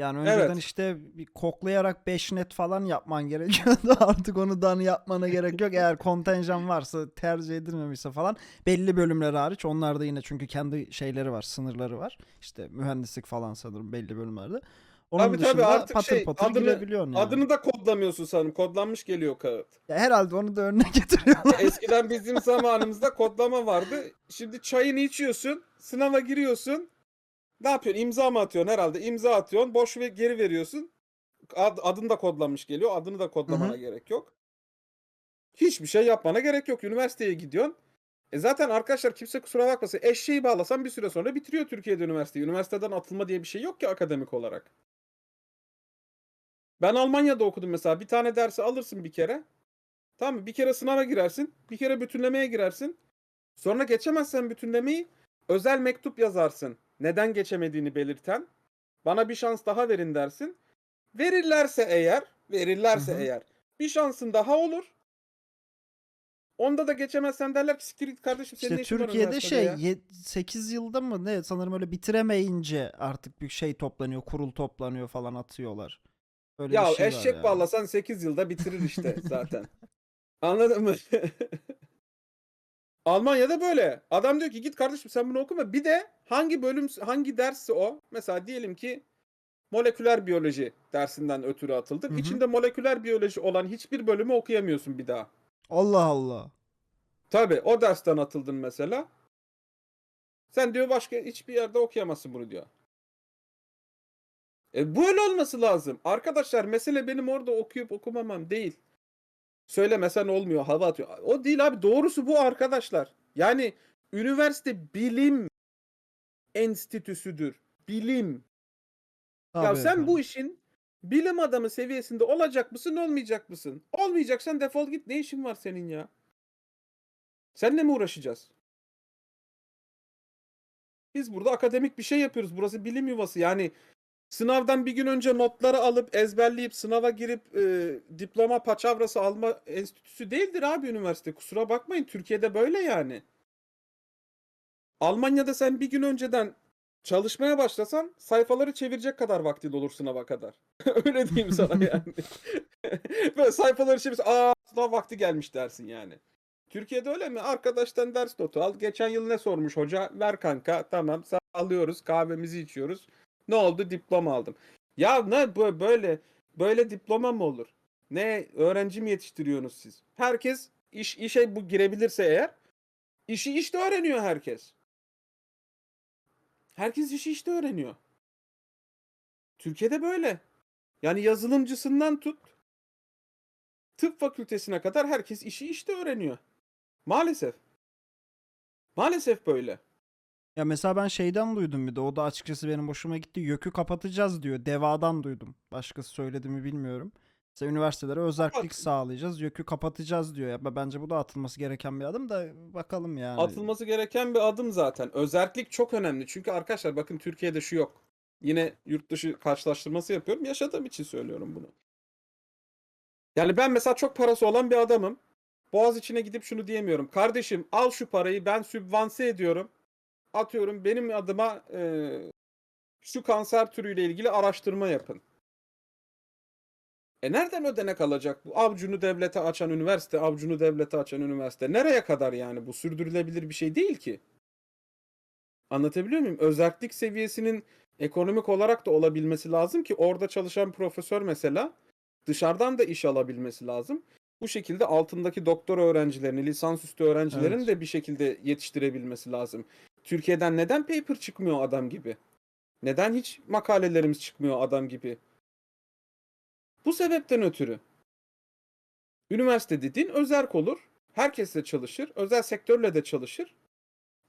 Yani önceden Evet. işte bir koklayarak 5 net falan yapman gerekiyordu. Artık onu dan yapmana gerek yok. Eğer kontenjan varsa tercih edilmemişse falan belli bölümler hariç onlar da yine çünkü kendi şeyleri var, sınırları var. İşte mühendislik falan sanırım belli bölümlerde. Onun Tabii tabii dışında artık patır şey, patır adını- girebiliyorsun yani. Adını da kodlamıyorsun sanırım. Kodlanmış geliyor kağıt. Ya herhalde onu da önüne getiriyorlar. Eskiden bizim zamanımızda kodlama vardı. Şimdi çayını içiyorsun, sınava giriyorsun. Ne yapıyorsun? İmza mı atıyorsun herhalde? İmza atıyorsun, boş ve geri veriyorsun. Ad, adın da kodlanmış geliyor. Adını da kodlamana Hı hı. gerek yok. Hiçbir şey yapmana gerek yok. Üniversiteye gidiyorsun. E zaten arkadaşlar kimse kusura bakmasın. Eşeği bağlasan bir süre sonra bitiriyor Türkiye'de üniversiteyi. Üniversiteden atılma diye bir şey yok ki akademik olarak. Ben Almanya'da okudum mesela. Bir tane dersi alırsın bir kere. Tamam mı? Bir kere sınava girersin. Bir kere bütünlemeye girersin. Sonra geçemezsen bütünlemeyi özel mektup yazarsın. Neden geçemediğini belirten. Bana bir şans daha verin dersin. Verirlerse eğer, verirlerse Hı hı. eğer bir şansın daha olur. Onda da geçemezsen derler ki siktir git kardeşim senin İşte Türkiye'de şey ya?" 8 yılda mı ne sanırım öyle bitiremeyince artık bir şey toplanıyor, kurul toplanıyor falan atıyorlar. Öyle Ya bir şey eşek bağlasan 8 yılda bitirir işte zaten. Anladın mı? Almanya'da böyle. Adam diyor ki git kardeşim sen bunu okuma. Bir de hangi bölüm hangi dersi o? Mesela diyelim ki moleküler biyoloji dersinden ötürü atıldık. Hı hı. İçinde moleküler biyoloji olan hiçbir bölümü okuyamıyorsun bir daha. Allah Allah. Tabii o dersten atıldın mesela. Sen diyor başka hiçbir yerde okuyamazsın bunu diyor. E böyle olması lazım. Arkadaşlar mesele benim orada okuyup okumamam değil. Söylemesen olmuyor hava atıyor. O değil abi doğrusu bu arkadaşlar. Yani üniversite bilim enstitüsüdür. Bilim. ya Tabii sen efendim. bu işin bilim adamı seviyesinde olacak mısın olmayacak mısın? Olmayacaksan defol git ne işin var senin ya? Seninle mi uğraşacağız? Biz burada akademik bir şey yapıyoruz. Burası bilim yuvası. Yani sınavdan bir gün önce notları alıp ezberleyip sınava girip e, diploma paçavrası alma enstitüsü değildir abi üniversite. Kusura bakmayın. Türkiye'de böyle yani. Almanya'da sen bir gün önceden çalışmaya başlasan sayfaları çevirecek kadar vaktin olur sınava kadar. Öyle diyeyim sana yani. Böyle sayfaları çevirsen aa sınav vakti gelmiş dersin yani. Türkiye'de öyle mi? Arkadaştan ders notu al. Geçen yıl ne sormuş hoca? Ver kanka. Tamam sağ alıyoruz. Kahvemizi içiyoruz. Ne oldu? Diploma aldım. Ya ne böyle böyle diploma mı olur? Ne öğrenci mi yetiştiriyorsunuz siz? Herkes iş işe bu girebilirse eğer işi işte öğreniyor herkes. Herkes işi işte öğreniyor. Türkiye'de böyle. Yani yazılımcısından tut tıp fakültesine kadar herkes işi işte öğreniyor. Maalesef. Maalesef böyle. Ya mesela ben şeyden duydum bir de o da açıkçası benim hoşuma gitti. YÖK'ü kapatacağız diyor. Deva'dan duydum. Başkası söyledi mi bilmiyorum. Mesela üniversitelere özellik Bak- sağlayacağız. YÖK'ü kapatacağız diyor. Ya bence bu da atılması gereken bir adım da bakalım yani. Atılması gereken bir adım zaten. Özellik çok önemli. Çünkü arkadaşlar bakın Türkiye'de şu yok. Yine yurt dışı karşılaştırması yapıyorum. Yaşadığım için söylüyorum bunu. Yani ben mesela çok parası olan bir adamım. Boğaz içine gidip şunu diyemiyorum. Kardeşim al şu parayı ben sübvanse ediyorum. Atıyorum benim adıma e, şu kanser türüyle ilgili araştırma yapın. E nereden ödenek alacak bu? Avcunu devlete açan üniversite, avcunu devlete açan üniversite. Nereye kadar yani bu? Sürdürülebilir bir şey değil ki. Anlatabiliyor muyum? Özellik seviyesinin ekonomik olarak da olabilmesi lazım ki orada çalışan profesör mesela dışarıdan da iş alabilmesi lazım. Bu şekilde altındaki doktor öğrencilerini, lisansüstü öğrencilerin Evet. de bir şekilde yetiştirebilmesi lazım. Türkiye'den neden paper çıkmıyor adam gibi? Neden hiç makalelerimiz çıkmıyor adam gibi? Bu sebepten ötürü. Üniversite dediğin özerk olur. Herkes de çalışır. Özel sektörle de çalışır.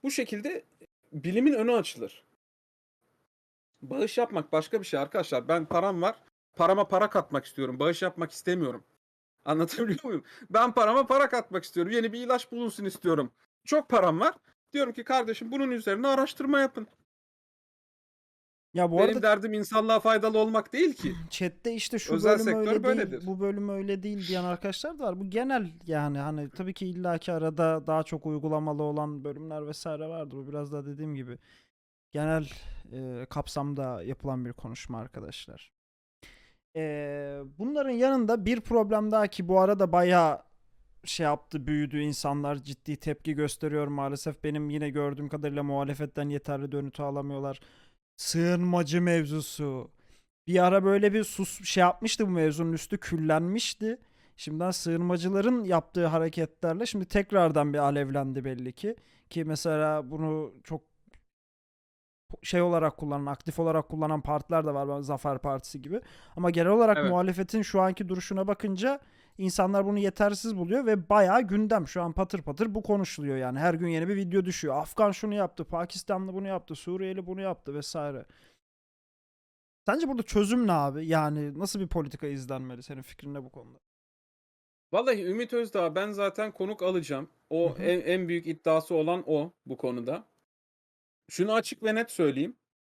Bu şekilde bilimin önü açılır. Bağış yapmak başka bir şey arkadaşlar. Ben param var. Parama para katmak istiyorum. Bağış yapmak istemiyorum. Anlatabiliyor muyum? Ben parama para katmak istiyorum. Yeni bir ilaç bulunsun istiyorum. Çok param var. Diyorum ki kardeşim bunun üzerine araştırma yapın. Ya bu Benim arada derdim insanlığa faydalı olmak değil ki. chatte işte şu Özel bölüm sektör öyle değil, böyledir. bu bölüm öyle değil diyen arkadaşlar da var. Bu genel yani hani tabii ki illaki arada daha çok uygulamalı olan bölümler vesaire vardır. Bu biraz da dediğim gibi genel e, kapsamda yapılan bir konuşma arkadaşlar. E, bunların yanında bir problem daha ki bu arada bayağı şey yaptı, büyüdü. insanlar ciddi tepki gösteriyor maalesef. Benim yine gördüğüm kadarıyla muhalefetten yeterli dönütü alamıyorlar. Sığınmacı mevzusu. Bir ara böyle bir sus şey yapmıştı bu mevzunun üstü küllenmişti. Şimdiden sığınmacıların yaptığı hareketlerle şimdi tekrardan bir alevlendi belli ki. Ki mesela bunu çok şey olarak kullanan, aktif olarak kullanan partiler de var. Zafer Partisi gibi. Ama genel olarak Evet. muhalefetin şu anki duruşuna bakınca insanlar bunu yetersiz buluyor ve bayağı gündem. Şu an patır patır bu konuşuluyor yani. Her gün yeni bir video düşüyor. Afgan şunu yaptı, Pakistanlı bunu yaptı, Suriyeli bunu yaptı vesaire. Sence burada çözüm ne abi? Yani nasıl bir politika izlenmeli? Senin fikrin ne bu konuda? Vallahi Ümit Özdağ ben zaten konuk alacağım. O en, en büyük iddiası olan o bu konuda. Şunu açık ve net söyleyeyim.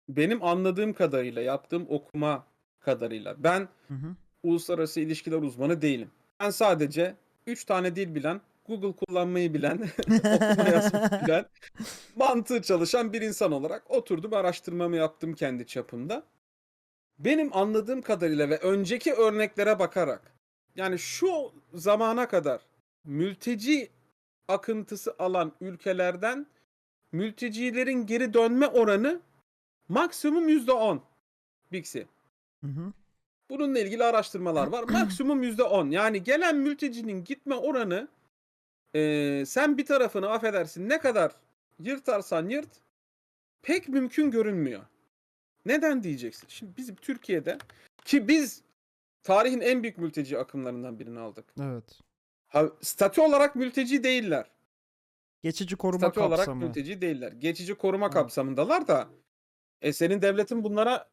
Benim anladığım kadarıyla, yaptığım okuma kadarıyla ben Hı hı. uluslararası ilişkiler uzmanı değilim. Ben sadece 3 tane dil bilen, Google kullanmayı bilen, okuma yazmayı bilen, mantığı çalışan bir insan olarak oturdum araştırmamı yaptım kendi çapımda. Benim anladığım kadarıyla ve önceki örneklere bakarak yani şu zamana kadar mülteci akıntısı alan ülkelerden mültecilerin geri dönme oranı maksimum %10. Bixi. Hı hı. Bununla ilgili araştırmalar var. Maksimum %10. Yani gelen mültecinin gitme oranı eee, sen bir tarafını affedersin ne kadar yırtarsan yırt pek mümkün görünmüyor. Neden diyeceksin? Şimdi bizim Türkiye'de ki biz tarihin en büyük mülteci akımlarından birini aldık. Evet. Ha, statü olarak mülteci değiller. Geçici koruma Statü olarak kapsamı. mülteci değiller. Geçici koruma Evet. kapsamındalar da e, senin devletin bunlara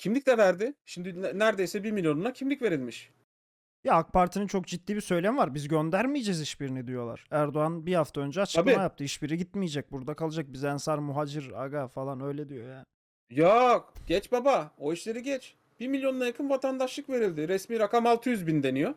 kimlik de verdi. Şimdi ne- neredeyse bir milyonuna kimlik verilmiş. Ya AK Parti'nin çok ciddi bir söylemi var. Biz göndermeyeceğiz hiçbirini diyorlar. Erdoğan bir hafta önce açıklama Tabii. yaptı. Hiçbiri gitmeyecek. Burada kalacak. Biz ensar muhacir aga falan öyle diyor ya. Yok geç baba o işleri geç. 1 milyonuna yakın vatandaşlık verildi. Resmi rakam 600 bin deniyor.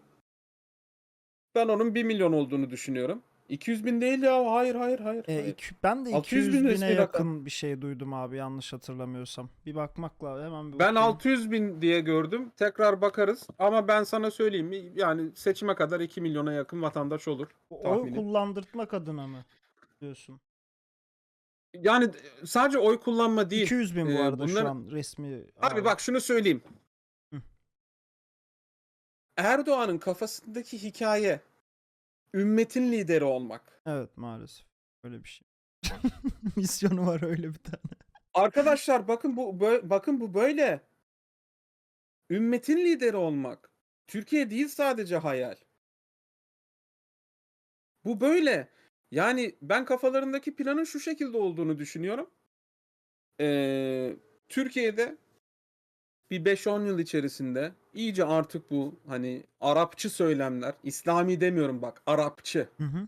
Ben onun 1 milyon olduğunu düşünüyorum. 200 bin değil ya hayır hayır hayır. E, hayır. iki- ben de 600 200 bin bine resmi yakın rakam. bir şey duydum abi yanlış hatırlamıyorsam. Bir bakmak lazım. Hemen bir Ben bakayım. 600 bin diye gördüm. Tekrar bakarız. Ama ben sana söyleyeyim mi? Yani seçime kadar 2 milyona yakın vatandaş olur. O- Oy tahminim. kullandırtmak adına mı diyorsun? Yani sadece oy kullanma değil. 200 bin bu Ee, arada şu bunları- an resmi. Abi bak şunu söyleyeyim. Hı. Erdoğan'ın kafasındaki hikaye ümmetin lideri olmak. Evet maalesef. Öyle bir şey. Misyonu var öyle bir tane. Arkadaşlar bakın bu bö- bakın bu böyle. Ümmetin lideri olmak. Türkiye değil sadece hayal. Bu böyle. Yani ben kafalarındaki planın şu şekilde olduğunu düşünüyorum. Ee, Türkiye'de bir 5-10 yıl içerisinde iyice artık bu hani Arapçı söylemler, İslami demiyorum bak, Arapçı. Hı hı.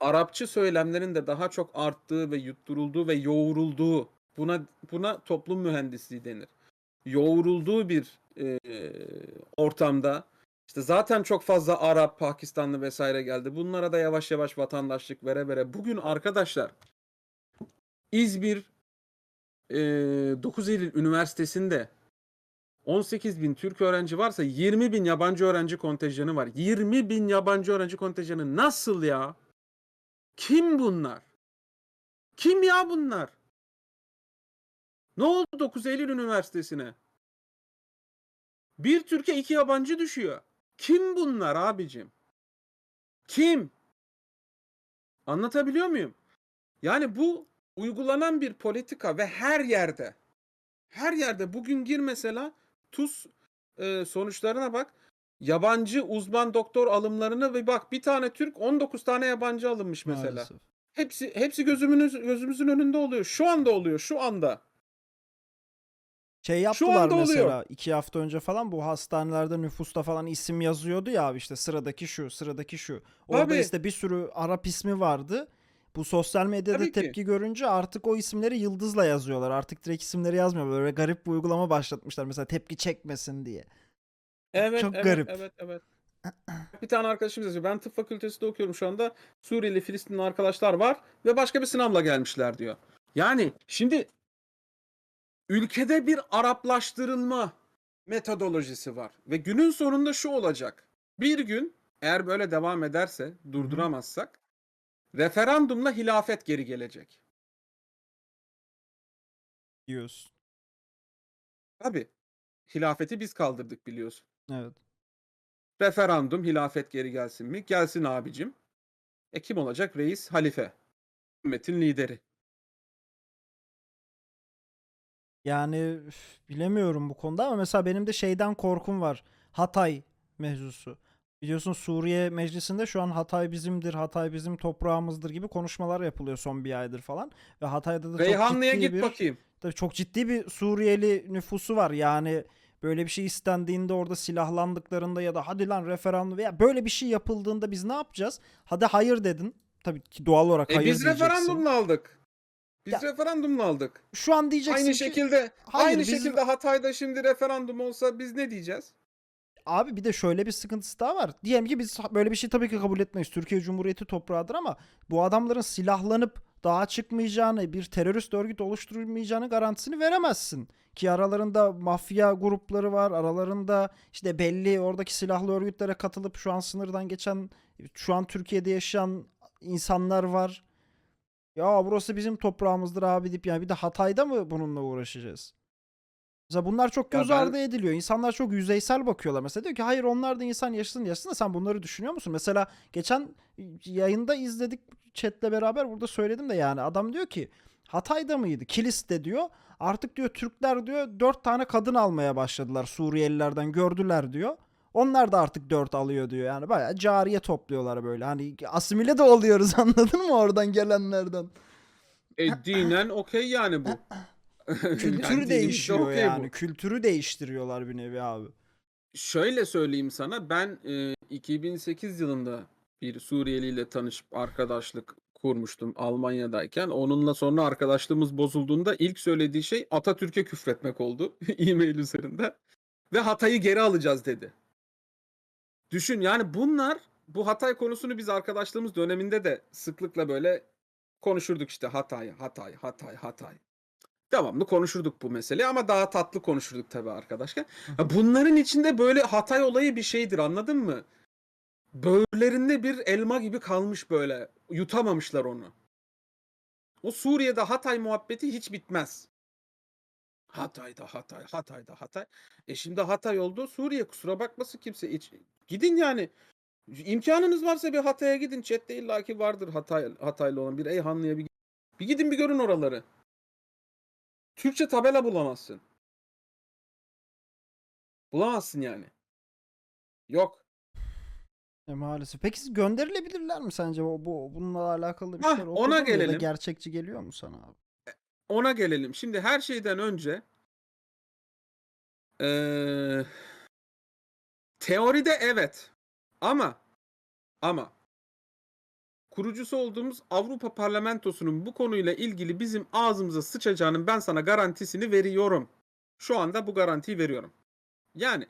Arapçı söylemlerin de daha çok arttığı ve yutturulduğu ve yoğrulduğu Buna buna toplum mühendisliği denir. Yoğrulduğu bir e, ortamda işte zaten çok fazla Arap, Pakistanlı vesaire geldi. Bunlara da yavaş yavaş vatandaşlık vere vere. Bugün arkadaşlar İzmir e, 9 Eylül Üniversitesi'nde 18 bin Türk öğrenci varsa 20 bin yabancı öğrenci kontenjanı var. 20 bin yabancı öğrenci kontenjanı nasıl ya? Kim bunlar? Kim ya bunlar? Ne oldu 9 Eylül Üniversitesi'ne? Bir Türkiye iki yabancı düşüyor. Kim bunlar abicim? Kim? Anlatabiliyor muyum? Yani bu uygulanan bir politika ve her yerde her yerde bugün gir mesela TUS e, sonuçlarına bak. Yabancı uzman doktor alımlarına ve bak bir tane Türk 19 tane yabancı alınmış mesela. Maalesef. Hepsi hepsi gözümüz gözümüzün önünde oluyor. Şu anda oluyor. Şu anda. Şey Şu yaptılar anda mesela oluyor. iki hafta önce falan bu hastanelerde nüfusta falan isim yazıyordu ya abi işte sıradaki şu sıradaki şu. Orada Tabii. işte bir sürü Arap ismi vardı. Bu sosyal medyada Tabii ki. tepki görünce artık o isimleri yıldızla yazıyorlar. Artık direkt isimleri yazmıyor. Böyle garip bir uygulama başlatmışlar mesela tepki çekmesin diye. Evet, Çok evet, garip. Evet, evet. Bir tane arkadaşımız yazıyor. Ben tıp fakültesinde okuyorum şu anda. Suriyeli, Filistinli arkadaşlar var ve başka bir sınavla gelmişler diyor. Yani şimdi ülkede bir Araplaştırılma metodolojisi var ve günün sonunda şu olacak. Bir gün eğer böyle devam ederse, durduramazsak referandumla hilafet geri gelecek. Diyorsun. Tabii. Hilafeti biz kaldırdık biliyorsun. Evet. Referandum hilafet geri gelsin mi? Gelsin abicim. E kim olacak? Reis, halife. Ümmetin lideri. Yani üf, bilemiyorum bu konuda ama mesela benim de şeyden korkum var. Hatay mevzusu. Biliyorsun Suriye Meclisi'nde şu an Hatay bizimdir, Hatay bizim toprağımızdır gibi konuşmalar yapılıyor son bir aydır falan. Ve Hatay'da da çok Reyhanlı'ya ciddi git bir, bakayım. tabii çok ciddi bir Suriyeli nüfusu var. Yani böyle bir şey istendiğinde orada silahlandıklarında ya da hadi lan referandum veya böyle bir şey yapıldığında biz ne yapacağız? Hadi hayır dedin. Tabii ki doğal olarak E hayır biz diyeceksin. referandumla aldık. Biz Ya- referandumla aldık. Şu an diyeceksin Aynı ki şekilde hayır, aynı biz- şekilde Hatay'da şimdi referandum olsa biz ne diyeceğiz? Abi bir de şöyle bir sıkıntısı daha var. Diyelim ki biz böyle bir şey tabii ki kabul etmeyiz. Türkiye Cumhuriyeti toprağıdır ama bu adamların silahlanıp dağa çıkmayacağını, bir terörist örgüt oluşturmayacağını garantisini veremezsin. Ki aralarında mafya grupları var. Aralarında işte belli oradaki silahlı örgütlere katılıp şu an sınırdan geçen, şu an Türkiye'de yaşayan insanlar var. Ya burası bizim toprağımızdır abi deyip yani bir de Hatay'da mı bununla uğraşacağız? Mesela bunlar çok Ya göz ben- ardı ediliyor. İnsanlar çok yüzeysel bakıyorlar. Mesela diyor ki hayır onlar da insan yaşasın yaşasın da sen bunları düşünüyor musun? Mesela geçen yayında izledik chatle beraber burada söyledim de yani adam diyor ki Hatay'da mıydı? Kilis'te diyor. Artık diyor Türkler diyor dört tane kadın almaya başladılar Suriyelilerden gördüler diyor. Onlar da artık dört alıyor diyor. Yani bayağı cariye topluyorlar böyle. Hani asimile de oluyoruz anladın mı oradan gelenlerden? E dinen okey yani bu. Yani Kültür dinimizde değişiyor bu. yani. Kültürü değiştiriyorlar bir nevi abi. Şöyle söyleyeyim sana ben e, 2008 yılında bir Suriyeli ile tanışıp arkadaşlık kurmuştum Almanya'dayken. Onunla sonra arkadaşlığımız bozulduğunda ilk söylediği şey Atatürk'e küfretmek oldu e-mail üzerinde. Ve Hatay'ı geri alacağız dedi. Düşün yani bunlar bu Hatay konusunu biz arkadaşlığımız döneminde de sıklıkla böyle konuşurduk işte Hatay, Hatay, Hatay, Hatay. Devamlı konuşurduk bu meseleyi ama daha tatlı konuşurduk tabii arkadaşlar. Bunların içinde böyle Hatay olayı bir şeydir anladın mı? Böğürlerinde bir elma gibi kalmış böyle. Yutamamışlar onu. O Suriye'de Hatay muhabbeti hiç bitmez. Hatay'da Hatay, Hatay'da Hatay. E şimdi Hatay oldu Suriye kusura bakmasın kimse. Hiç- Gidin yani. İmkanınız varsa bir Hatay'a gidin. Chat'te illaki vardır Hatay, Hataylı olan bir Eyhanlı'ya bir, bir gidin bir görün oraları. Türkçe tabela bulamazsın. Bulamazsın yani. Yok. E, maalesef. Peki siz gönderilebilirler mi sence? O, bu, bununla alakalı bir Hah, şeyler ona okudun mu ya da gelelim. gerçekçi geliyor mu sana abi? Ona gelelim. Şimdi her şeyden önce eee, teoride evet ama ama kurucusu olduğumuz Avrupa Parlamentosu'nun bu konuyla ilgili bizim ağzımıza sıçacağının ben sana garantisini veriyorum. Şu anda bu garantiyi veriyorum. Yani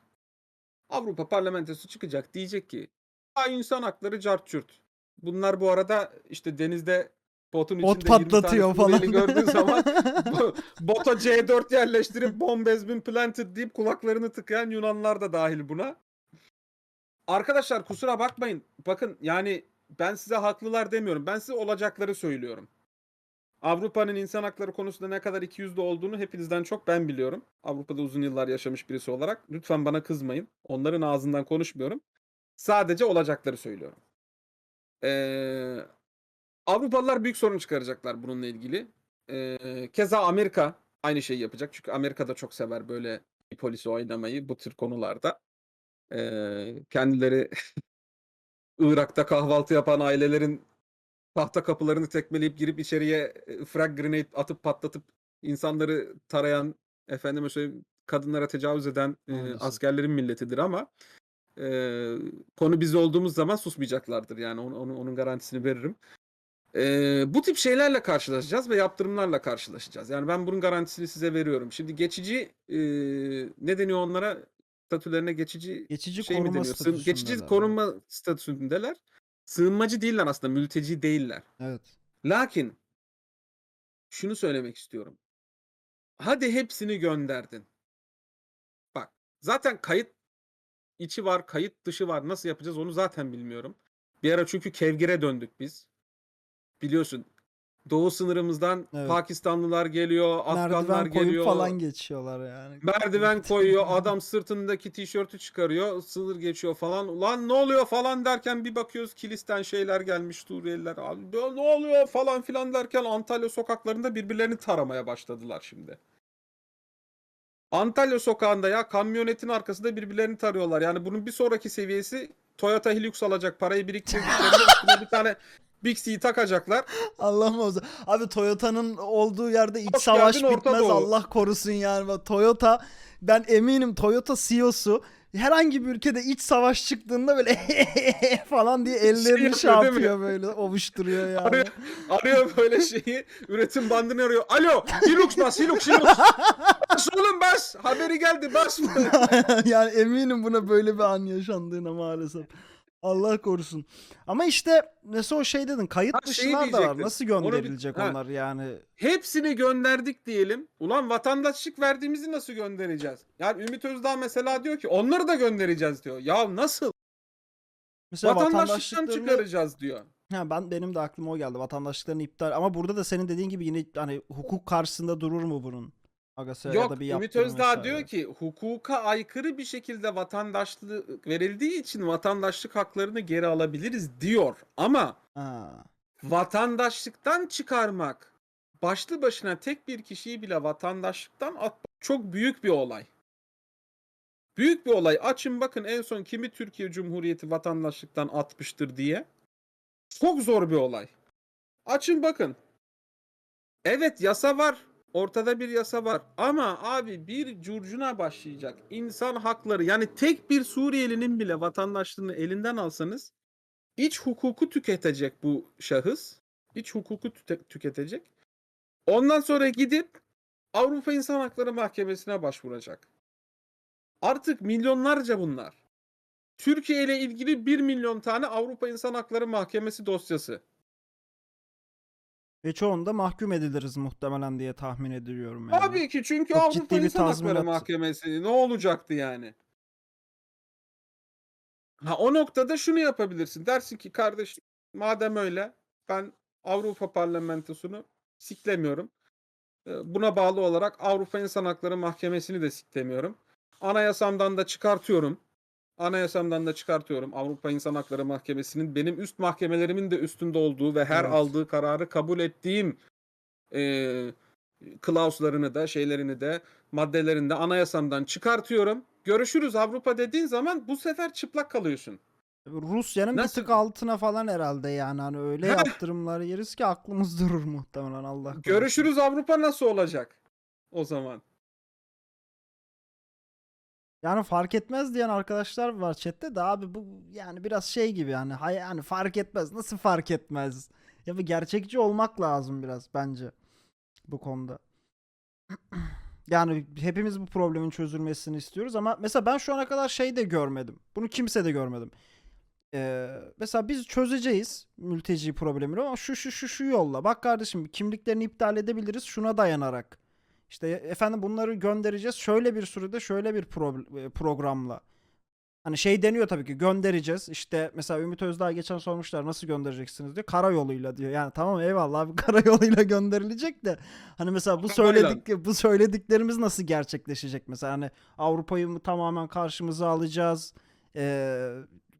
Avrupa Parlamentosu çıkacak diyecek ki "Aa, insan hakları cart cürt. Bunlar bu arada işte denizde botun Bot içinde 20 tane patlatıyor falan. Gördüğün zaman bo- bota C4 yerleştirip bomb has been planted deyip kulaklarını tıkayan Yunanlar da dahil buna. Arkadaşlar kusura bakmayın. Bakın yani ben size haklılar demiyorum. Ben size olacakları söylüyorum. Avrupa'nın insan hakları konusunda ne kadar ikiyüzlü olduğunu hepinizden çok ben biliyorum. Avrupa'da uzun yıllar yaşamış birisi olarak. Lütfen bana kızmayın. Onların ağzından konuşmuyorum. Sadece olacakları söylüyorum. Ee, Avrupalılar büyük sorun çıkaracaklar bununla ilgili. Ee, keza Amerika aynı şeyi yapacak. Çünkü Amerika da çok sever böyle polisi oynamayı bu tür konularda. Ee, kendileri Irak'ta kahvaltı yapan ailelerin tahta kapılarını tekmeleyip girip içeriye e, frag grenade atıp patlatıp insanları tarayan efendime söyleyeyim kadınlara tecavüz eden e, askerlerin milletidir ama e, konu biz olduğumuz zaman susmayacaklardır yani onu, onu- onun garantisini veririm. E, bu tip şeylerle karşılaşacağız ve yaptırımlarla karşılaşacağız. Yani ben bunun garantisini size veriyorum. Şimdi geçici e, ne deniyor onlara statülerine geçici Geçici şey mi koruma deniyor? Sığın- geçici korunma statüsündeler. Sığınmacı değiller aslında, mülteci değiller. Evet. Lakin şunu söylemek istiyorum. Hadi hepsini gönderdin. Bak, zaten kayıt içi var, kayıt dışı var. Nasıl yapacağız onu zaten bilmiyorum. Bir ara çünkü kevgire döndük biz. Biliyorsun. Doğu sınırımızdan Evet. Pakistanlılar geliyor, Afganlar Merdiven koyup geliyor. falan geçiyorlar yani. Merdiven koyuyor, adam sırtındaki tişörtü çıkarıyor, sınır geçiyor falan. Ulan ne oluyor falan derken bir bakıyoruz kilisten şeyler gelmiş Suriyeliler. Abi "Ya ne oluyor falan filan derken Antalya sokaklarında birbirlerini taramaya başladılar şimdi. Antalya sokağında ya kamyonetin arkasında birbirlerini tarıyorlar. Yani bunun bir sonraki seviyesi Toyota Hilux alacak parayı biriktirdiklerinde üstüne bir tane Bixi'yi takacaklar. Allah muhafaza. Abi Toyota'nın olduğu yerde iç Hoş savaş geldin, Orta bitmez. Doğu. Allah korusun yani. Toyota ben eminim Toyota CEO'su herhangi bir ülkede iç savaş çıktığında böyle falan diye ellerini şey yapıyor, yapıyor böyle ovuşturuyor yani. Arıyor, arıyor böyle şeyi üretim bandını arıyor. Alo Hilux bas Hilux Hilux. Bas oğlum bas. Haberi geldi bas. yani eminim buna böyle bir an yaşandığına maalesef. Allah korusun. Ama işte nasıl o şey dedin kayıt Ha, şeyi dışılar da var. Nasıl Onu gönderilecek ha. onlar yani? Hepsini gönderdik diyelim. Ulan vatandaşlık verdiğimizi nasıl göndereceğiz? Yani Ümit Özdağ mesela diyor ki onları da göndereceğiz diyor. Ya nasıl? Mesela Vatandaşlıktan çıkaracağız diyor. Ha ben benim de aklıma o geldi. Vatandaşlıklarını iptal. Ama burada da senin dediğin gibi yine hani hukuk karşısında durur mu bunun? Agası ya Yok da bir Ümit yaptırım Özdağ vesaire. diyor ki hukuka aykırı bir şekilde vatandaşlık verildiği için vatandaşlık haklarını geri alabiliriz diyor. Ama Ha. vatandaşlıktan çıkarmak başlı başına tek bir kişiyi bile vatandaşlıktan atmak çok büyük bir olay. Büyük bir olay. Açın bakın en son kimi Türkiye Cumhuriyeti vatandaşlıktan atmıştır diye. Çok zor bir olay. Açın bakın. Evet yasa var. Ortada bir yasa var. Ama abi bir curcuna başlayacak. İnsan hakları yani tek bir Suriyelinin bile vatandaşlığını elinden alsanız iç hukuku tüketecek bu şahıs. İç hukuku tüte- tüketecek. Ondan sonra gidip Avrupa İnsan Hakları Mahkemesi'ne başvuracak. Artık milyonlarca bunlar. Türkiye ile ilgili 1 milyon tane Avrupa İnsan Hakları Mahkemesi dosyası. Ve çoğunda mahkum ediliriz muhtemelen diye tahmin ediyorum yani. Tabii ki çünkü Çok Avrupa ciddi bir İnsan Hakları tazminat. Mahkemesi ne olacaktı yani? Ha o noktada şunu yapabilirsin. Dersin ki kardeş madem öyle ben Avrupa Parlamentosu'nu siklemiyorum. Ee, Buna bağlı olarak Avrupa İnsan Hakları Mahkemesi'ni de siklemiyorum. Anayasamdan da çıkartıyorum. Anayasamdan da çıkartıyorum. Avrupa İnsan Hakları Mahkemesi'nin benim üst mahkemelerimin de üstünde olduğu ve her Evet. aldığı kararı kabul ettiğim eee klauslarını da şeylerini de maddelerini de anayasamdan çıkartıyorum. Görüşürüz Avrupa dediğin zaman bu sefer çıplak kalıyorsun. Rusya'nın Nasıl- bir tık altına falan herhalde yani hani öyle yaptırımlar yeriz ki aklımız durur muhtemelen Allah korusun. Görüşürüz Avrupa nasıl olacak o zaman? Yani fark etmez diyen arkadaşlar var chatte de abi bu yani biraz şey gibi yani hay yani fark etmez. Nasıl fark etmez? Ya bir gerçekçi olmak lazım biraz bence bu konuda. Yani hepimiz bu problemin çözülmesini istiyoruz ama mesela ben şu ana kadar şey de görmedim. Bunu kimse de görmedim. Ee, mesela biz çözeceğiz mülteci problemini ama şu şu şu şu yolla. Bak kardeşim kimliklerini iptal edebiliriz şuna dayanarak. İşte efendim bunları göndereceğiz şöyle bir sürede şöyle bir pro- e, programla. Hani şey deniyor tabii ki göndereceğiz. İşte mesela Ümit Özdağ geçen sormuşlar nasıl göndereceksiniz diyor. Karayoluyla diyor. Yani tamam eyvallah abi karayoluyla gönderilecek de hani mesela bu söyledik bu söylediklerimiz nasıl gerçekleşecek mesela hani Avrupa'yı mı tamamen karşımıza alacağız? Ee,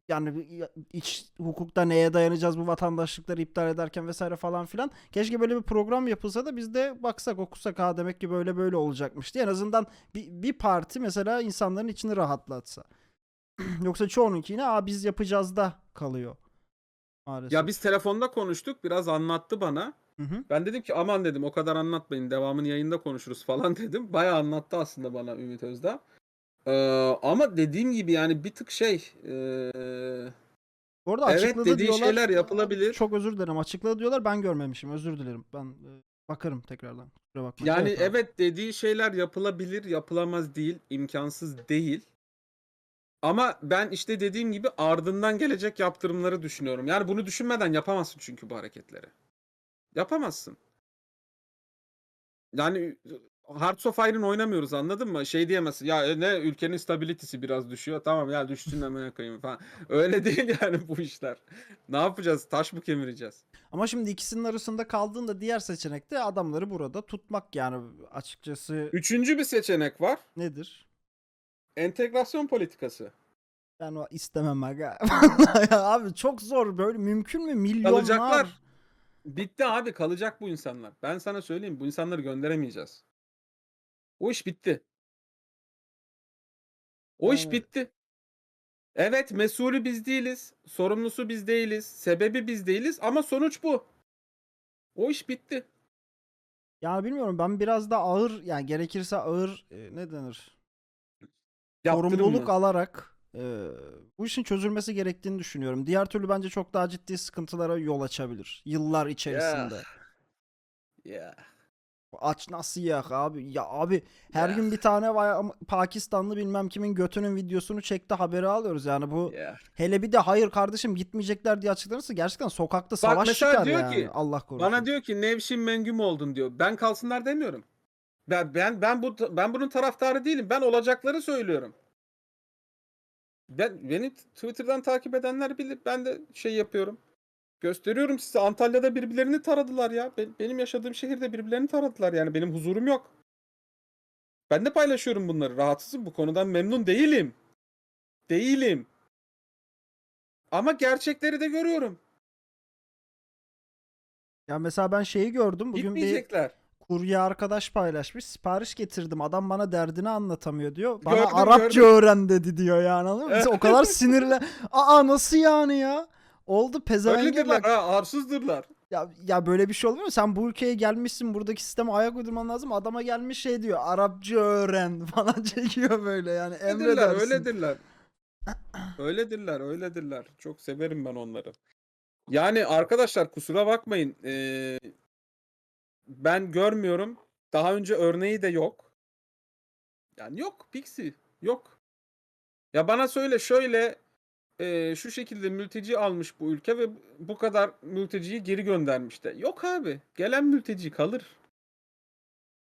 yani iç hukukta neye dayanacağız bu vatandaşlıkları iptal ederken vesaire falan filan. Keşke böyle bir program yapılsa da biz de baksak okusak ha demek ki böyle böyle olacakmış diye en azından bir, bir parti mesela insanların içini rahatlatsa. Yoksa çoğununki yine Aa, biz yapacağız da kalıyor. Maalesef. Ya biz telefonda konuştuk. Biraz anlattı bana. Hı hı. Ben dedim ki aman dedim o kadar anlatmayın. Devamını yayında konuşuruz falan dedim. Bayağı anlattı aslında bana Ümit Özdağ. Ee, ama dediğim gibi yani bir tık şey ee, Bu arada evet açıkladı dediği diyorlar. şeyler yapılabilir. Çok özür dilerim. Açıkladı diyorlar. Ben görmemişim. Özür dilerim. Ben e, bakarım tekrardan. Kusura bakmayın. Yani abi. evet dediği şeyler yapılabilir, yapılamaz değil, imkansız değil. Ama ben işte dediğim gibi ardından gelecek yaptırımları düşünüyorum. Yani bunu düşünmeden yapamazsın çünkü bu hareketleri. Yapamazsın. Yani Hearts of Iron oynamıyoruz anladın mı? Şey diyemezsin. Ya e, ne ülkenin stabilitesi biraz düşüyor. Tamam ya düşsün hemen koyayım falan. Öyle değil yani bu işler. Ne yapacağız? Taş mı kemireceğiz? Ama şimdi ikisinin arasında kaldığında diğer seçenek de adamları burada tutmak yani açıkçası Üçüncü bir seçenek var. nedir? Entegrasyon politikası. Ben o istemem aga. Abi çok zor böyle mümkün mü milyonlar? Kalacaklar. Bitti abi kalacak bu insanlar. Ben sana söyleyeyim bu insanları gönderemeyeceğiz. O iş bitti. O iş bitti. Evet mesulü biz değiliz. Sorumlusu biz değiliz. Sebebi biz değiliz ama sonuç bu. O iş bitti. Yani bilmiyorum ben biraz da ağır yani gerekirse ağır e, ne denir? Yaptırım Sorumluluk mı? alarak e, bu işin çözülmesi gerektiğini düşünüyorum. Diğer türlü bence çok daha ciddi sıkıntılara yol açabilir yıllar içerisinde. Ya. Aç nasıl yak abi? Ya abi her Ya. gün bir tane Pakistanlı bilmem kimin götünün videosunu çekti haberi alıyoruz yani bu Ya. hele bir de hayır kardeşim gitmeyecekler diye açıklanırsa gerçekten sokakta savaş mesela çıkar diyor yani ki, Allah korusun. Bana diyor ki Nevşin Mengüm oldun diyor. Ben kalsınlar demiyorum. Ben ben ben bu ben bunun taraftarı değilim. Ben olacakları söylüyorum. Ben beni Twitter'dan takip edenler bilir. Ben de şey yapıyorum. Gösteriyorum size Antalya'da birbirlerini taradılar ya. Ben- benim yaşadığım şehirde birbirlerini taradılar yani benim huzurum yok. Ben de paylaşıyorum bunları. Rahatsızım bu konudan memnun değilim. Değilim. Ama gerçekleri de görüyorum. Ya mesela ben şeyi gördüm bugün bir Gitmeyecekler. kurye arkadaş paylaşmış sipariş getirdim adam bana derdini anlatamıyor diyor. Bana Gördüm, Arapça gördüm. öğren dedi diyor yani anladın mı? Biz o kadar sinirle aa nasıl yani ya? Oldu bak. ha arsızdırlar. Ya, ya böyle bir şey olmuyor mu? Sen bu ülkeye gelmişsin buradaki sisteme ayak uydurman lazım. Adama gelmiş şey diyor Arapça öğren falan çekiyor böyle yani emredersin. öyledirler. öyledirler, öyledirler. Çok severim ben onları. Yani arkadaşlar kusura bakmayın. ee, ben görmüyorum. Daha önce örneği de yok. Yani yok Pixie. Yok. Ya bana söyle şöyle ee, şu şekilde mülteci almış bu ülke ve bu kadar mülteciyi geri göndermiş de. Yok abi. Gelen mülteci kalır.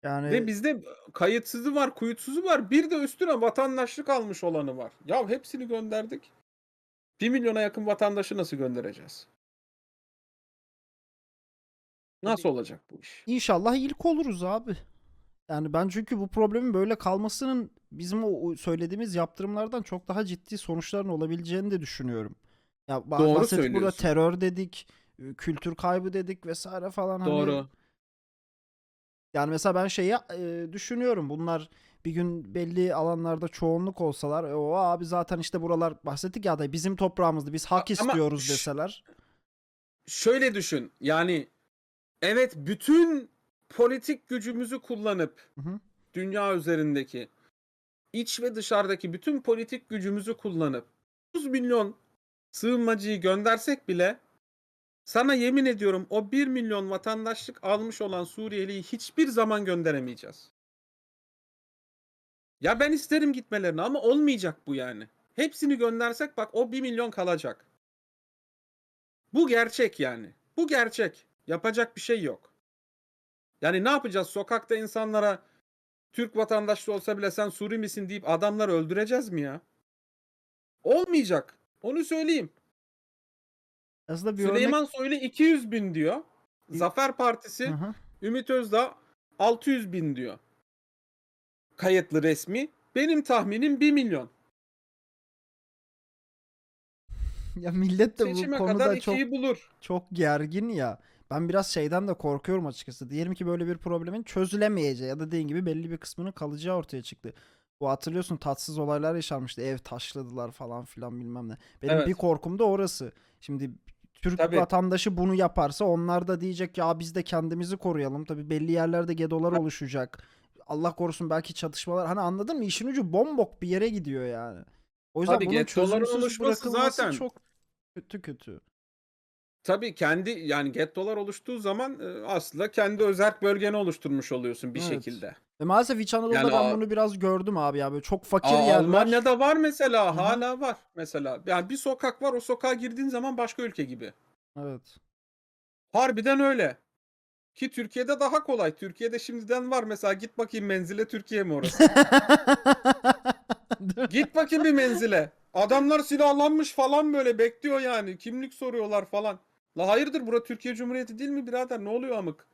Yani Ve bizde kayıtsızı var, kuyutsuzu var. Bir de üstüne vatandaşlık almış olanı var. Ya hepsini gönderdik. 1 milyona yakın vatandaşı nasıl göndereceğiz? Nasıl olacak bu iş? İnşallah ilk oluruz abi. Yani ben çünkü bu problemin böyle kalmasının bizim o söylediğimiz yaptırımlardan çok daha ciddi sonuçların olabileceğini de düşünüyorum. Ya Doğru bahsettik burada terör dedik, kültür kaybı dedik vesaire falan hani Doğru. yani mesela ben şeyi e, düşünüyorum. Bunlar bir gün belli alanlarda çoğunluk olsalar, e, o abi zaten işte buralar bahsettik ya da bizim toprağımızdı. Biz hak ama istiyoruz deseler. Şöyle düşün. Yani evet bütün politik gücümüzü kullanıp Hı hı. dünya üzerindeki iç ve dışarıdaki bütün politik gücümüzü kullanıp 30 milyon sığınmacıyı göndersek bile sana yemin ediyorum o 1 milyon vatandaşlık almış olan Suriyeliyi hiçbir zaman gönderemeyeceğiz. Ya ben isterim gitmelerini ama olmayacak bu yani. Hepsini göndersek bak o 1 milyon kalacak. Bu gerçek yani. Bu gerçek. Yapacak bir şey yok. Yani ne yapacağız? Sokakta insanlara Türk vatandaşlığı olsa bile sen Suri misin deyip adamları öldüreceğiz mi ya? Olmayacak. Onu söyleyeyim. Aslında bir Süleyman Soylu 200 bin diyor. Zafer Partisi örnek... Hı. Ümit Özdağ 600 bin diyor. Kayıtlı resmi. Benim tahminim 1 milyon. Ya millet de bu Seçime konuda kadar çok bulur. çok gergin ya. Ben biraz şeyden de korkuyorum açıkçası. Diyelim ki böyle bir problemin çözülemeyeceği ya da dediğin gibi belli bir kısmının kalacağı ortaya çıktı. Bu hatırlıyorsun tatsız olaylar yaşanmıştı. Ev taşladılar falan filan bilmem ne. Benim Evet. bir korkum da orası. Şimdi Türk Tabii. vatandaşı bunu yaparsa onlar da diyecek ya biz de kendimizi koruyalım. Tabii belli yerlerde gedolar oluşacak. Allah korusun belki çatışmalar. Hani anladın mı? İşin ucu bombok bir yere gidiyor yani. O yüzden Tabii bunun çözümsüz oluşması bırakılması zaten- çok kötü kötü. Tabii kendi yani gettolar oluştuğu zaman e, aslında kendi özerk bölgeni oluşturmuş oluyorsun bir Evet. şekilde. Ve maalesef İç Anadolu'da Yani ben a- bunu biraz gördüm abi ya. Böyle çok fakir Aa, yerler. Almanya'da var mesela Hı hı. hala var mesela. Yani bir sokak var o sokağa girdiğin zaman başka ülke gibi. Evet. Harbiden öyle. Ki Türkiye'de daha kolay. Türkiye'de şimdiden var mesela git bakayım menzile Türkiye mi orası? Değil mi? git bakayım bir menzile. Adamlar silahlanmış falan böyle bekliyor yani. Kimlik soruyorlar falan. La hayırdır bura Türkiye Cumhuriyeti değil mi birader? Ne oluyor amık?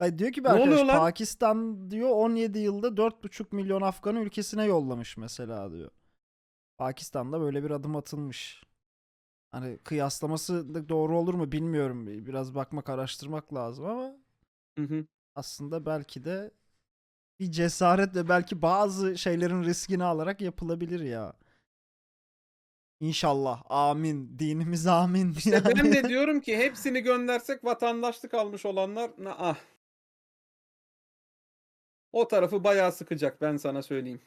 Ay diyor ki bir Ne oluyor arkadaş lan? Pakistan diyor 17 yılda 4,5 milyon Afgan'ı ülkesine yollamış mesela diyor. Pakistan'da böyle bir adım atılmış. Hani kıyaslaması da doğru olur mu bilmiyorum. Biraz bakmak araştırmak lazım ama Hı hı. aslında belki de bir cesaret ve belki bazı şeylerin riskini alarak yapılabilir ya. İnşallah. Amin. Dinimiz amin. İşte ben Yani. de diyorum ki hepsini göndersek vatandaşlık almış olanlar na- ah. O tarafı bayağı sıkacak ben sana söyleyeyim.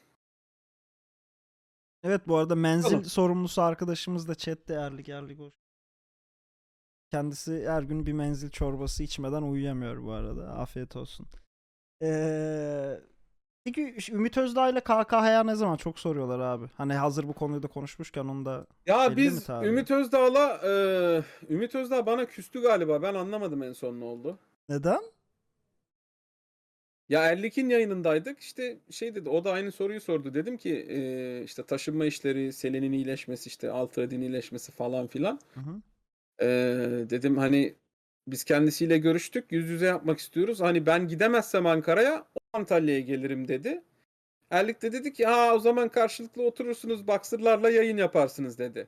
Evet bu arada menzil Bakalım. sorumlusu arkadaşımız da chatte Erlik Erlik hoş. Kendisi her gün bir menzil çorbası içmeden uyuyamıyor bu arada. Afiyet olsun. Ee, peki Ümit Özdağ ile KKH'ya ne zaman çok soruyorlar abi. Hani hazır bu konuyu da konuşmuşken onu da Ya biz? Ümit Özdağ'la e, Ümit Özdağ bana küstü galiba. Ben anlamadım en son ne oldu. neden? Ya Erlik'in yayınındaydık. İşte şey dedi. O da aynı soruyu sordu. Dedim ki e, işte taşınma işleri, Selin'in iyileşmesi, işte Alfred'in iyileşmesi falan filan. Hı hı. E, dedim hani biz kendisiyle görüştük. Yüz yüze yapmak istiyoruz. Hani ben gidemezsem Ankara'ya o Antalya'ya gelirim dedi. Erlik de dedi ki ha o zaman karşılıklı oturursunuz baksırlarla yayın yaparsınız dedi.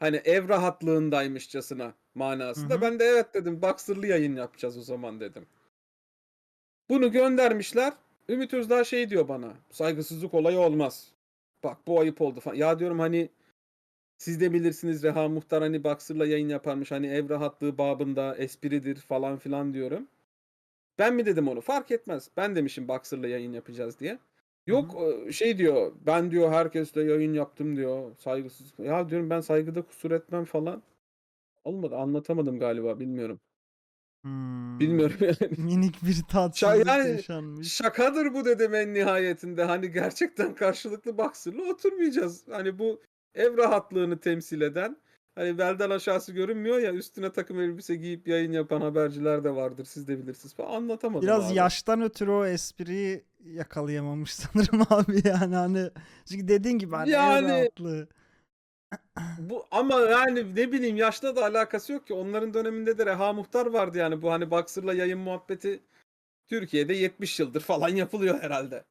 Hani ev rahatlığındaymışçasına manasında. Hı hı. Ben de evet dedim baksırlı yayın yapacağız o zaman dedim. Bunu göndermişler. Ümit Özdağ şey diyor bana. Saygısızlık olayı olmaz. Bak bu ayıp oldu falan. Ya diyorum hani siz de bilirsiniz Reha Muhtar hani Baksır'la yayın yaparmış. Hani ev rahatlığı babında espridir falan filan diyorum. Ben mi dedim onu? Fark etmez. Ben demişim Baksır'la yayın yapacağız diye. Yok e, şey diyor. Ben diyor herkesle yayın yaptım diyor. Saygısız. Ya diyorum ben saygıda kusur etmem falan. Olmadı. Anlatamadım galiba. Bilmiyorum. Hmm. Bilmiyorum yani. Minik bir tatsızlık yani- yaşanmış. Şakadır bu dedim en nihayetinde. Hani gerçekten karşılıklı baksırla oturmayacağız. Hani bu ev rahatlığını temsil eden hani belden aşağısı görünmüyor ya üstüne takım elbise giyip yayın yapan haberciler de vardır. Siz de bilirsiniz falan. Anlatamadım Biraz abi. yaştan ötürü o espriyi yakalayamamış sanırım abi yani hani çünkü dediğin gibi hani ev Yani- rahatlığı. Bu ama yani ne bileyim yaşla da alakası yok ki. Onların döneminde de Reha Muhtar vardı yani. Bu hani baksırla yayın muhabbeti Türkiye'de 70 yıldır falan yapılıyor herhalde.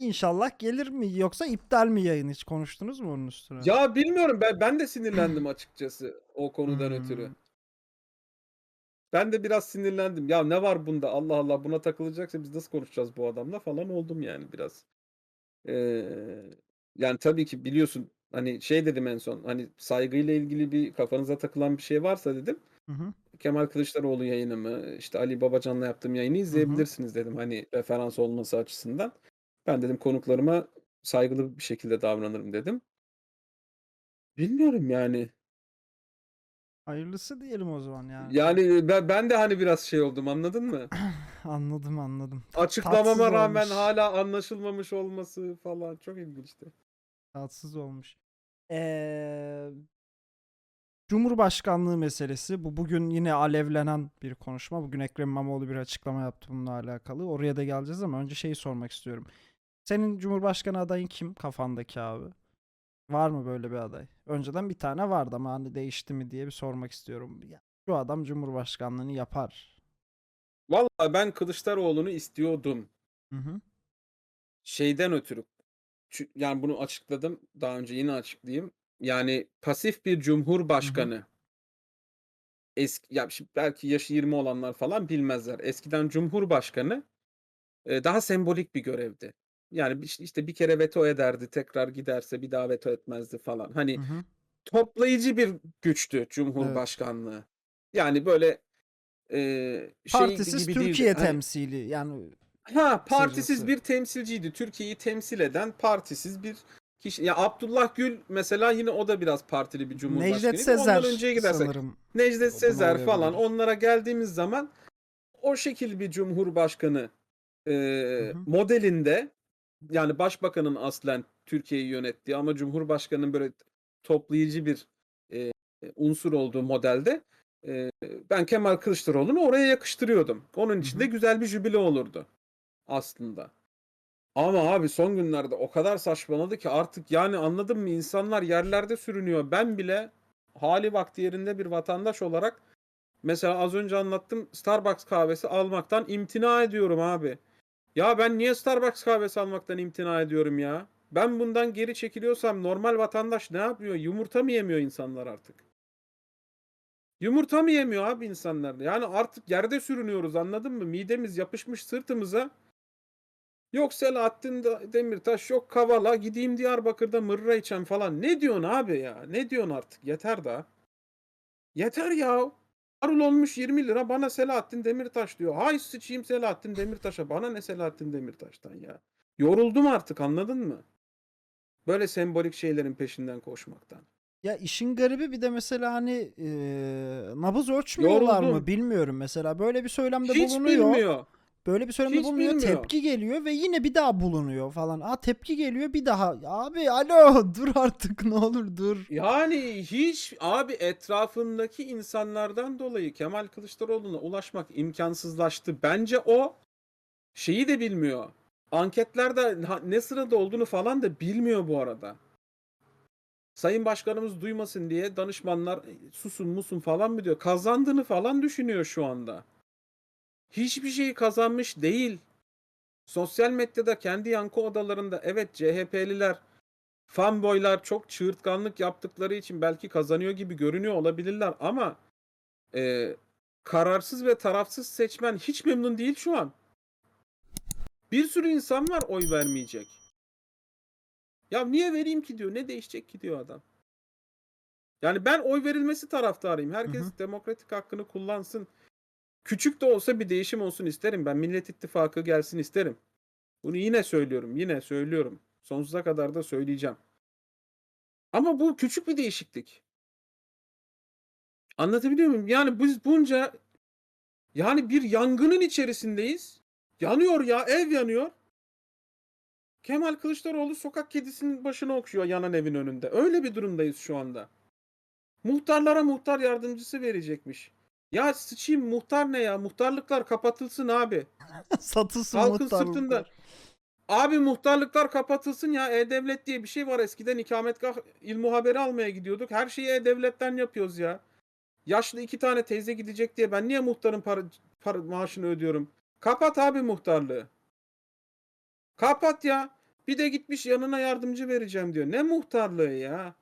İnşallah gelir mi yoksa iptal mi yayın hiç konuştunuz mu onun üstüne? Ya bilmiyorum ben ben de sinirlendim açıkçası o konudan Hmm. ötürü. Ben de biraz sinirlendim. Ya ne var bunda? Allah Allah buna takılacaksa biz nasıl konuşacağız bu adamla falan oldum yani biraz. Ee, yani tabii ki biliyorsun hani şey dedim en son hani saygıyla ilgili bir kafanıza takılan bir şey varsa dedim. Hı hı. Kemal Kılıçdaroğlu yayınımı, işte Ali Babacan'la yaptığım yayını izleyebilirsiniz dedim. Hani referans olması açısından. Ben dedim konuklarıma saygılı bir şekilde davranırım dedim. Bilmiyorum yani. Hayırlısı diyelim o zaman yani. Yani ben, ben de hani biraz şey oldum anladın mı? Anladım anladım. Açıklamama Tatsız rağmen olmuş. hala anlaşılmamış olması falan çok ilginçti. Tatsız olmuş. Ee, Cumhurbaşkanlığı meselesi. Bu bugün yine alevlenen bir konuşma. Bugün Ekrem İmamoğlu bir açıklama yaptı bununla alakalı. Oraya da geleceğiz ama önce şeyi sormak istiyorum. Senin Cumhurbaşkanı adayın kim kafandaki abi? Var mı böyle bir aday? Önceden bir tane vardı ama hani değişti mi diye bir sormak istiyorum. Ya, şu adam Cumhurbaşkanlığını yapar. Vallahi ben Kılıçdaroğlu'nu istiyordum. Hı hı. Şeyden ötürü. Yani bunu açıkladım. Daha önce yine açıklayayım. Yani pasif bir cumhurbaşkanı. Eski, ya şimdi belki yaşı 20 olanlar falan bilmezler. Eskiden cumhurbaşkanı e, daha sembolik bir görevdi. Yani işte bir kere veto ederdi, tekrar giderse bir daha veto etmezdi falan. Hani Hı hı. toplayıcı bir güçtü Cumhurbaşkanlığı. Yani böyle e, şey Partisiz gibi değildi. Türkiye Hani- temsili yani Ha, partisiz Kısacası. bir temsilciydi. Türkiye'yi temsil eden partisiz bir kişi. Ya Abdullah Gül mesela yine o da biraz partili bir cumhurbaşkanıydı. Necdet Sezer Ondan önceye gidersek sanırım. Necdet Sezer falan onlara geldiğimiz zaman o şekil bir cumhurbaşkanı e, hı. modelinde yani başbakanın aslen Türkiye'yi yönettiği ama cumhurbaşkanının böyle toplayıcı bir e, unsur olduğu modelde e, ben Kemal Kılıçdaroğlu'nu oraya yakıştırıyordum. Onun için de güzel bir jübile olurdu aslında. Ama abi son günlerde o kadar saçmaladı ki artık yani anladın mı insanlar yerlerde sürünüyor. Ben bile hali vakti yerinde bir vatandaş olarak mesela az önce anlattım Starbucks kahvesi almaktan imtina ediyorum abi. Ya ben niye Starbucks kahvesi almaktan imtina ediyorum ya? Ben bundan geri çekiliyorsam normal vatandaş ne yapıyor? Yumurta mı yemiyor insanlar artık? Yumurta mı yemiyor abi insanlar? Yani artık yerde sürünüyoruz anladın mı? Midemiz yapışmış sırtımıza. Yok Selahattin Da- Demirtaş, yok Kavala, gideyim Diyarbakır'da mırra içen falan. Ne diyorsun abi ya? Ne diyorsun artık? Yeter daha. Yeter ya. Marul olmuş 20 lira bana Selahattin Demirtaş diyor. Hay sıçayım Selahattin Demirtaş'a. Bana ne Selahattin Demirtaş'tan ya. Yoruldum artık anladın mı? Böyle sembolik şeylerin peşinden koşmaktan. Ya işin garibi bir de mesela hani eee, nabız ölçmüyorlar mı Yoruldum. bilmiyorum mesela böyle bir söylemde Hiç bulunuyor. bilmiyor. Böyle bir söylemde Hiç bulunuyor, bilmiyor. tepki geliyor ve yine bir daha bulunuyor falan. Aa tepki geliyor bir daha. Abi alo dur artık ne olur dur. Yani hiç abi etrafındaki insanlardan dolayı Kemal Kılıçdaroğlu'na ulaşmak imkansızlaştı. Bence o şeyi de bilmiyor. Anketlerde ne sırada olduğunu falan da bilmiyor bu arada. Sayın Başkanımız duymasın diye danışmanlar "E, susun musun falan mı diyor. Kazandığını falan düşünüyor şu anda. Hiçbir şeyi kazanmış değil. Sosyal medyada kendi yankı odalarında evet CHP'liler fanboylar çok çığırtkanlık yaptıkları için belki kazanıyor gibi görünüyor olabilirler ama e, kararsız ve tarafsız seçmen hiç memnun değil şu an. Bir sürü insan var oy vermeyecek. Ya niye vereyim ki diyor. Ne değişecek ki diyor adam. Yani ben oy verilmesi taraftarıyım. Herkes Hı hı. demokratik hakkını kullansın. Küçük de olsa bir değişim olsun isterim. Ben Millet İttifakı gelsin isterim. Bunu yine söylüyorum. Yine söylüyorum. Sonsuza kadar da söyleyeceğim. Ama bu küçük bir değişiklik. Anlatabiliyor muyum? Yani biz bunca yani bir yangının içerisindeyiz. Yanıyor ya, ev yanıyor. Kemal Kılıçdaroğlu sokak kedisinin başını okşuyor yanan evin önünde. Öyle bir durumdayız şu anda. Muhtarlara muhtar yardımcısı verecekmiş. Ya sıçayım muhtar ne ya? Muhtarlıklar kapatılsın abi. Satılsın Halkın sırtında. Abi muhtarlıklar kapatılsın ya. E-Devlet diye bir şey var. Eskiden ikametgah il muhaberi almaya gidiyorduk. Her şeyi E-Devlet'ten yapıyoruz ya. Yaşlı iki tane teyze gidecek diye ben niye muhtarın para, para maaşını ödüyorum? Kapat abi muhtarlığı. Kapat ya. Bir de gitmiş yanına yardımcı vereceğim diyor. Ne muhtarlığı ya?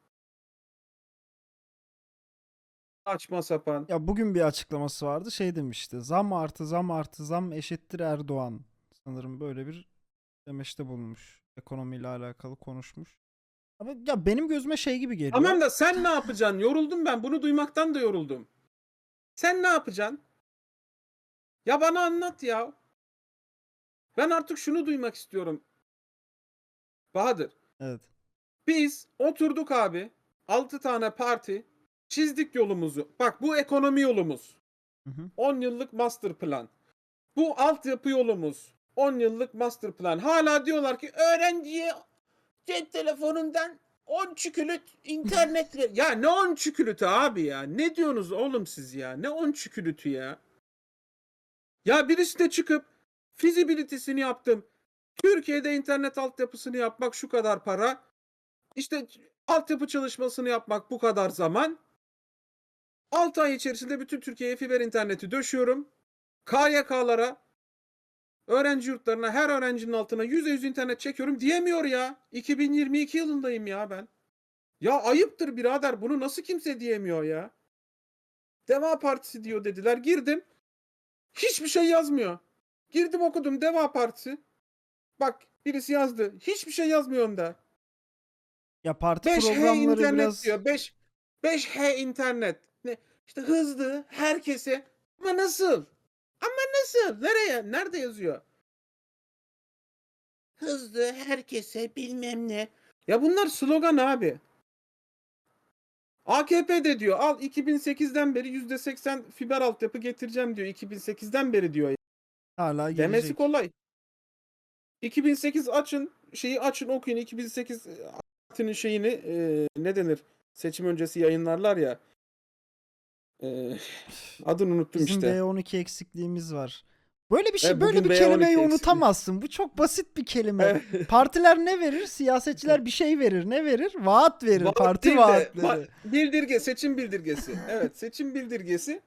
Açma sapan. Ya bugün bir açıklaması vardı şey demişti. Zam artı zam artı zam eşittir Erdoğan. Sanırım böyle bir demeçte bulunmuş. Ekonomiyle alakalı konuşmuş. Ama ya benim gözüme şey gibi geliyor. Tamam da sen ne yapacaksın? Yoruldum ben. Bunu duymaktan da yoruldum. Sen ne yapacaksın? Ya bana anlat ya. Ben artık şunu duymak istiyorum. Bahadır. Evet. Biz oturduk abi. 6 tane parti. Çizdik yolumuzu. Bak bu ekonomi yolumuz. Hı hı. 10 yıllık master plan. Bu altyapı yolumuz. 10 yıllık master plan. Hala diyorlar ki öğrenciye cep telefonundan 10 çükülüt internetle. ya ne 10 çükülütü abi ya? Ne diyorsunuz oğlum siz ya? Ne 10 çükülütü ya? Ya birisi de çıkıp fizibilitesini yaptım. Türkiye'de internet altyapısını yapmak şu kadar para. İşte altyapı çalışmasını yapmak bu kadar zaman. 6 ay içerisinde bütün Türkiye'ye fiber interneti döşüyorum. KYK'lara, öğrenci yurtlarına, her öğrencinin altına yüzde yüz internet çekiyorum diyemiyor ya. 2022 yılındayım ya ben. Ya ayıptır birader bunu nasıl kimse diyemiyor ya. Deva Partisi diyor dediler. Girdim. Hiçbir şey yazmıyor. Girdim okudum Deva Partisi. Bak birisi yazdı. Hiçbir şey yazmıyor onda. Ya parti 5H programları internet biraz diyor. 5 5H internet. İşte hızlı herkese. Ama nasıl? Ama nasıl? Nereye? Nerede yazıyor? Hızlı herkese bilmem ne. Ya bunlar slogan abi. AKP de diyor al 2008'den beri %80 fiber altyapı getireceğim diyor. 2008'den beri diyor. hala Demesi gelecek. kolay. 2008 açın şeyi açın okuyun 2008 partinin şeyini e, ne denir seçim öncesi yayınlarlar ya e, adını unuttum Bizim işte. B12 eksikliğimiz var. Böyle bir şey, E, böyle bir B12 kelimeyi unutamazsın. Bu çok basit bir kelime. Evet. Partiler ne verir? Siyasetçiler bir şey verir. Ne verir? Vaat verir. Vaat Parti değil de, vaatleri. va- bildirge seçim bildirgesi. Evet seçim bildirgesi.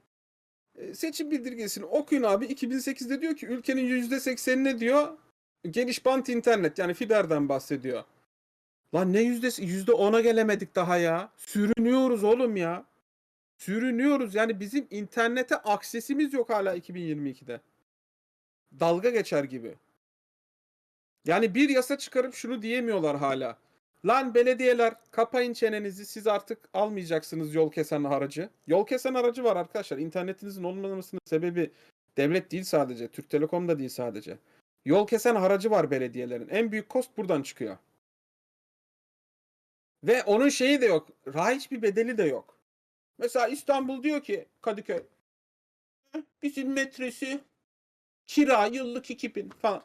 E, Seçim bildirgesini okuyun abi. 2008'de diyor ki ülkenin %80'ine diyor geniş bant internet yani fiberden bahsediyor. Lan ne yüzdesi? Yüzde ona gelemedik daha ya. Sürünüyoruz oğlum ya. Sürünüyoruz. Yani bizim internete aksesimiz yok hala 2022'de. Dalga geçer gibi. Yani bir yasa çıkarıp şunu diyemiyorlar hala. Lan belediyeler kapayın çenenizi siz artık almayacaksınız yol kesen aracı. Yol kesen aracı var arkadaşlar. İnternetinizin olmamasının sebebi devlet değil sadece. Türk Telekom da değil sadece. Yol kesen aracı var belediyelerin. En büyük kost buradan çıkıyor. Ve onun şeyi de yok. Rahiç bir bedeli de yok. Mesela İstanbul diyor ki Kadıköy "Heh, bizim metresi kira yıllık 2000 falan.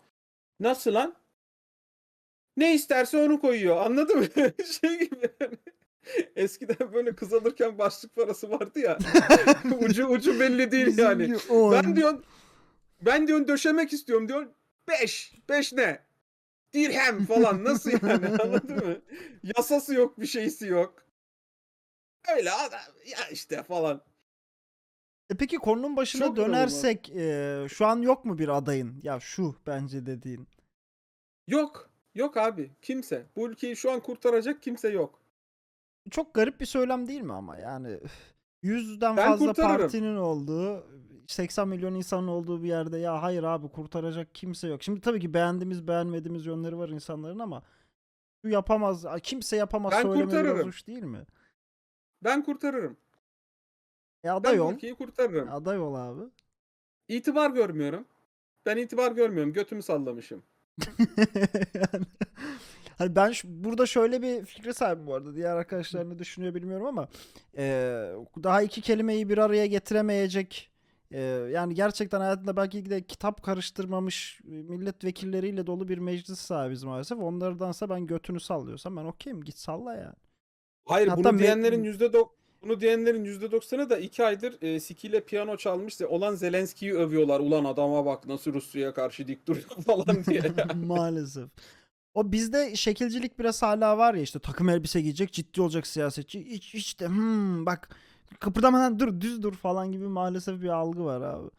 Nasıl lan? Ne isterse onu koyuyor. Anladın mı? şey gibi. yani. Eskiden böyle kız alırken başlık parası vardı ya. ucu ucu belli değil yani. Bizimki on. Ben diyorsun ben diyorsun döşemek istiyorum diyor. 5. 5 ne? Dirhem falan nasıl yani anladın mı? Yasası yok bir şeysi yok. Öyle adam ya işte falan. E peki konunun başına Çok dönersek e, şu an yok mu bir adayın? Ya şu bence dediğin. Yok. Yok abi. Kimse. Bu ülkeyi şu an kurtaracak kimse yok. Çok garip bir söylem değil mi ama yani üf, yüzden Ben fazla kurtarırım. partinin olduğu 80 milyon insanın olduğu bir yerde ya hayır abi kurtaracak kimse yok. Şimdi tabii ki beğendiğimiz beğenmediğimiz yönleri var insanların ama şu yapamaz kimse yapamaz Ben söyleme biraz kurtarırım. değil mi? Ben kurtarırım. E Ben aday bu ol. ülkeyi kurtarırım. Aday ol abi. İtibar görmüyorum. Ben itibar görmüyorum. Götümü sallamışım. yani, hani ben şu- burada şöyle bir fikre sahibim bu arada. Diğer arkadaşlar ne düşünüyor bilmiyorum ama eee, daha iki kelimeyi bir araya getiremeyecek eee, yani gerçekten hayatında belki de kitap karıştırmamış e, milletvekilleriyle dolu bir meclis sahibiz maalesef. Onlardansa ben götünü sallıyorsam ben okeyim git salla yani. Hayır Hatta bunu me- diyenlerin yüzde dok bunu diyenlerin yüzde doksanı da iki aydır e, sikiyle piyano çalmış olan Zelenski'yi övüyorlar. Ulan adama bak nasıl Rusya'ya karşı dik duruyor falan diye. Maalesef. O bizde şekilcilik biraz hala var ya işte takım elbise giyecek ciddi olacak siyasetçi. Hiç, hiç de hmm, bak kıpırdamadan dur düz dur falan gibi maalesef bir algı var abi.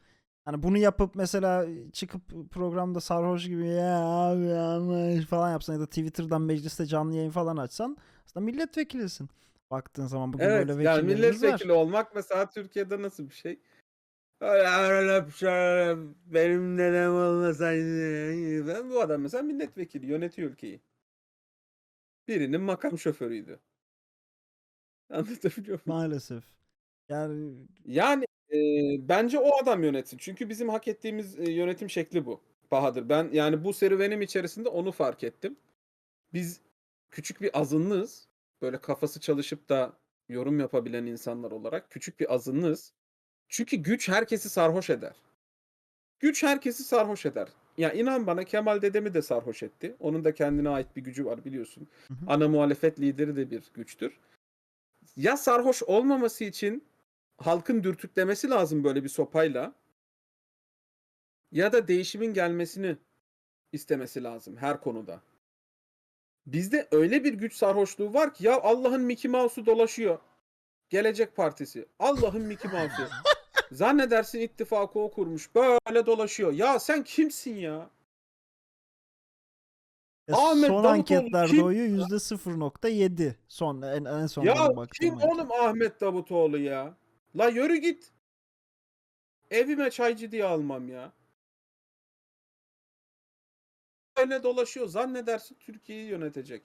Hani bunu yapıp mesela çıkıp programda sarhoş gibi ya abi ama falan yapsan ya da Twitter'dan mecliste canlı yayın falan açsan aslında milletvekilisin. Baktığın zaman bugün evet böyle yani vekillerimiz var. milletvekili olmak mesela Türkiye'de nasıl bir şey? Şey, Benim dedem olmasaydı. Ben bu adam mesela milletvekili yönetiyor ülkeyi. Birinin makam şoförüydü. Anlatabiliyor muyum? Maalesef. Yani Yani Eee, bence o adam yönetsin. Çünkü bizim hak ettiğimiz, eee, yönetim şekli bu Bahadır. Ben, yani, bu serüvenim içerisinde onu fark ettim. Biz küçük bir azınlığız. Böyle kafası çalışıp da yorum yapabilen insanlar olarak küçük bir azınlığız. Çünkü güç herkesi sarhoş eder. Güç herkesi sarhoş eder. Ya, inan bana Kemal dedemi de sarhoş etti. Onun da kendine ait bir gücü var biliyorsun. Hı hı. Ana muhalefet lideri de bir güçtür. Ya sarhoş olmaması için halkın dürtüklemesi lazım böyle bir sopayla ya da değişimin gelmesini istemesi lazım her konuda. Bizde öyle bir güç sarhoşluğu var ki ya Allah'ın Mickey Mouse'u dolaşıyor. Gelecek Partisi. Allah'ın Mickey Mouse'u. Zannedersin ittifakı o kurmuş. Böyle dolaşıyor. Ya sen kimsin ya? Ya Ahmet son Davutoğlu anketlerde kim oyu %0.7. Son en, en son Ya kim anket. oğlum Ahmet Davutoğlu ya? La yürü git. Evime çaycı diye almam ya. Öyle dolaşıyor. Zannedersin Türkiye'yi yönetecek.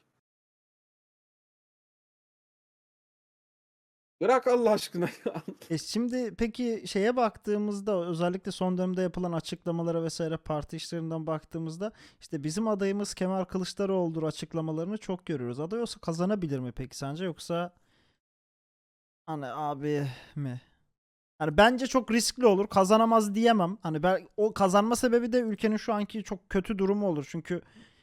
Bırak Allah aşkına. E şimdi peki şeye baktığımızda özellikle son dönemde yapılan açıklamalara vesaire parti işlerinden baktığımızda işte bizim adayımız Kemal Kılıçdaroğlu'dur açıklamalarını çok görüyoruz. Aday olsa kazanabilir mi peki sence yoksa hani abi mi? Yani bence çok riskli olur. Kazanamaz diyemem. Hani ben o kazanma sebebi de ülkenin şu anki çok kötü durumu olur. Çünkü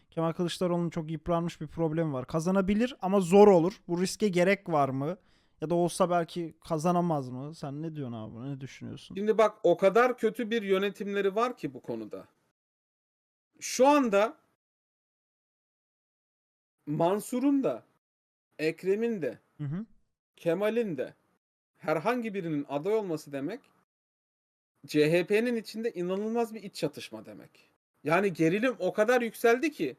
Kemal Kılıçdaroğlu'nun çok yıpranmış bir problemi var. Kazanabilir ama zor olur. Bu riske gerek var mı? Ya da olsa belki kazanamaz mı? Sen ne diyorsun abi? Ne düşünüyorsun? Şimdi bak o kadar kötü bir yönetimleri var ki bu konuda. Şu anda Mansur'un da Ekrem'in de Hı hı. Kemal'in de herhangi birinin aday olması demek CHP'nin içinde inanılmaz bir iç çatışma demek. Yani gerilim o kadar yükseldi ki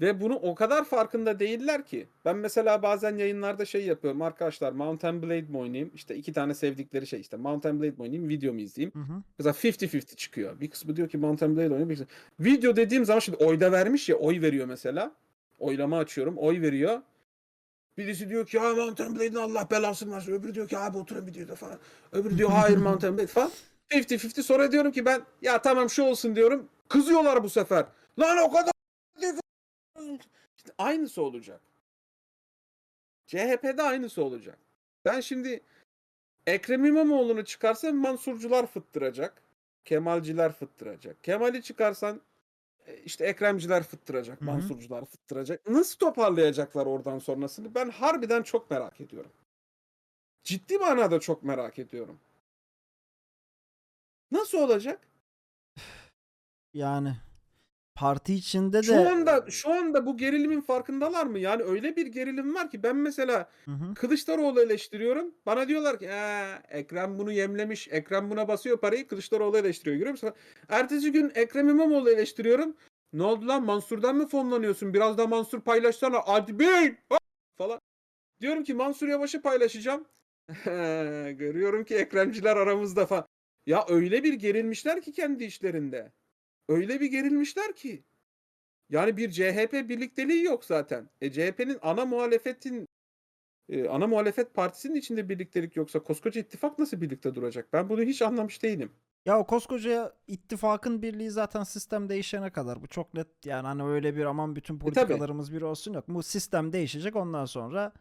ve bunu o kadar farkında değiller ki. Ben mesela bazen yayınlarda şey yapıyorum arkadaşlar Mountain Blade mi oynayayım? İşte iki tane sevdikleri şey işte Mountain Blade mi oynayayım videomu izleyeyim. Hı hı. Mesela 50-50 çıkıyor. Bir kısmı diyor ki Mountain Blade oynayayım. bir kısmı- Video dediğim zaman şimdi oyda vermiş ya oy veriyor mesela. Oylama açıyorum oy veriyor. Birisi diyor ki ya Mountain Blade'in Allah belasını versin. Öbürü diyor ki abi oturun videoda falan. Öbürü diyor hayır Mountain Blade falan. 50-50 sonra diyorum ki ben ya tamam şu olsun diyorum. Kızıyorlar bu sefer. Lan o kadar işte aynısı olacak. CHP'de aynısı olacak. Ben şimdi Ekrem İmamoğlu'nu çıkarsan Mansurcular fıttıracak. Kemalciler fıttıracak. Kemal'i çıkarsan işte Ekremciler fıttıracak. Hı hı. Mansurcular fıttıracak. Nasıl toparlayacaklar oradan sonrasını? Ben harbiden çok merak ediyorum. Ciddi manada çok merak ediyorum. Nasıl olacak? Yani parti içinde de Şu anda şu anda bu gerilimin farkındalar mı? Yani öyle bir gerilim var ki ben mesela Hı hı. Kılıçdaroğlu eleştiriyorum. Bana diyorlar ki "Ee, Ekrem bunu yemlemiş. Ekrem buna basıyor parayı. Kılıçdaroğlu eleştiriyor. Görüyor musun? Ertesi gün Ekrem İmamoğlu eleştiriyorum. Ne oldu lan Mansur'dan mı fonlanıyorsun? Biraz da Mansur paylaşsana. Hadi bey! falan. Diyorum ki Mansur Yavaş'ı paylaşacağım. Görüyorum ki Ekremciler aramızda falan. Ya öyle bir gerilmişler ki kendi işlerinde. Öyle bir gerilmişler ki. Yani bir CHP birlikteliği yok zaten. E CHP'nin ana muhalefetin e, ana muhalefet partisinin içinde birliktelik yoksa koskoca ittifak nasıl birlikte duracak? Ben bunu hiç anlamış değilim. ya o koskoca ittifakın birliği zaten sistem değişene kadar bu çok net yani hani öyle bir aman bütün tabii. politikalarımız bir olsun yok. Bu sistem değişecek ondan sonra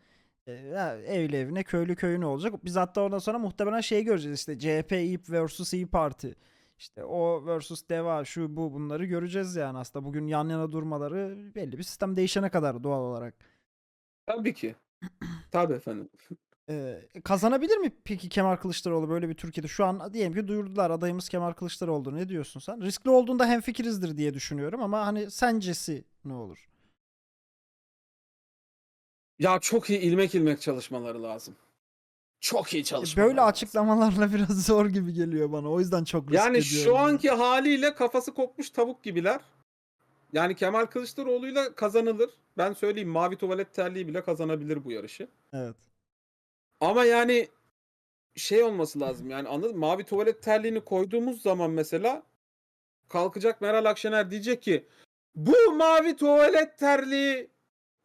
e, evli evine köylü köyüne olacak. Biz hatta ondan sonra muhtemelen şey göreceğiz işte CHP İYİ versus İYİ Parti. İşte o versus Deva şu bu bunları göreceğiz yani aslında bugün yan yana durmaları belli bir sistem değişene kadar doğal olarak. Tabii ki. Tabii efendim. Ee, kazanabilir mi peki Kemal Kılıçdaroğlu böyle bir Türkiye'de? Şu an diyelim ki duyurdular adayımız Kemal Kılıçdaroğlu. Ne diyorsun sen? Riskli olduğunda hemfikirizdir diye düşünüyorum ama hani sencesi ne olur? Ya çok iyi ilmek ilmek çalışmaları lazım. Çok iyi E, çalışmaları Böyle lazım. açıklamalarla biraz zor gibi geliyor bana. O yüzden çok risk Yani ediyorum. şu ya. anki haliyle kafası kopmuş tavuk gibiler. Yani Kemal Kılıçdaroğlu'yla kazanılır. Ben söyleyeyim mavi tuvalet terliği bile kazanabilir bu yarışı. Evet. Ama yani şey olması lazım yani anladın mı? Mavi tuvalet terliğini koyduğumuz zaman mesela kalkacak Meral Akşener diyecek ki bu mavi tuvalet terliği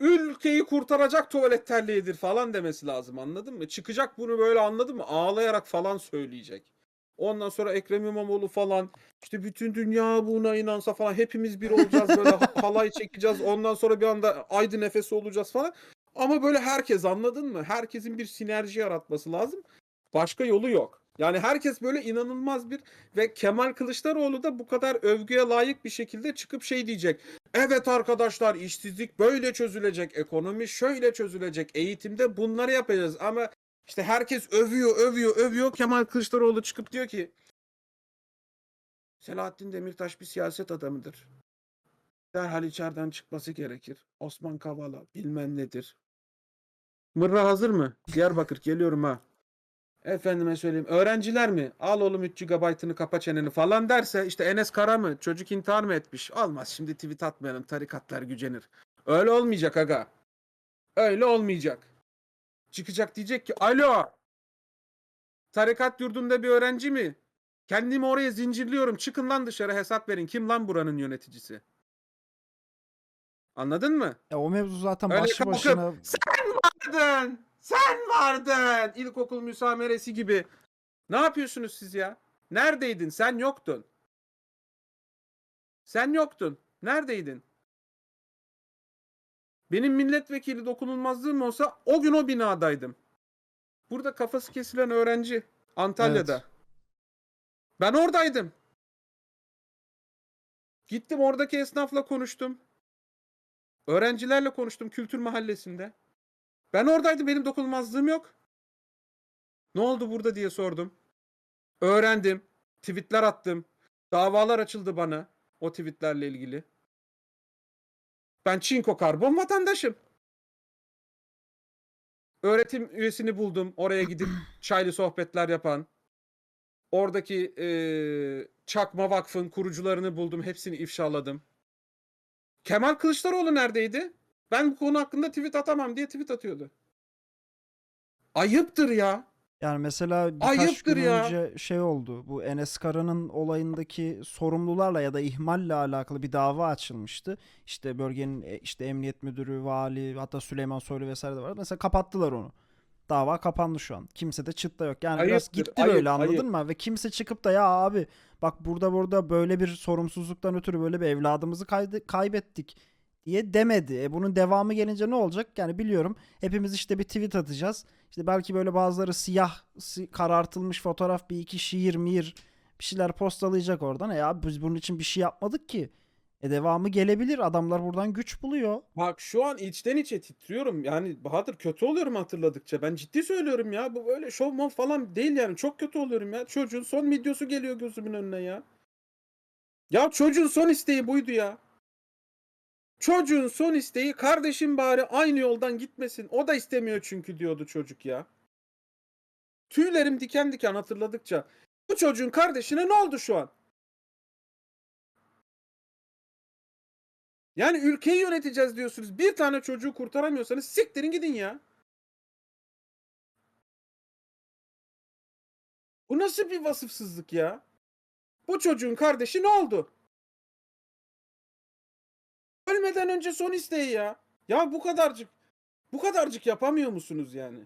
ülkeyi kurtaracak tuvalet terliğidir falan demesi lazım anladın mı? Çıkacak bunu böyle anladın mı? Ağlayarak falan söyleyecek. Ondan sonra Ekrem İmamoğlu falan. İşte bütün dünya buna inansa falan hepimiz bir olacağız böyle ha- halay çekeceğiz. Ondan sonra bir anda aydın nefesi olacağız falan. Ama böyle herkes anladın mı? Herkesin bir sinerji yaratması lazım. Başka yolu yok. Yani herkes böyle inanılmaz bir ve Kemal Kılıçdaroğlu da bu kadar övgüye layık bir şekilde çıkıp şey diyecek. Evet arkadaşlar işsizlik böyle çözülecek, ekonomi şöyle çözülecek, eğitimde bunları yapacağız ama işte herkes övüyor, övüyor, övüyor. Kemal Kılıçdaroğlu çıkıp diyor ki Selahattin Demirtaş bir siyaset adamıdır. Derhal içeriden çıkması gerekir. Osman Kavala bilmem nedir. Mırra hazır mı? Diyarbakır geliyorum ha. Efendime söyleyeyim. Öğrenciler mi? Al oğlum 3 GB'ını kapa çeneni falan derse işte Enes Kara mı? Çocuk intihar mı etmiş? Olmaz şimdi tweet atmayalım. Tarikatlar gücenir. Öyle olmayacak aga. Öyle olmayacak. Çıkacak diyecek ki alo. Tarikat yurdunda bir öğrenci mi? Kendimi oraya zincirliyorum. Çıkın lan dışarı hesap verin. Kim lan buranın yöneticisi? Anladın mı? Ya o mevzu zaten Öyle başlı kalkıp, başına Sen vardın. Sen vardın. İlkokul müsameresi gibi. Ne yapıyorsunuz siz ya? Neredeydin? Sen yoktun. Sen yoktun. Neredeydin? Benim milletvekili dokunulmazlığım olsa o gün o binadaydım. Burada kafası kesilen öğrenci Antalya'da. Evet. Ben oradaydım. Gittim oradaki esnafla konuştum. Öğrencilerle konuştum kültür mahallesinde. Ben oradaydım benim dokunulmazlığım yok. Ne oldu burada diye sordum. Öğrendim. Tweetler attım. Davalar açıldı bana o tweetlerle ilgili. Ben çinko karbon vatandaşım. Öğretim üyesini buldum. Oraya gidip çaylı sohbetler yapan. Oradaki eee, Çakma Vakfı'nın kurucularını buldum. Hepsini ifşaladım. Kemal Kılıçdaroğlu neredeydi? Ben bu konu hakkında tweet atamam diye tweet atıyordu. Ayıptır ya. Yani mesela birkaç Ayıptır gün ya. önce şey oldu. Bu Enes Kara'nın olayındaki sorumlularla ya da ihmalle alakalı bir dava açılmıştı. İşte bölgenin e, işte emniyet müdürü, vali, hatta Süleyman Soylu vesaire de var. Mesela kapattılar onu. Dava kapandı şu an. Kimse de çıt da yok. Yani biraz Ayıptır, gitti ayıp, böyle anladın ayıp. mı? Ve kimse çıkıp da ya abi bak burada burada böyle bir sorumsuzluktan ötürü böyle bir evladımızı kaydı- kaybettik diye demedi. E bunun devamı gelince ne olacak? Yani biliyorum hepimiz işte bir tweet atacağız. İşte belki böyle bazıları siyah si- karartılmış fotoğraf bir iki şiir miyir bir şeyler postalayacak oradan. E abi biz bunun için bir şey yapmadık ki. E devamı gelebilir. Adamlar buradan güç buluyor. Bak şu an içten içe titriyorum. Yani Bahadır kötü oluyorum hatırladıkça. Ben ciddi söylüyorum ya. Bu böyle şov mov falan değil yani. Çok kötü oluyorum ya. Çocuğun son videosu geliyor gözümün önüne ya. Ya çocuğun son isteği buydu ya. Çocuğun son isteği kardeşim bari aynı yoldan gitmesin. O da istemiyor çünkü diyordu çocuk ya. Tüylerim diken diken hatırladıkça. Bu çocuğun kardeşine ne oldu şu an? Yani ülkeyi yöneteceğiz diyorsunuz. Bir tane çocuğu kurtaramıyorsanız siktirin gidin ya. Bu nasıl bir vasıfsızlık ya? Bu çocuğun kardeşi ne oldu? Ölmeden önce son isteği ya. Ya bu kadarcık bu kadarcık yapamıyor musunuz yani?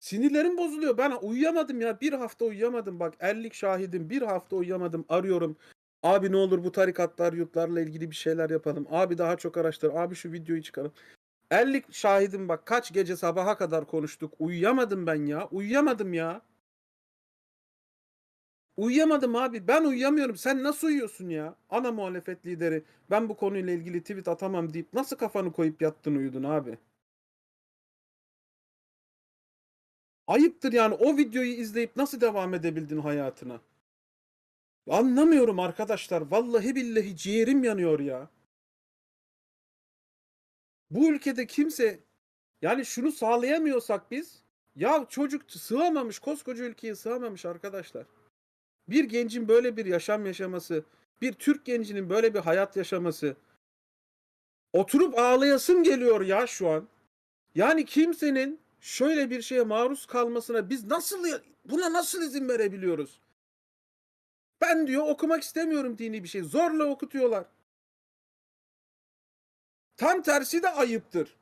Sinirlerim bozuluyor. Ben uyuyamadım ya. Bir hafta uyuyamadım. Bak erlik şahidim. Bir hafta uyuyamadım. Arıyorum. Abi ne olur bu tarikatlar, yurtlarla ilgili bir şeyler yapalım. Abi daha çok araştır. Abi şu videoyu çıkaralım. Erlik şahidim bak kaç gece sabaha kadar konuştuk. Uyuyamadım ben ya. Uyuyamadım ya. Uyuyamadım abi. Ben uyuyamıyorum. Sen nasıl uyuyorsun ya? Ana muhalefet lideri. Ben bu konuyla ilgili tweet atamam deyip nasıl kafanı koyup yattın uyudun abi? Ayıptır yani o videoyu izleyip nasıl devam edebildin hayatına? Anlamıyorum arkadaşlar. Vallahi billahi ciğerim yanıyor ya. Bu ülkede kimse yani şunu sağlayamıyorsak biz ya çocuk sığamamış koskoca ülkeye sığamamış arkadaşlar. Bir gencin böyle bir yaşam yaşaması, bir Türk gencinin böyle bir hayat yaşaması oturup ağlayasım geliyor ya şu an. Yani kimsenin şöyle bir şeye maruz kalmasına biz nasıl buna nasıl izin verebiliyoruz? Ben diyor okumak istemiyorum dini bir şey. Zorla okutuyorlar. Tam tersi de ayıptır.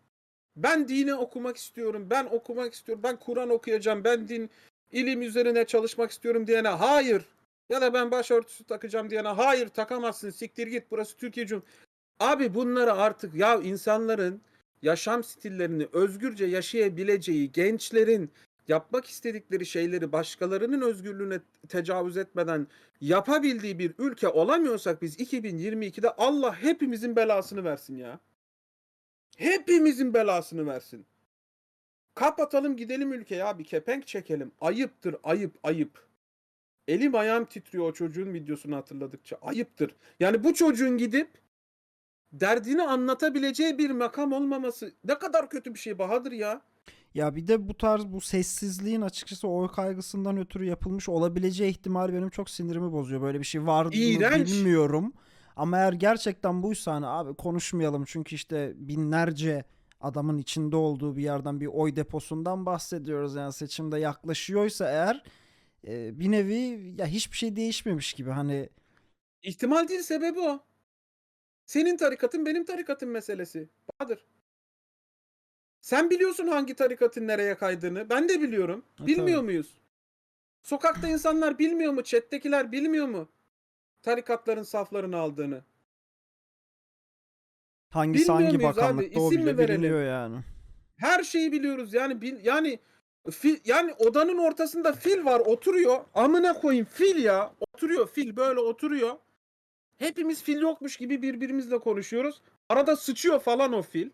Ben dini okumak istiyorum. Ben okumak istiyorum. Ben Kur'an okuyacağım. Ben din ilim üzerine çalışmak istiyorum diyene hayır. Ya da ben başörtüsü takacağım diyene hayır takamazsın. Siktir git. Burası Türkiye Cumhuriyeti. Abi bunları artık ya insanların yaşam stillerini özgürce yaşayabileceği gençlerin yapmak istedikleri şeyleri başkalarının özgürlüğüne tecavüz etmeden yapabildiği bir ülke olamıyorsak biz 2022'de Allah hepimizin belasını versin ya. Hepimizin belasını versin. Kapatalım gidelim ülkeye abi kepenk çekelim. Ayıptır ayıp ayıp. Elim ayağım titriyor o çocuğun videosunu hatırladıkça. Ayıptır. Yani bu çocuğun gidip derdini anlatabileceği bir makam olmaması ne kadar kötü bir şey Bahadır ya. Ya bir de bu tarz bu sessizliğin açıkçası oy kaygısından ötürü yapılmış olabileceği ihtimal benim çok sinirimi bozuyor. Böyle bir şey var mı bilmiyorum. Ama eğer gerçekten buysa hani abi konuşmayalım çünkü işte binlerce adamın içinde olduğu bir yerden bir oy deposundan bahsediyoruz. Yani seçimde yaklaşıyorsa eğer e, bir nevi ya hiçbir şey değişmemiş gibi hani İhtimal değil sebebi o. Senin tarikatın benim tarikatım meselesi. Bahadır. Sen biliyorsun hangi tarikatın nereye kaydığını. Ben de biliyorum. E, Bilmiyor tabii. muyuz? Sokakta insanlar bilmiyor mu? Chat'tekiler bilmiyor mu? Tarikatların saflarını aldığını. hangisi Bilmiyor hangi muyuz abi? bakanlıkta o İsim bile verelim? biliniyor yani. Her şeyi biliyoruz. Yani bil, yani fil, yani odanın ortasında fil var oturuyor. Amına koyayım fil ya. Oturuyor fil böyle oturuyor. Hepimiz fil yokmuş gibi birbirimizle konuşuyoruz. Arada sıçıyor falan o fil.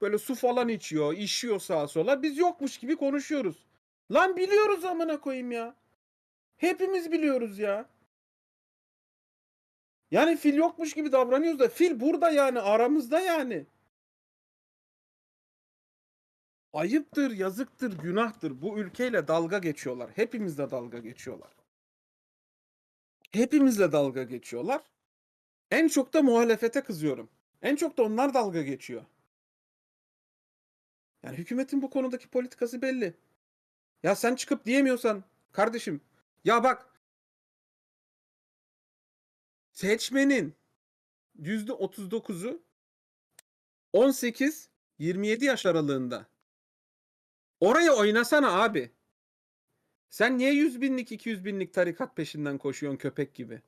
Böyle su falan içiyor, işiyor sağa sola. Biz yokmuş gibi konuşuyoruz. Lan biliyoruz amına koyayım ya. Hepimiz biliyoruz ya. Yani fil yokmuş gibi davranıyoruz da fil burada yani aramızda yani. Ayıptır, yazıktır, günahtır. Bu ülkeyle dalga geçiyorlar. Hepimizle dalga geçiyorlar. Hepimizle dalga geçiyorlar. En çok da muhalefete kızıyorum. En çok da onlar dalga geçiyor. Yani hükümetin bu konudaki politikası belli. Ya sen çıkıp diyemiyorsan kardeşim ya bak seçmenin %39'u 18-27 yaş aralığında. Oraya oynasana abi. Sen niye 100 binlik 200 binlik tarikat peşinden koşuyorsun köpek gibi?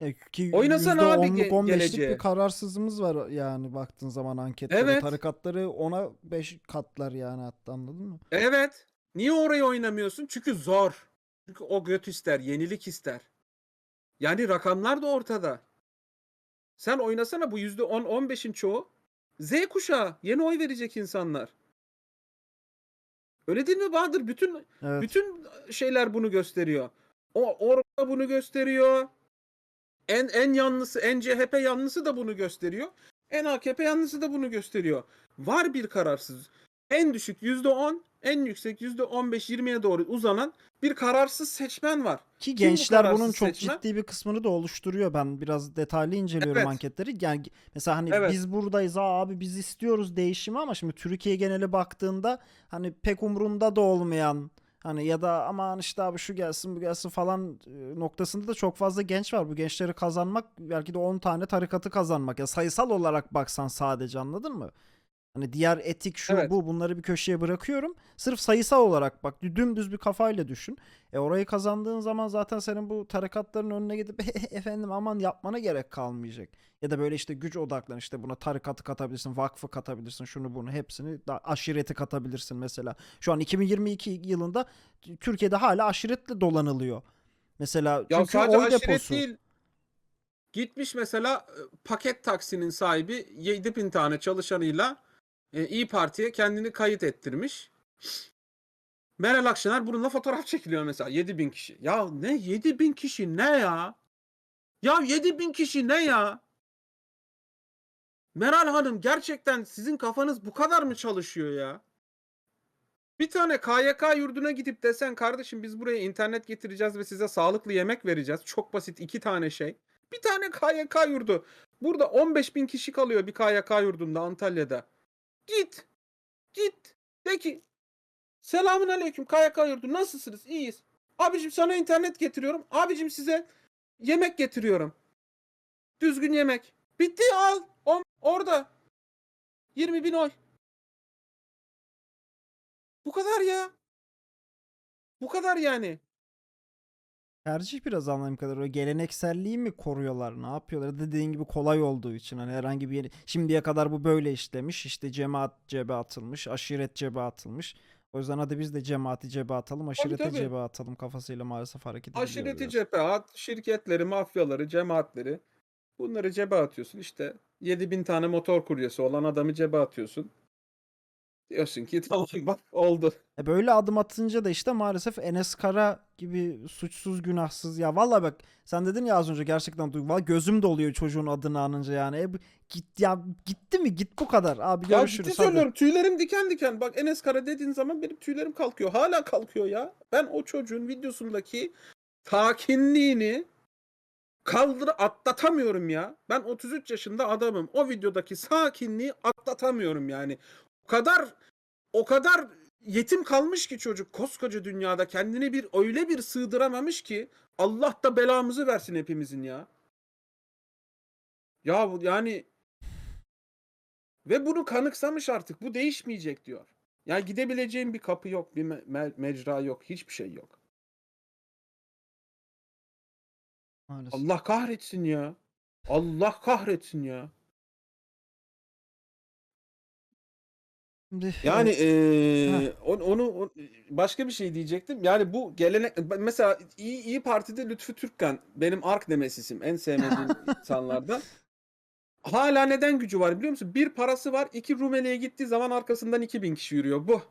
E, ki Oynasana abi %10'luk ge- 15'lik geleceğe. bir kararsızımız var yani baktığın zaman anketlere. Evet. Tarikatları ona 5 katlar yani hatta anladın mı? Evet. Niye oraya oynamıyorsun? Çünkü zor. Çünkü o göt ister, yenilik ister. Yani rakamlar da ortada. Sen oynasana bu %10-15'in çoğu Z kuşağı. Yeni oy verecek insanlar. Öyle değil mi Bahadır? Bütün Evet. bütün şeyler bunu gösteriyor. O orada bunu gösteriyor. En en yanlısı, en CHP yanlısı da bunu gösteriyor. En AKP yanlısı da bunu gösteriyor. Var bir kararsız. En düşük %10, en yüksek %15-20'ye doğru uzanan bir kararsız seçmen var. Ki Kim bu gençler bunun kararsız çok seçmen? ciddi bir kısmını da oluşturuyor. Ben biraz detaylı inceliyorum Evet. anketleri. Yani mesela hani Evet. biz buradayız "Aa abi biz istiyoruz değişimi ama şimdi Türkiye geneli baktığında hani pek umrunda da olmayan hani ya da aman işte abi şu gelsin bu gelsin falan e, noktasında da çok fazla genç var. Bu gençleri kazanmak belki de 10 tane tarikatı kazanmak. Ya sayısal olarak baksan sadece anladın mı? Hani diğer etik şu Evet. bu bunları bir köşeye bırakıyorum. Sırf sayısal olarak bak dümdüz bir kafayla düşün. E orayı kazandığın zaman zaten senin bu tarikatların önüne gidip efendim aman yapmana gerek kalmayacak. Ya da böyle işte güç odaklan işte buna tarikatı katabilirsin, vakfı katabilirsin, şunu bunu hepsini da aşireti katabilirsin mesela. Şu an 2022 yılında Türkiye'de hala aşiretle dolanılıyor. Mesela Ya çünkü sadece oy aşiret deposu. değil. Gitmiş mesela e, paket taksinin sahibi 7000 tane çalışanıyla e, İyi Parti'ye kendini kayıt ettirmiş. Meral Akşener bununla fotoğraf çekiliyor mesela 7000 kişi. Ya ne 7000 kişi ne ya? Ya 7000 kişi ne ya? Meral Hanım gerçekten sizin kafanız bu kadar mı çalışıyor ya? Bir tane KYK yurduna gidip desen kardeşim biz buraya internet getireceğiz ve size sağlıklı yemek vereceğiz. Çok basit iki tane şey. Bir tane KYK yurdu. Burada 15 bin kişi kalıyor bir KYK yurdunda Antalya'da. Git. Git. De ki selamun aleyküm KYK yurdu nasılsınız? İyiyiz. Abicim sana internet getiriyorum. Abicim size yemek getiriyorum. Düzgün yemek. Bitti al. O- orada. 20 bin oy. Bu kadar ya. Bu kadar yani. Tercih biraz anladığım kadarıyla. O gelenekselliği mi koruyorlar? Ne yapıyorlar? Dediğin gibi kolay olduğu için hani herhangi bir yeri... Şimdiye kadar bu böyle işlemiş. İşte cemaat cebe atılmış. Aşiret cebe atılmış. O yüzden hadi biz de cemaati cebe atalım. Aşirete tabii. cebe atalım kafasıyla maalesef hareket ediliyor Aşireti biraz. cephe at, şirketleri, mafyaları, cemaatleri. Bunları cebe atıyorsun. İşte 7000 tane motor kuryesi olan adamı cebe atıyorsun. Diyorsun ki tamam bak oldu. E böyle adım atınca da işte maalesef Enes Kara gibi suçsuz günahsız ya valla bak sen dedin ya az önce gerçekten duygu gözüm doluyor çocuğun adını anınca yani e, git ya gitti mi git bu kadar abi Ya görüşürüz hadi. söylüyorum tüylerim diken diken. Bak Enes Kara dediğin zaman benim tüylerim kalkıyor. Hala kalkıyor ya. Ben o çocuğun videosundaki sakinliğini kaldır atlatamıyorum ya. Ben 33 yaşında adamım. O videodaki sakinliği atlatamıyorum yani. O kadar o kadar yetim kalmış ki çocuk koskoca dünyada kendini bir öyle bir sığdıramamış ki Allah da belamızı versin hepimizin ya. Ya yani ve bunu kanıksamış artık. Bu değişmeyecek diyor. Ya gidebileceğim bir kapı yok, bir me- mecra yok, hiçbir şey yok. Maalesef. Allah kahretsin ya. Allah kahretsin ya. Şimdi, Yani evet, eee, onu, başka bir şey diyecektim. Yani bu gelenek mesela İyi, İyi Parti'de Lütfü Türkkan benim ark nemesisim en sevmediğim insanlardan. Hala neden gücü var biliyor musun? Bir parası var, iki Rumeli'ye gittiği zaman arkasından 2000 kişi yürüyor. Bu.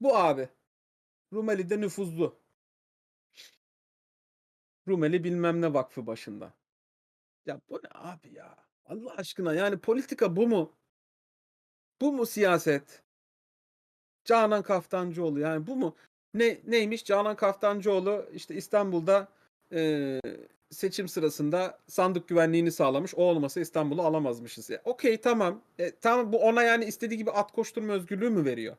Bu abi. Rumeli'de nüfuzlu. Rumeli bilmem ne vakfı başında. Ya bu ne abi ya? Allah aşkına yani politika bu mu? Bu mu siyaset? Canan Kaftancıoğlu yani bu mu? Ne neymiş? Canan Kaftancıoğlu işte İstanbul'da eee, seçim sırasında sandık güvenliğini sağlamış. O olmasa İstanbul'u alamazmışız. Ya, Okey tamam. E, tamam bu ona yani istediği gibi at koşturma özgürlüğü mü veriyor?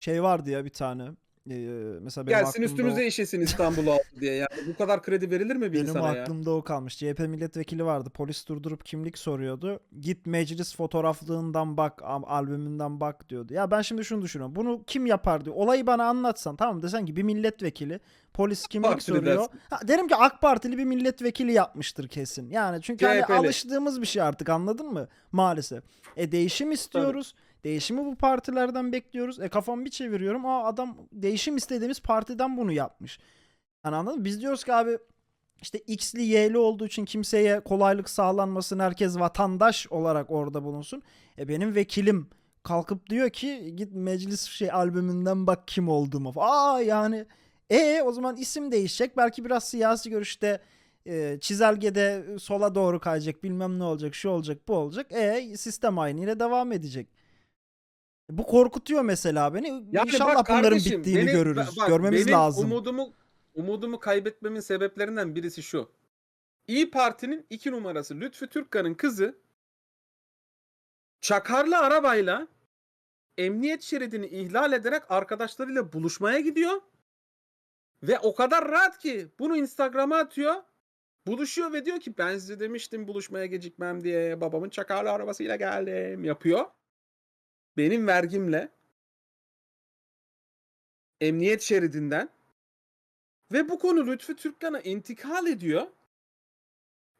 şey vardı ya bir tane e, mesela benim Gelsin aklımda üstümüze o, işesin İstanbul'u aldı diye. Yani bu kadar kredi verilir mi bir benim insana ya? aklımda o kalmış. CHP milletvekili vardı. Polis durdurup kimlik soruyordu. Git meclis fotoğraflığından bak, albümünden bak diyordu. Ya ben şimdi şunu düşünüyorum. Bunu kim yapar diyor. Olayı bana anlatsan tamam mı? Desen ki bir milletvekili polis kimlik Partili soruyor. Ha, derim ki AK Partili bir milletvekili yapmıştır kesin. Yani çünkü hani CHP'li. alıştığımız bir şey artık anladın mı? Maalesef. E değişim istiyoruz. Değişimi bu partilerden bekliyoruz. E kafamı bir çeviriyorum. Aa adam değişim istediğimiz partiden bunu yapmış. Hani anladın mı? Biz diyoruz ki abi işte X'li Y'li olduğu için kimseye kolaylık sağlanmasın. Herkes vatandaş olarak orada bulunsun. E benim vekilim kalkıp diyor ki git meclis şey albümünden bak kim olduğumu. Aa yani e o zaman isim değişecek. Belki biraz siyasi görüşte e, çizelgede sola doğru kayacak. Bilmem ne olacak. Şu olacak, bu olacak. E sistem aynı yine devam edecek. Bu korkutuyor mesela beni. Yani İnşallah bak bunların kardeşim, bittiğini benim- görürüz. bak, Görmemiz benim lazım. Umudumu umudumu kaybetmemin sebeplerinden birisi şu. İyi Parti'nin iki numarası Lütfü Türkkan'ın kızı çakarlı arabayla emniyet şeridini ihlal ederek arkadaşlarıyla buluşmaya gidiyor. Ve o kadar rahat ki bunu Instagram'a atıyor. Buluşuyor ve diyor ki ben size demiştim buluşmaya gecikmem diye babamın çakarlı arabasıyla geldim yapıyor. Benim vergimle emniyet şeridinden ve bu konu Lütfü Türkkan'a intikal ediyor.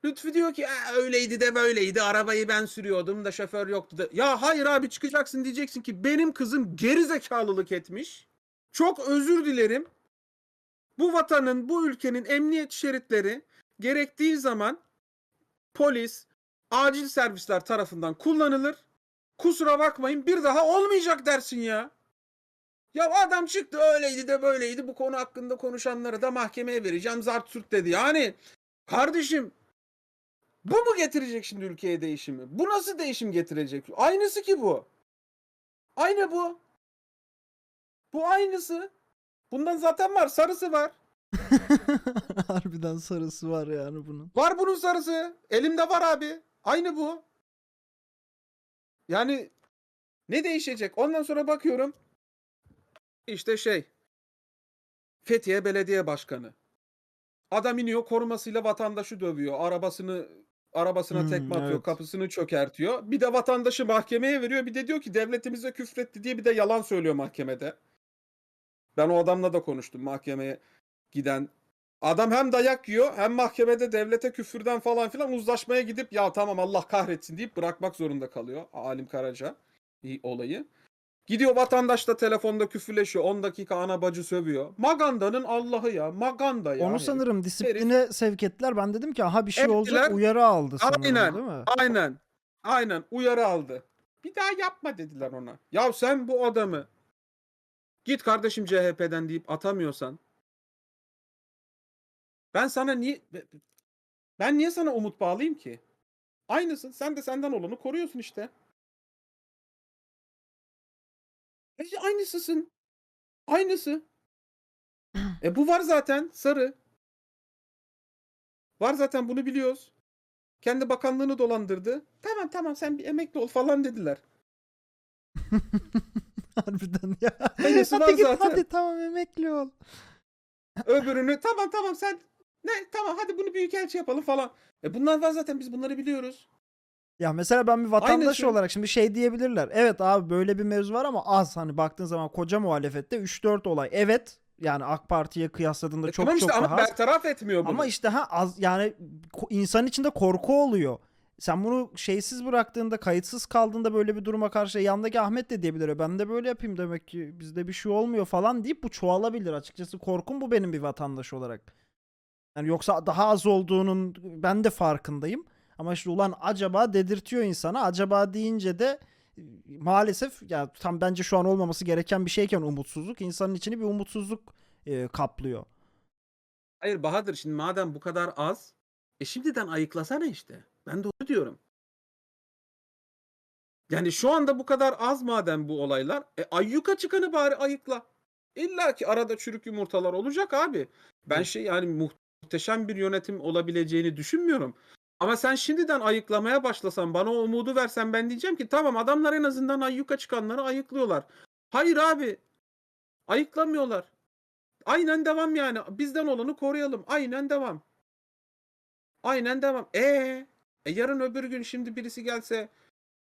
Lütfü diyor ki "Aa, öyleydi de böyleydi arabayı ben sürüyordum da şoför yoktu da. Ya hayır abi çıkacaksın diyeceksin ki benim kızım geri zekalılık etmiş. Çok özür dilerim. Bu vatanın, bu ülkenin emniyet şeritleri gerektiği zaman polis, acil servisler tarafından kullanılır. Kusura bakmayın bir daha olmayacak dersin ya. Ya adam çıktı öyleydi de böyleydi bu konu hakkında konuşanları da mahkemeye vereceğim zart sürt dedi. Yani kardeşim bu mu getirecek şimdi ülkeye değişimi? Bu nasıl değişim getirecek? Aynısı ki bu. Aynı bu. Bu aynısı. Bundan zaten var. Sarısı var. Harbiden sarısı var yani bunun. Var bunun sarısı. Elimde var abi. Aynı bu. Yani ne değişecek? Ondan sonra bakıyorum. İşte şey. Fethiye Belediye Başkanı. Adam iniyor korumasıyla vatandaşı dövüyor. Arabasını arabasına Hmm, tekme atıyor, evet. kapısını çökertiyor. Bir de vatandaşı mahkemeye veriyor. Bir de diyor ki devletimize küfretti diye bir de yalan söylüyor mahkemede. Ben o adamla da konuştum mahkemeye giden. Adam hem dayak yiyor hem mahkemede devlete küfürden falan filan uzlaşmaya gidip ya tamam Allah kahretsin deyip bırakmak zorunda kalıyor. Alim Karaca olayı. Gidiyor vatandaş da telefonda küfürleşiyor. 10 dakika ana bacı sövüyor. Maganda'nın Allah'ı ya. Maganda ya. Onu herif. sanırım disipline sevk ettiler. Ben dedim ki aha bir şey olacak Ettiler. uyarı aldı sanırım Aynen. değil mi? Aynen. Aynen. Uyarı aldı. Bir daha yapma dediler ona. Ya sen bu adamı git kardeşim CHP'den deyip atamıyorsan ben sana niye ben niye sana umut bağlayayım ki? Aynısın. Sen de senden olanı koruyorsun işte. E, aynısısın. Aynısı. E bu var zaten sarı. Var zaten bunu biliyoruz. Kendi bakanlığını dolandırdı. Tamam tamam sen bir emekli ol falan dediler. Harbiden ya. Aynısı var hadi git zaten. hadi tamam emekli ol. Öbürünü tamam tamam sen ne tamam hadi bunu büyükelçi yapalım falan. E bunlar var zaten biz bunları biliyoruz. Ya mesela ben bir vatandaş Aynısı. olarak şimdi şey diyebilirler. Evet abi böyle bir mevzu var ama az hani baktığın zaman koca muhalefette 3-4 olay. Evet yani AK Parti'ye kıyasladığında E çok tamam çok işte daha ama az. bertaraf etmiyor bunu. Ama işte ha az yani insan içinde korku oluyor. Sen bunu şeysiz bıraktığında, kayıtsız kaldığında böyle bir duruma karşı yandaki Ahmet de diyebilir. Ben de böyle yapayım demek ki bizde bir şey olmuyor falan deyip bu çoğalabilir açıkçası. Korkum bu benim bir vatandaş olarak. Yani yoksa daha az olduğunun ben de farkındayım. Ama işte ulan acaba dedirtiyor insana. Acaba deyince de e, maalesef ya tam bence şu an olmaması gereken bir şeyken umutsuzluk insanın içini bir umutsuzluk e, kaplıyor. Hayır Bahadır şimdi madem bu kadar az e şimdiden ayıklasana işte. Ben de onu diyorum. Yani şu anda bu kadar az madem bu olaylar e ayyuka çıkanı bari ayıkla. İlla ki arada çürük yumurtalar olacak abi. Ben şey yani muhteşem bir yönetim olabileceğini düşünmüyorum. Ama sen şimdiden ayıklamaya başlasan bana o umudu versen ben diyeceğim ki tamam adamlar en azından ayyuka çıkanları ayıklıyorlar. Hayır abi. Ayıklamıyorlar. Aynen devam yani. Bizden olanı koruyalım. Aynen devam. Aynen devam. E, e yarın öbür gün şimdi birisi gelse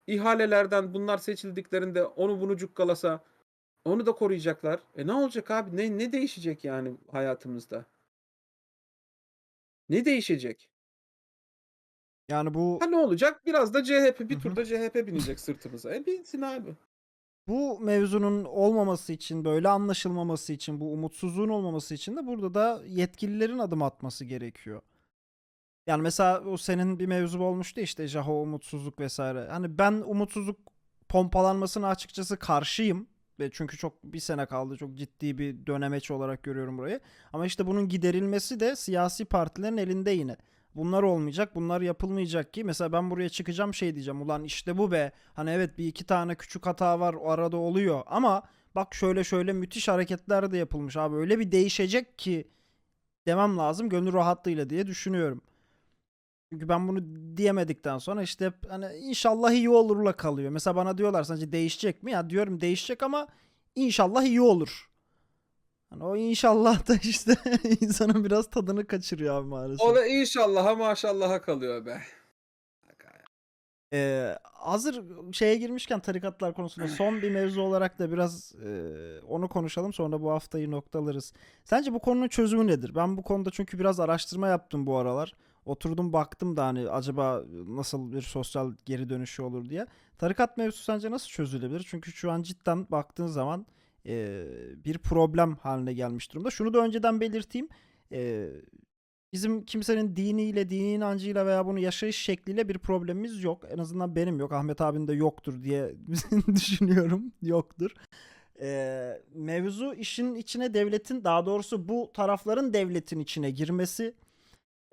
ihalelerden bunlar seçildiklerinde onu bunu cukkalasa onu da koruyacaklar. E ne olacak abi? Ne ne değişecek yani hayatımızda? Ne değişecek? Yani bu Ha ne olacak? Biraz da CHP bir Hı hı. turda CHP binecek sırtımıza. E binsin abi. Bu mevzunun olmaması için, böyle anlaşılmaması için, bu umutsuzluğun olmaması için de burada da yetkililerin adım atması gerekiyor. Yani mesela o senin bir mevzu olmuştu işte Jaho umutsuzluk vesaire. Hani ben umutsuzluk pompalanmasına açıkçası karşıyım. Ve çünkü çok bir sene kaldı. Çok ciddi bir dönemeç olarak görüyorum burayı. Ama işte bunun giderilmesi de siyasi partilerin elinde yine. Bunlar olmayacak, bunlar yapılmayacak ki. Mesela ben buraya çıkacağım şey diyeceğim. Ulan işte bu be. Hani evet bir iki tane küçük hata var o arada oluyor. Ama bak şöyle şöyle müthiş hareketler de yapılmış abi. Öyle bir değişecek ki demem lazım gönül rahatlığıyla diye düşünüyorum. Çünkü ben bunu diyemedikten sonra işte hep hani inşallah iyi olurla kalıyor. Mesela bana diyorlar sence değişecek mi? Ya diyorum değişecek ama inşallah iyi olur. Hani o inşallah da işte insanın biraz tadını kaçırıyor abi maalesef. O da inşallaha maşallaha kalıyor be. Ee, hazır şeye girmişken tarikatlar konusunda son bir mevzu olarak da biraz e, onu konuşalım sonra bu haftayı noktalarız. Sence bu konunun çözümü nedir? Ben bu konuda çünkü biraz araştırma yaptım bu aralar. Oturdum baktım da hani acaba nasıl bir sosyal geri dönüşü olur diye. Tarikat mevzusu sence nasıl çözülebilir? Çünkü şu an cidden baktığın zaman e, bir problem haline gelmiş durumda. Şunu da önceden belirteyim. E, bizim kimsenin diniyle, dini inancıyla veya bunu yaşayış şekliyle bir problemimiz yok. En azından benim yok. Ahmet abinin de yoktur diye düşünüyorum. Yoktur. Ee, mevzu işin içine devletin daha doğrusu bu tarafların devletin içine girmesi,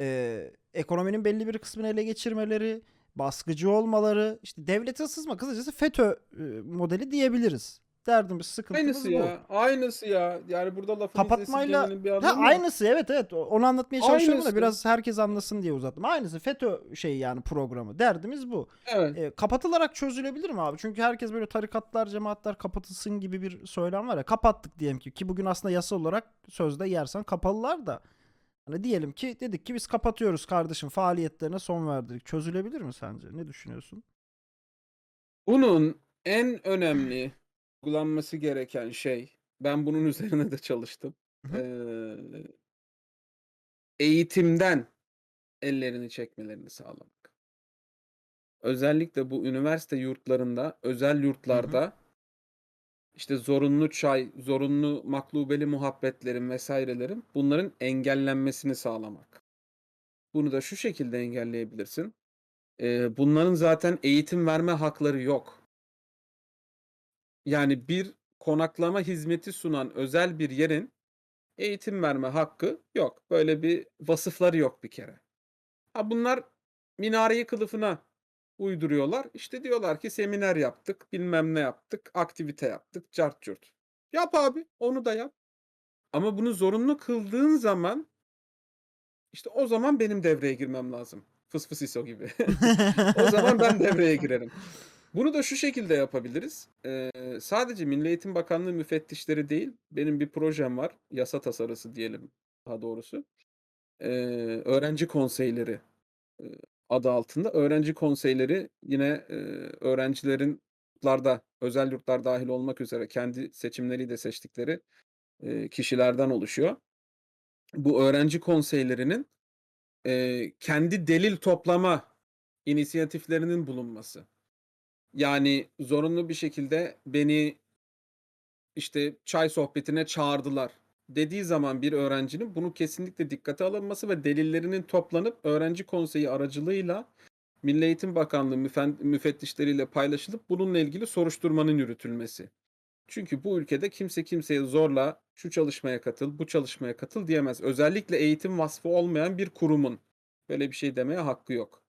e, ekonominin belli bir kısmını ele geçirmeleri, baskıcı olmaları, işte devlete sızma kısacası FETÖ e, modeli diyebiliriz. Derdimiz, sıkıntımız Aynısı bu. ya. Aynısı ya. Yani burada lafın Kapatmayla bir ha, aynısı evet evet onu anlatmaya çalışıyorum da Aynısı. biraz herkes anlasın diye uzattım. Aynısı FETÖ şey yani programı. Derdimiz bu. Evet. E, kapatılarak çözülebilir mi abi? Çünkü herkes böyle tarikatlar, cemaatler kapatılsın gibi bir söylem var ya. Kapattık diyelim ki ki bugün aslında yasal olarak sözde yersen kapalılar da. Hani diyelim ki dedik ki biz kapatıyoruz kardeşim faaliyetlerine son verdik. Çözülebilir mi sence? Ne düşünüyorsun? Bunun en önemli uygulanması gereken şey, ben bunun üzerine de çalıştım. Eee, eğitimden ellerini çekmelerini sağlamak. Özellikle bu üniversite yurtlarında, özel yurtlarda işte zorunlu çay, zorunlu maklubeli muhabbetlerin vesairelerin bunların engellenmesini sağlamak. Bunu da şu şekilde engelleyebilirsin. Eee, bunların zaten eğitim verme hakları yok. Yani bir konaklama hizmeti sunan özel bir yerin eğitim verme hakkı yok. Böyle bir vasıfları yok bir kere. Ha bunlar minareyi kılıfına uyduruyorlar. İşte diyorlar ki seminer yaptık, bilmem ne yaptık, aktivite yaptık, cart curt. Yap abi, onu da yap. Ama bunu zorunlu kıldığın zaman işte o zaman benim devreye girmem lazım. Fıs fıs ISO gibi. o zaman ben devreye girerim. Bunu da şu şekilde yapabiliriz. Eee, sadece Milli Eğitim Bakanlığı müfettişleri değil, benim bir projem var. Yasa tasarısı diyelim daha doğrusu. Eee, öğrenci konseyleri adı altında. Öğrenci konseyleri yine eee, öğrencilerin yurtlarda, özel yurtlar dahil olmak üzere kendi seçimleriyle seçtikleri eee, kişilerden oluşuyor. Bu öğrenci konseylerinin eee, kendi delil toplama inisiyatiflerinin bulunması. Yani zorunlu bir şekilde beni işte çay sohbetine çağırdılar dediği zaman bir öğrencinin bunu kesinlikle dikkate alınması ve delillerinin toplanıp öğrenci konseyi aracılığıyla Milli Eğitim Bakanlığı müfettişleriyle paylaşılıp bununla ilgili soruşturmanın yürütülmesi. Çünkü bu ülkede kimse kimseye zorla şu çalışmaya katıl, bu çalışmaya katıl diyemez. Özellikle eğitim vasfı olmayan bir kurumun böyle bir şey demeye hakkı yok.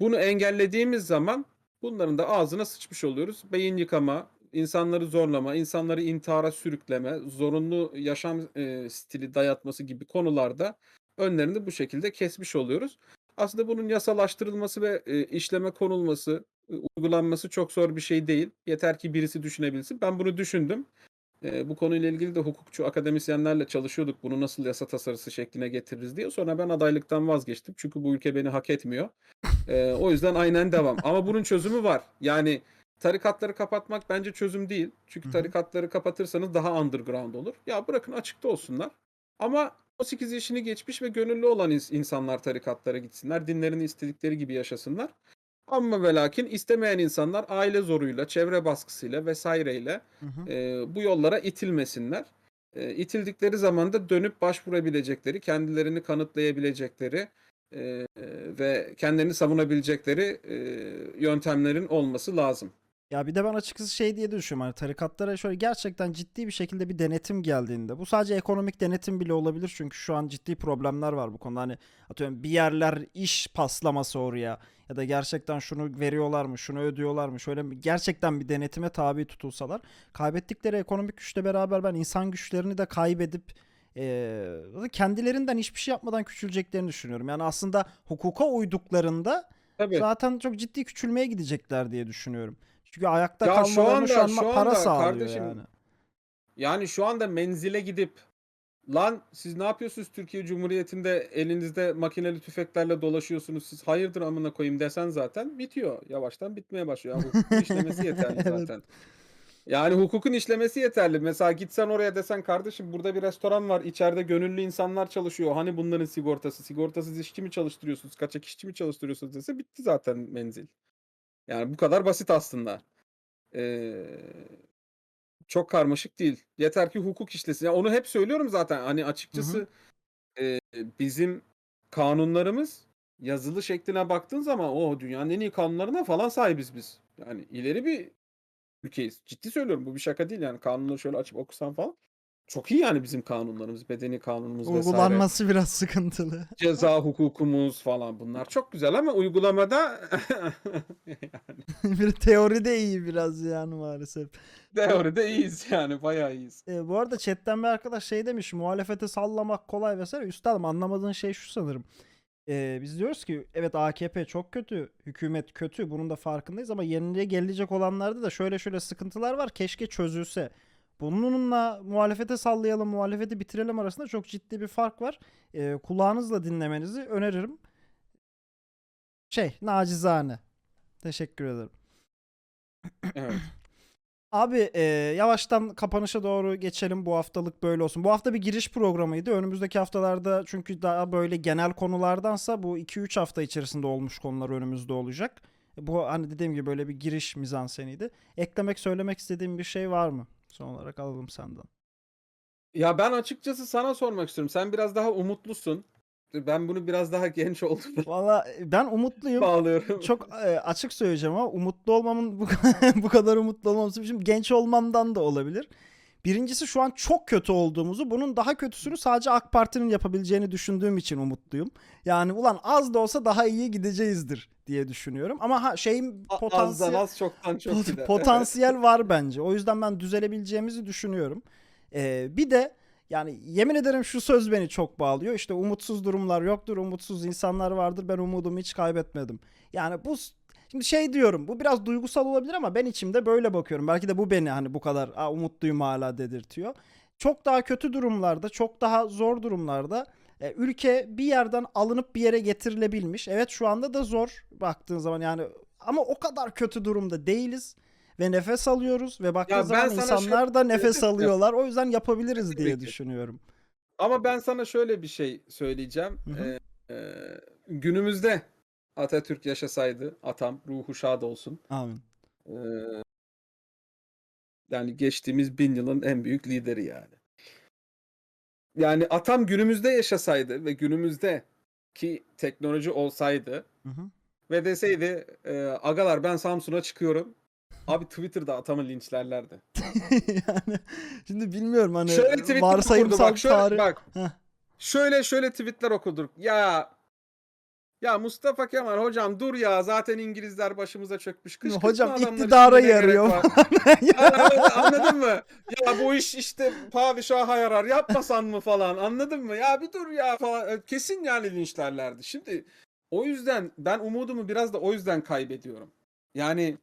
Bunu engellediğimiz zaman bunların da ağzına sıçmış oluyoruz. Beyin yıkama, insanları zorlama, insanları intihara sürükleme, zorunlu yaşam e, stili dayatması gibi konularda önlerini bu şekilde kesmiş oluyoruz. Aslında bunun yasalaştırılması ve e, işleme konulması, e, uygulanması çok zor bir şey değil. Yeter ki birisi düşünebilsin. Ben bunu düşündüm. E, bu konuyla ilgili de hukukçu akademisyenlerle çalışıyorduk. Bunu nasıl yasa tasarısı şekline getiririz diye. Sonra ben adaylıktan vazgeçtim. Çünkü bu ülke beni hak etmiyor. E, o yüzden aynen devam. Ama bunun çözümü var. Yani tarikatları kapatmak bence çözüm değil. Çünkü tarikatları kapatırsanız daha underground olur. Ya bırakın açıkta olsunlar. Ama 18 yaşını geçmiş ve gönüllü olan ins- insanlar tarikatlara gitsinler. Dinlerini istedikleri gibi yaşasınlar. Ama ve lakin istemeyen insanlar aile zoruyla, çevre baskısıyla vesaireyle Hı hı. e, bu yollara itilmesinler. E, itildikleri zaman da dönüp başvurabilecekleri, kendilerini kanıtlayabilecekleri e, ve kendilerini savunabilecekleri e, yöntemlerin olması lazım. Ya bir de ben açıkçası şey diye düşünüyorum. Hani tarikatlara şöyle gerçekten ciddi bir şekilde bir denetim geldiğinde. Bu sadece ekonomik denetim bile olabilir. Çünkü şu an ciddi problemler var bu konuda. Hani atıyorum bir yerler iş paslaması oraya. Ya da gerçekten şunu veriyorlar mı, şunu ödüyorlar mı? Şöyle gerçekten bir denetime tabi tutulsalar. Kaybettikleri ekonomik güçle beraber ben insan güçlerini de kaybedip eee, kendilerinden hiçbir şey yapmadan küçüleceklerini düşünüyorum. Yani aslında hukuka uyduklarında Tabii. zaten çok ciddi küçülmeye gidecekler diye düşünüyorum. Çünkü ayakta Ya şu kalmalarını şu anda- an şu para anda sağlıyor kardeşim, yani. Yani şu anda menzile gidip lan siz ne yapıyorsunuz Türkiye Cumhuriyeti'nde elinizde makineli tüfeklerle dolaşıyorsunuz siz hayırdır amına koyayım desen zaten bitiyor. Yavaştan bitmeye başlıyor. Yani hukukun işlemesi yeterli Evet. zaten. Yani hukukun işlemesi yeterli. Mesela gitsen oraya desen kardeşim burada bir restoran var. içeride gönüllü insanlar çalışıyor. Hani bunların sigortası? Sigortasız işçi mi çalıştırıyorsunuz? Kaçak işçi mi çalıştırıyorsunuz dese bitti zaten menzil. Yani bu kadar basit aslında. Ee, çok karmaşık değil. Yeter ki hukuk işlesin. Ya onu hep söylüyorum zaten. Hani açıkçası e, bizim kanunlarımız yazılı şekline baktığın zaman o dünyanın en iyi kanunlarına falan sahibiz biz. Yani ileri bir ülkeyiz. Ciddi söylüyorum bu bir şaka değil yani kanunları şöyle açıp okusan falan. Çok iyi yani bizim kanunlarımız, bedeni kanunumuz vesaire. Uygulanması biraz sıkıntılı. Ceza hukukumuz falan bunlar çok güzel ama uygulamada yani bir teoride iyi biraz yani maalesef. teoride iyiyiz yani bayağı iyiyiz. E, bu arada chatten bir arkadaş şey demiş muhalefete sallamak kolay vesaire. Üstadım anlamadığın şey şu sanırım. E, biz diyoruz ki evet AKP çok kötü, hükümet kötü bunun da farkındayız ama yerine gelecek olanlarda da şöyle şöyle sıkıntılar var keşke çözülse. Bununla muhalefete sallayalım, muhalefeti bitirelim arasında çok ciddi bir fark var. Ee, kulağınızla dinlemenizi öneririm. Şey, nacizane. Teşekkür ederim. Evet. Abi e, yavaştan kapanışa doğru geçelim. Bu haftalık böyle olsun. Bu hafta bir giriş programıydı. Önümüzdeki haftalarda çünkü daha böyle genel konulardansa bu 2-3 hafta içerisinde olmuş konular önümüzde olacak. E, Bu hani dediğim gibi böyle bir giriş mizanseniydi. Eklemek, söylemek istediğim bir şey var mı? Son olarak alalım senden. Ya ben açıkçası sana sormak istiyorum. Sen biraz daha umutlusun. Ben bunu biraz daha genç olduğuna Valla e, ben umutluyum. bağlıyorum. Çok e, açık söyleyeceğim ama umutlu olmamın bu, bu kadar umutlu olmaması şimdi genç olmamdan da olabilir. Birincisi şu an çok kötü olduğumuzu, bunun daha kötüsünü sadece AK Parti'nin yapabileceğini düşündüğüm için umutluyum. Yani ulan az da olsa daha iyi gideceğizdir diye düşünüyorum. Ama ha, şeyin potansiyel az çoktan çok Pot- gider. potansiyel var bence. O yüzden ben düzelebileceğimizi düşünüyorum. Ee, bir de yani yemin ederim şu söz beni çok bağlıyor. İşte umutsuz durumlar yoktur, umutsuz insanlar vardır. Ben umudumu hiç kaybetmedim. Yani bu şimdi şey diyorum. Bu biraz duygusal olabilir ama ben içimde böyle bakıyorum. Belki de bu beni hani bu kadar "Aa, umutluyum hala dedirtiyor. Çok daha kötü durumlarda, çok daha zor durumlarda e, ülke bir yerden alınıp bir yere getirilebilmiş. Evet şu anda da zor baktığın zaman yani ama o kadar kötü durumda değiliz ve nefes alıyoruz ve baktığın Ya zaman insanlar da nefes Ya- alıyorlar. O yüzden yapabiliriz diye düşünüyorum. Ama ben sana şöyle bir şey söyleyeceğim. Hı hı. Ee, e, günümüzde Atatürk yaşasaydı, atam ruhu şad olsun. Amin. Ee, yani geçtiğimiz bin yılın en büyük lideri yani. Yani atam günümüzde yaşasaydı ve günümüzde ki teknoloji olsaydı Hı hı. ve deseydi e, agalar ben Samsun'a çıkıyorum. Abi Twitter'da atamı linçlerlerdi. yani şimdi bilmiyorum hani şöyle varsayımsal bak şöyle tarih. bak. Heh. Şöyle şöyle tweetler okuduk. Ya ya Mustafa Kemal hocam dur ya zaten İngilizler başımıza çökmüş. Kışkırtma Hocam iktidara yarıyor. Ya, anladın mı? Ya bu iş işte padişaha yarar yapmasan mı falan anladın mı? Ya bir dur ya falan. E, Kesin yani linçlerlerdi. Şimdi o yüzden ben umudumu biraz da o yüzden kaybediyorum. Yani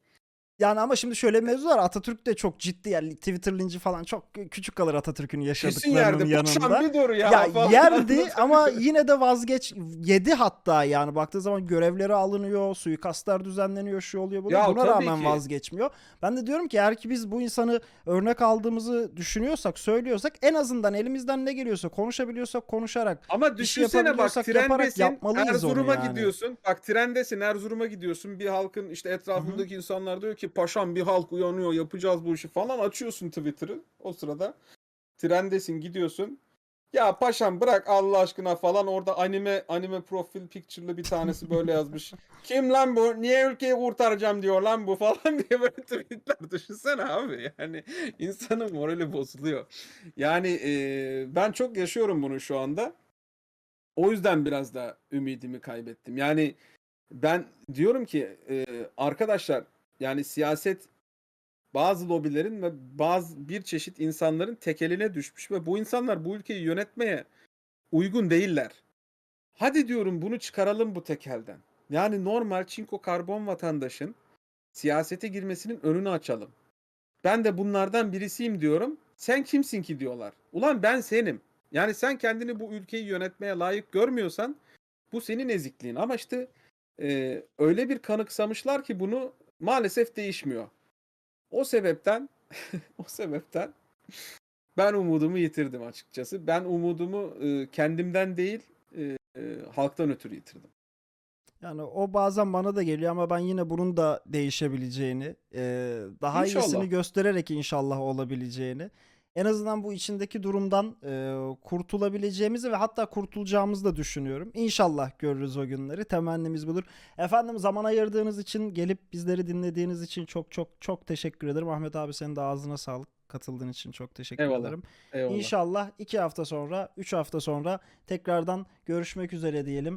Yani ama şimdi şöyle mevzu var. Atatürk de çok ciddi yani Twitter linci falan çok küçük kalır Atatürk'ün kesin yaşadıklarının yerde. Paşam yanında. bir dur ya. Ya falan. yerdi ama yine de vazgeç yedi hatta yani baktığı zaman görevleri alınıyor, suikastlar düzenleniyor, şu oluyor bu oluyor. Ya Buna rağmen ki. vazgeçmiyor. Ben de diyorum ki eğer ki biz bu insanı örnek aldığımızı düşünüyorsak, söylüyorsak en azından elimizden ne geliyorsa konuşabiliyorsak konuşarak Ama düşünsene bak trendesin Erzurum'a yani. gidiyorsun. Bak trendesin Erzurum'a gidiyorsun. Bir halkın işte etrafındaki insanlar diyor ki paşam bir halk uyanıyor yapacağız bu işi falan açıyorsun Twitter'ı o sırada. Trendesin gidiyorsun. Ya paşam bırak Allah aşkına falan orada anime anime profil picture'lı bir tanesi böyle yazmış. Kim lan bu? Niye ülkeyi kurtaracağım diyor lan bu falan diye böyle tweetler düşünsene abi. Yani insanın morali bozuluyor. Yani e, ben çok yaşıyorum bunu şu anda. O yüzden biraz da ümidimi kaybettim. Yani ben diyorum ki e, arkadaşlar yani siyaset bazı lobilerin ve bazı bir çeşit insanların tekeline düşmüş ve bu insanlar bu ülkeyi yönetmeye uygun değiller. Hadi diyorum bunu çıkaralım bu tekelden. Yani normal çinko karbon vatandaşın siyasete girmesinin önünü açalım. Ben de bunlardan birisiyim diyorum. Sen kimsin ki diyorlar. Ulan ben senim. Yani sen kendini bu ülkeyi yönetmeye layık görmüyorsan bu senin ezikliğin. Ama işte e, öyle bir kanıksamışlar ki bunu maalesef değişmiyor. O sebepten o sebepten ben umudumu yitirdim açıkçası. Ben umudumu e, kendimden değil e, e, halktan ötürü yitirdim. Yani o bazen bana da geliyor ama ben yine bunun da değişebileceğini, e, daha İnşallah. iyisini göstererek inşallah olabileceğini, en azından bu içindeki durumdan e, kurtulabileceğimizi ve hatta kurtulacağımızı da düşünüyorum. İnşallah görürüz o günleri. Temennimiz budur. Efendim zaman ayırdığınız için, gelip bizleri dinlediğiniz için çok çok çok teşekkür ederim. Ahmet abi senin de ağzına sağlık. Katıldığın için çok teşekkür Eyvallah. ederim. Eyvallah. İnşallah iki hafta sonra, üç hafta sonra tekrardan görüşmek üzere diyelim.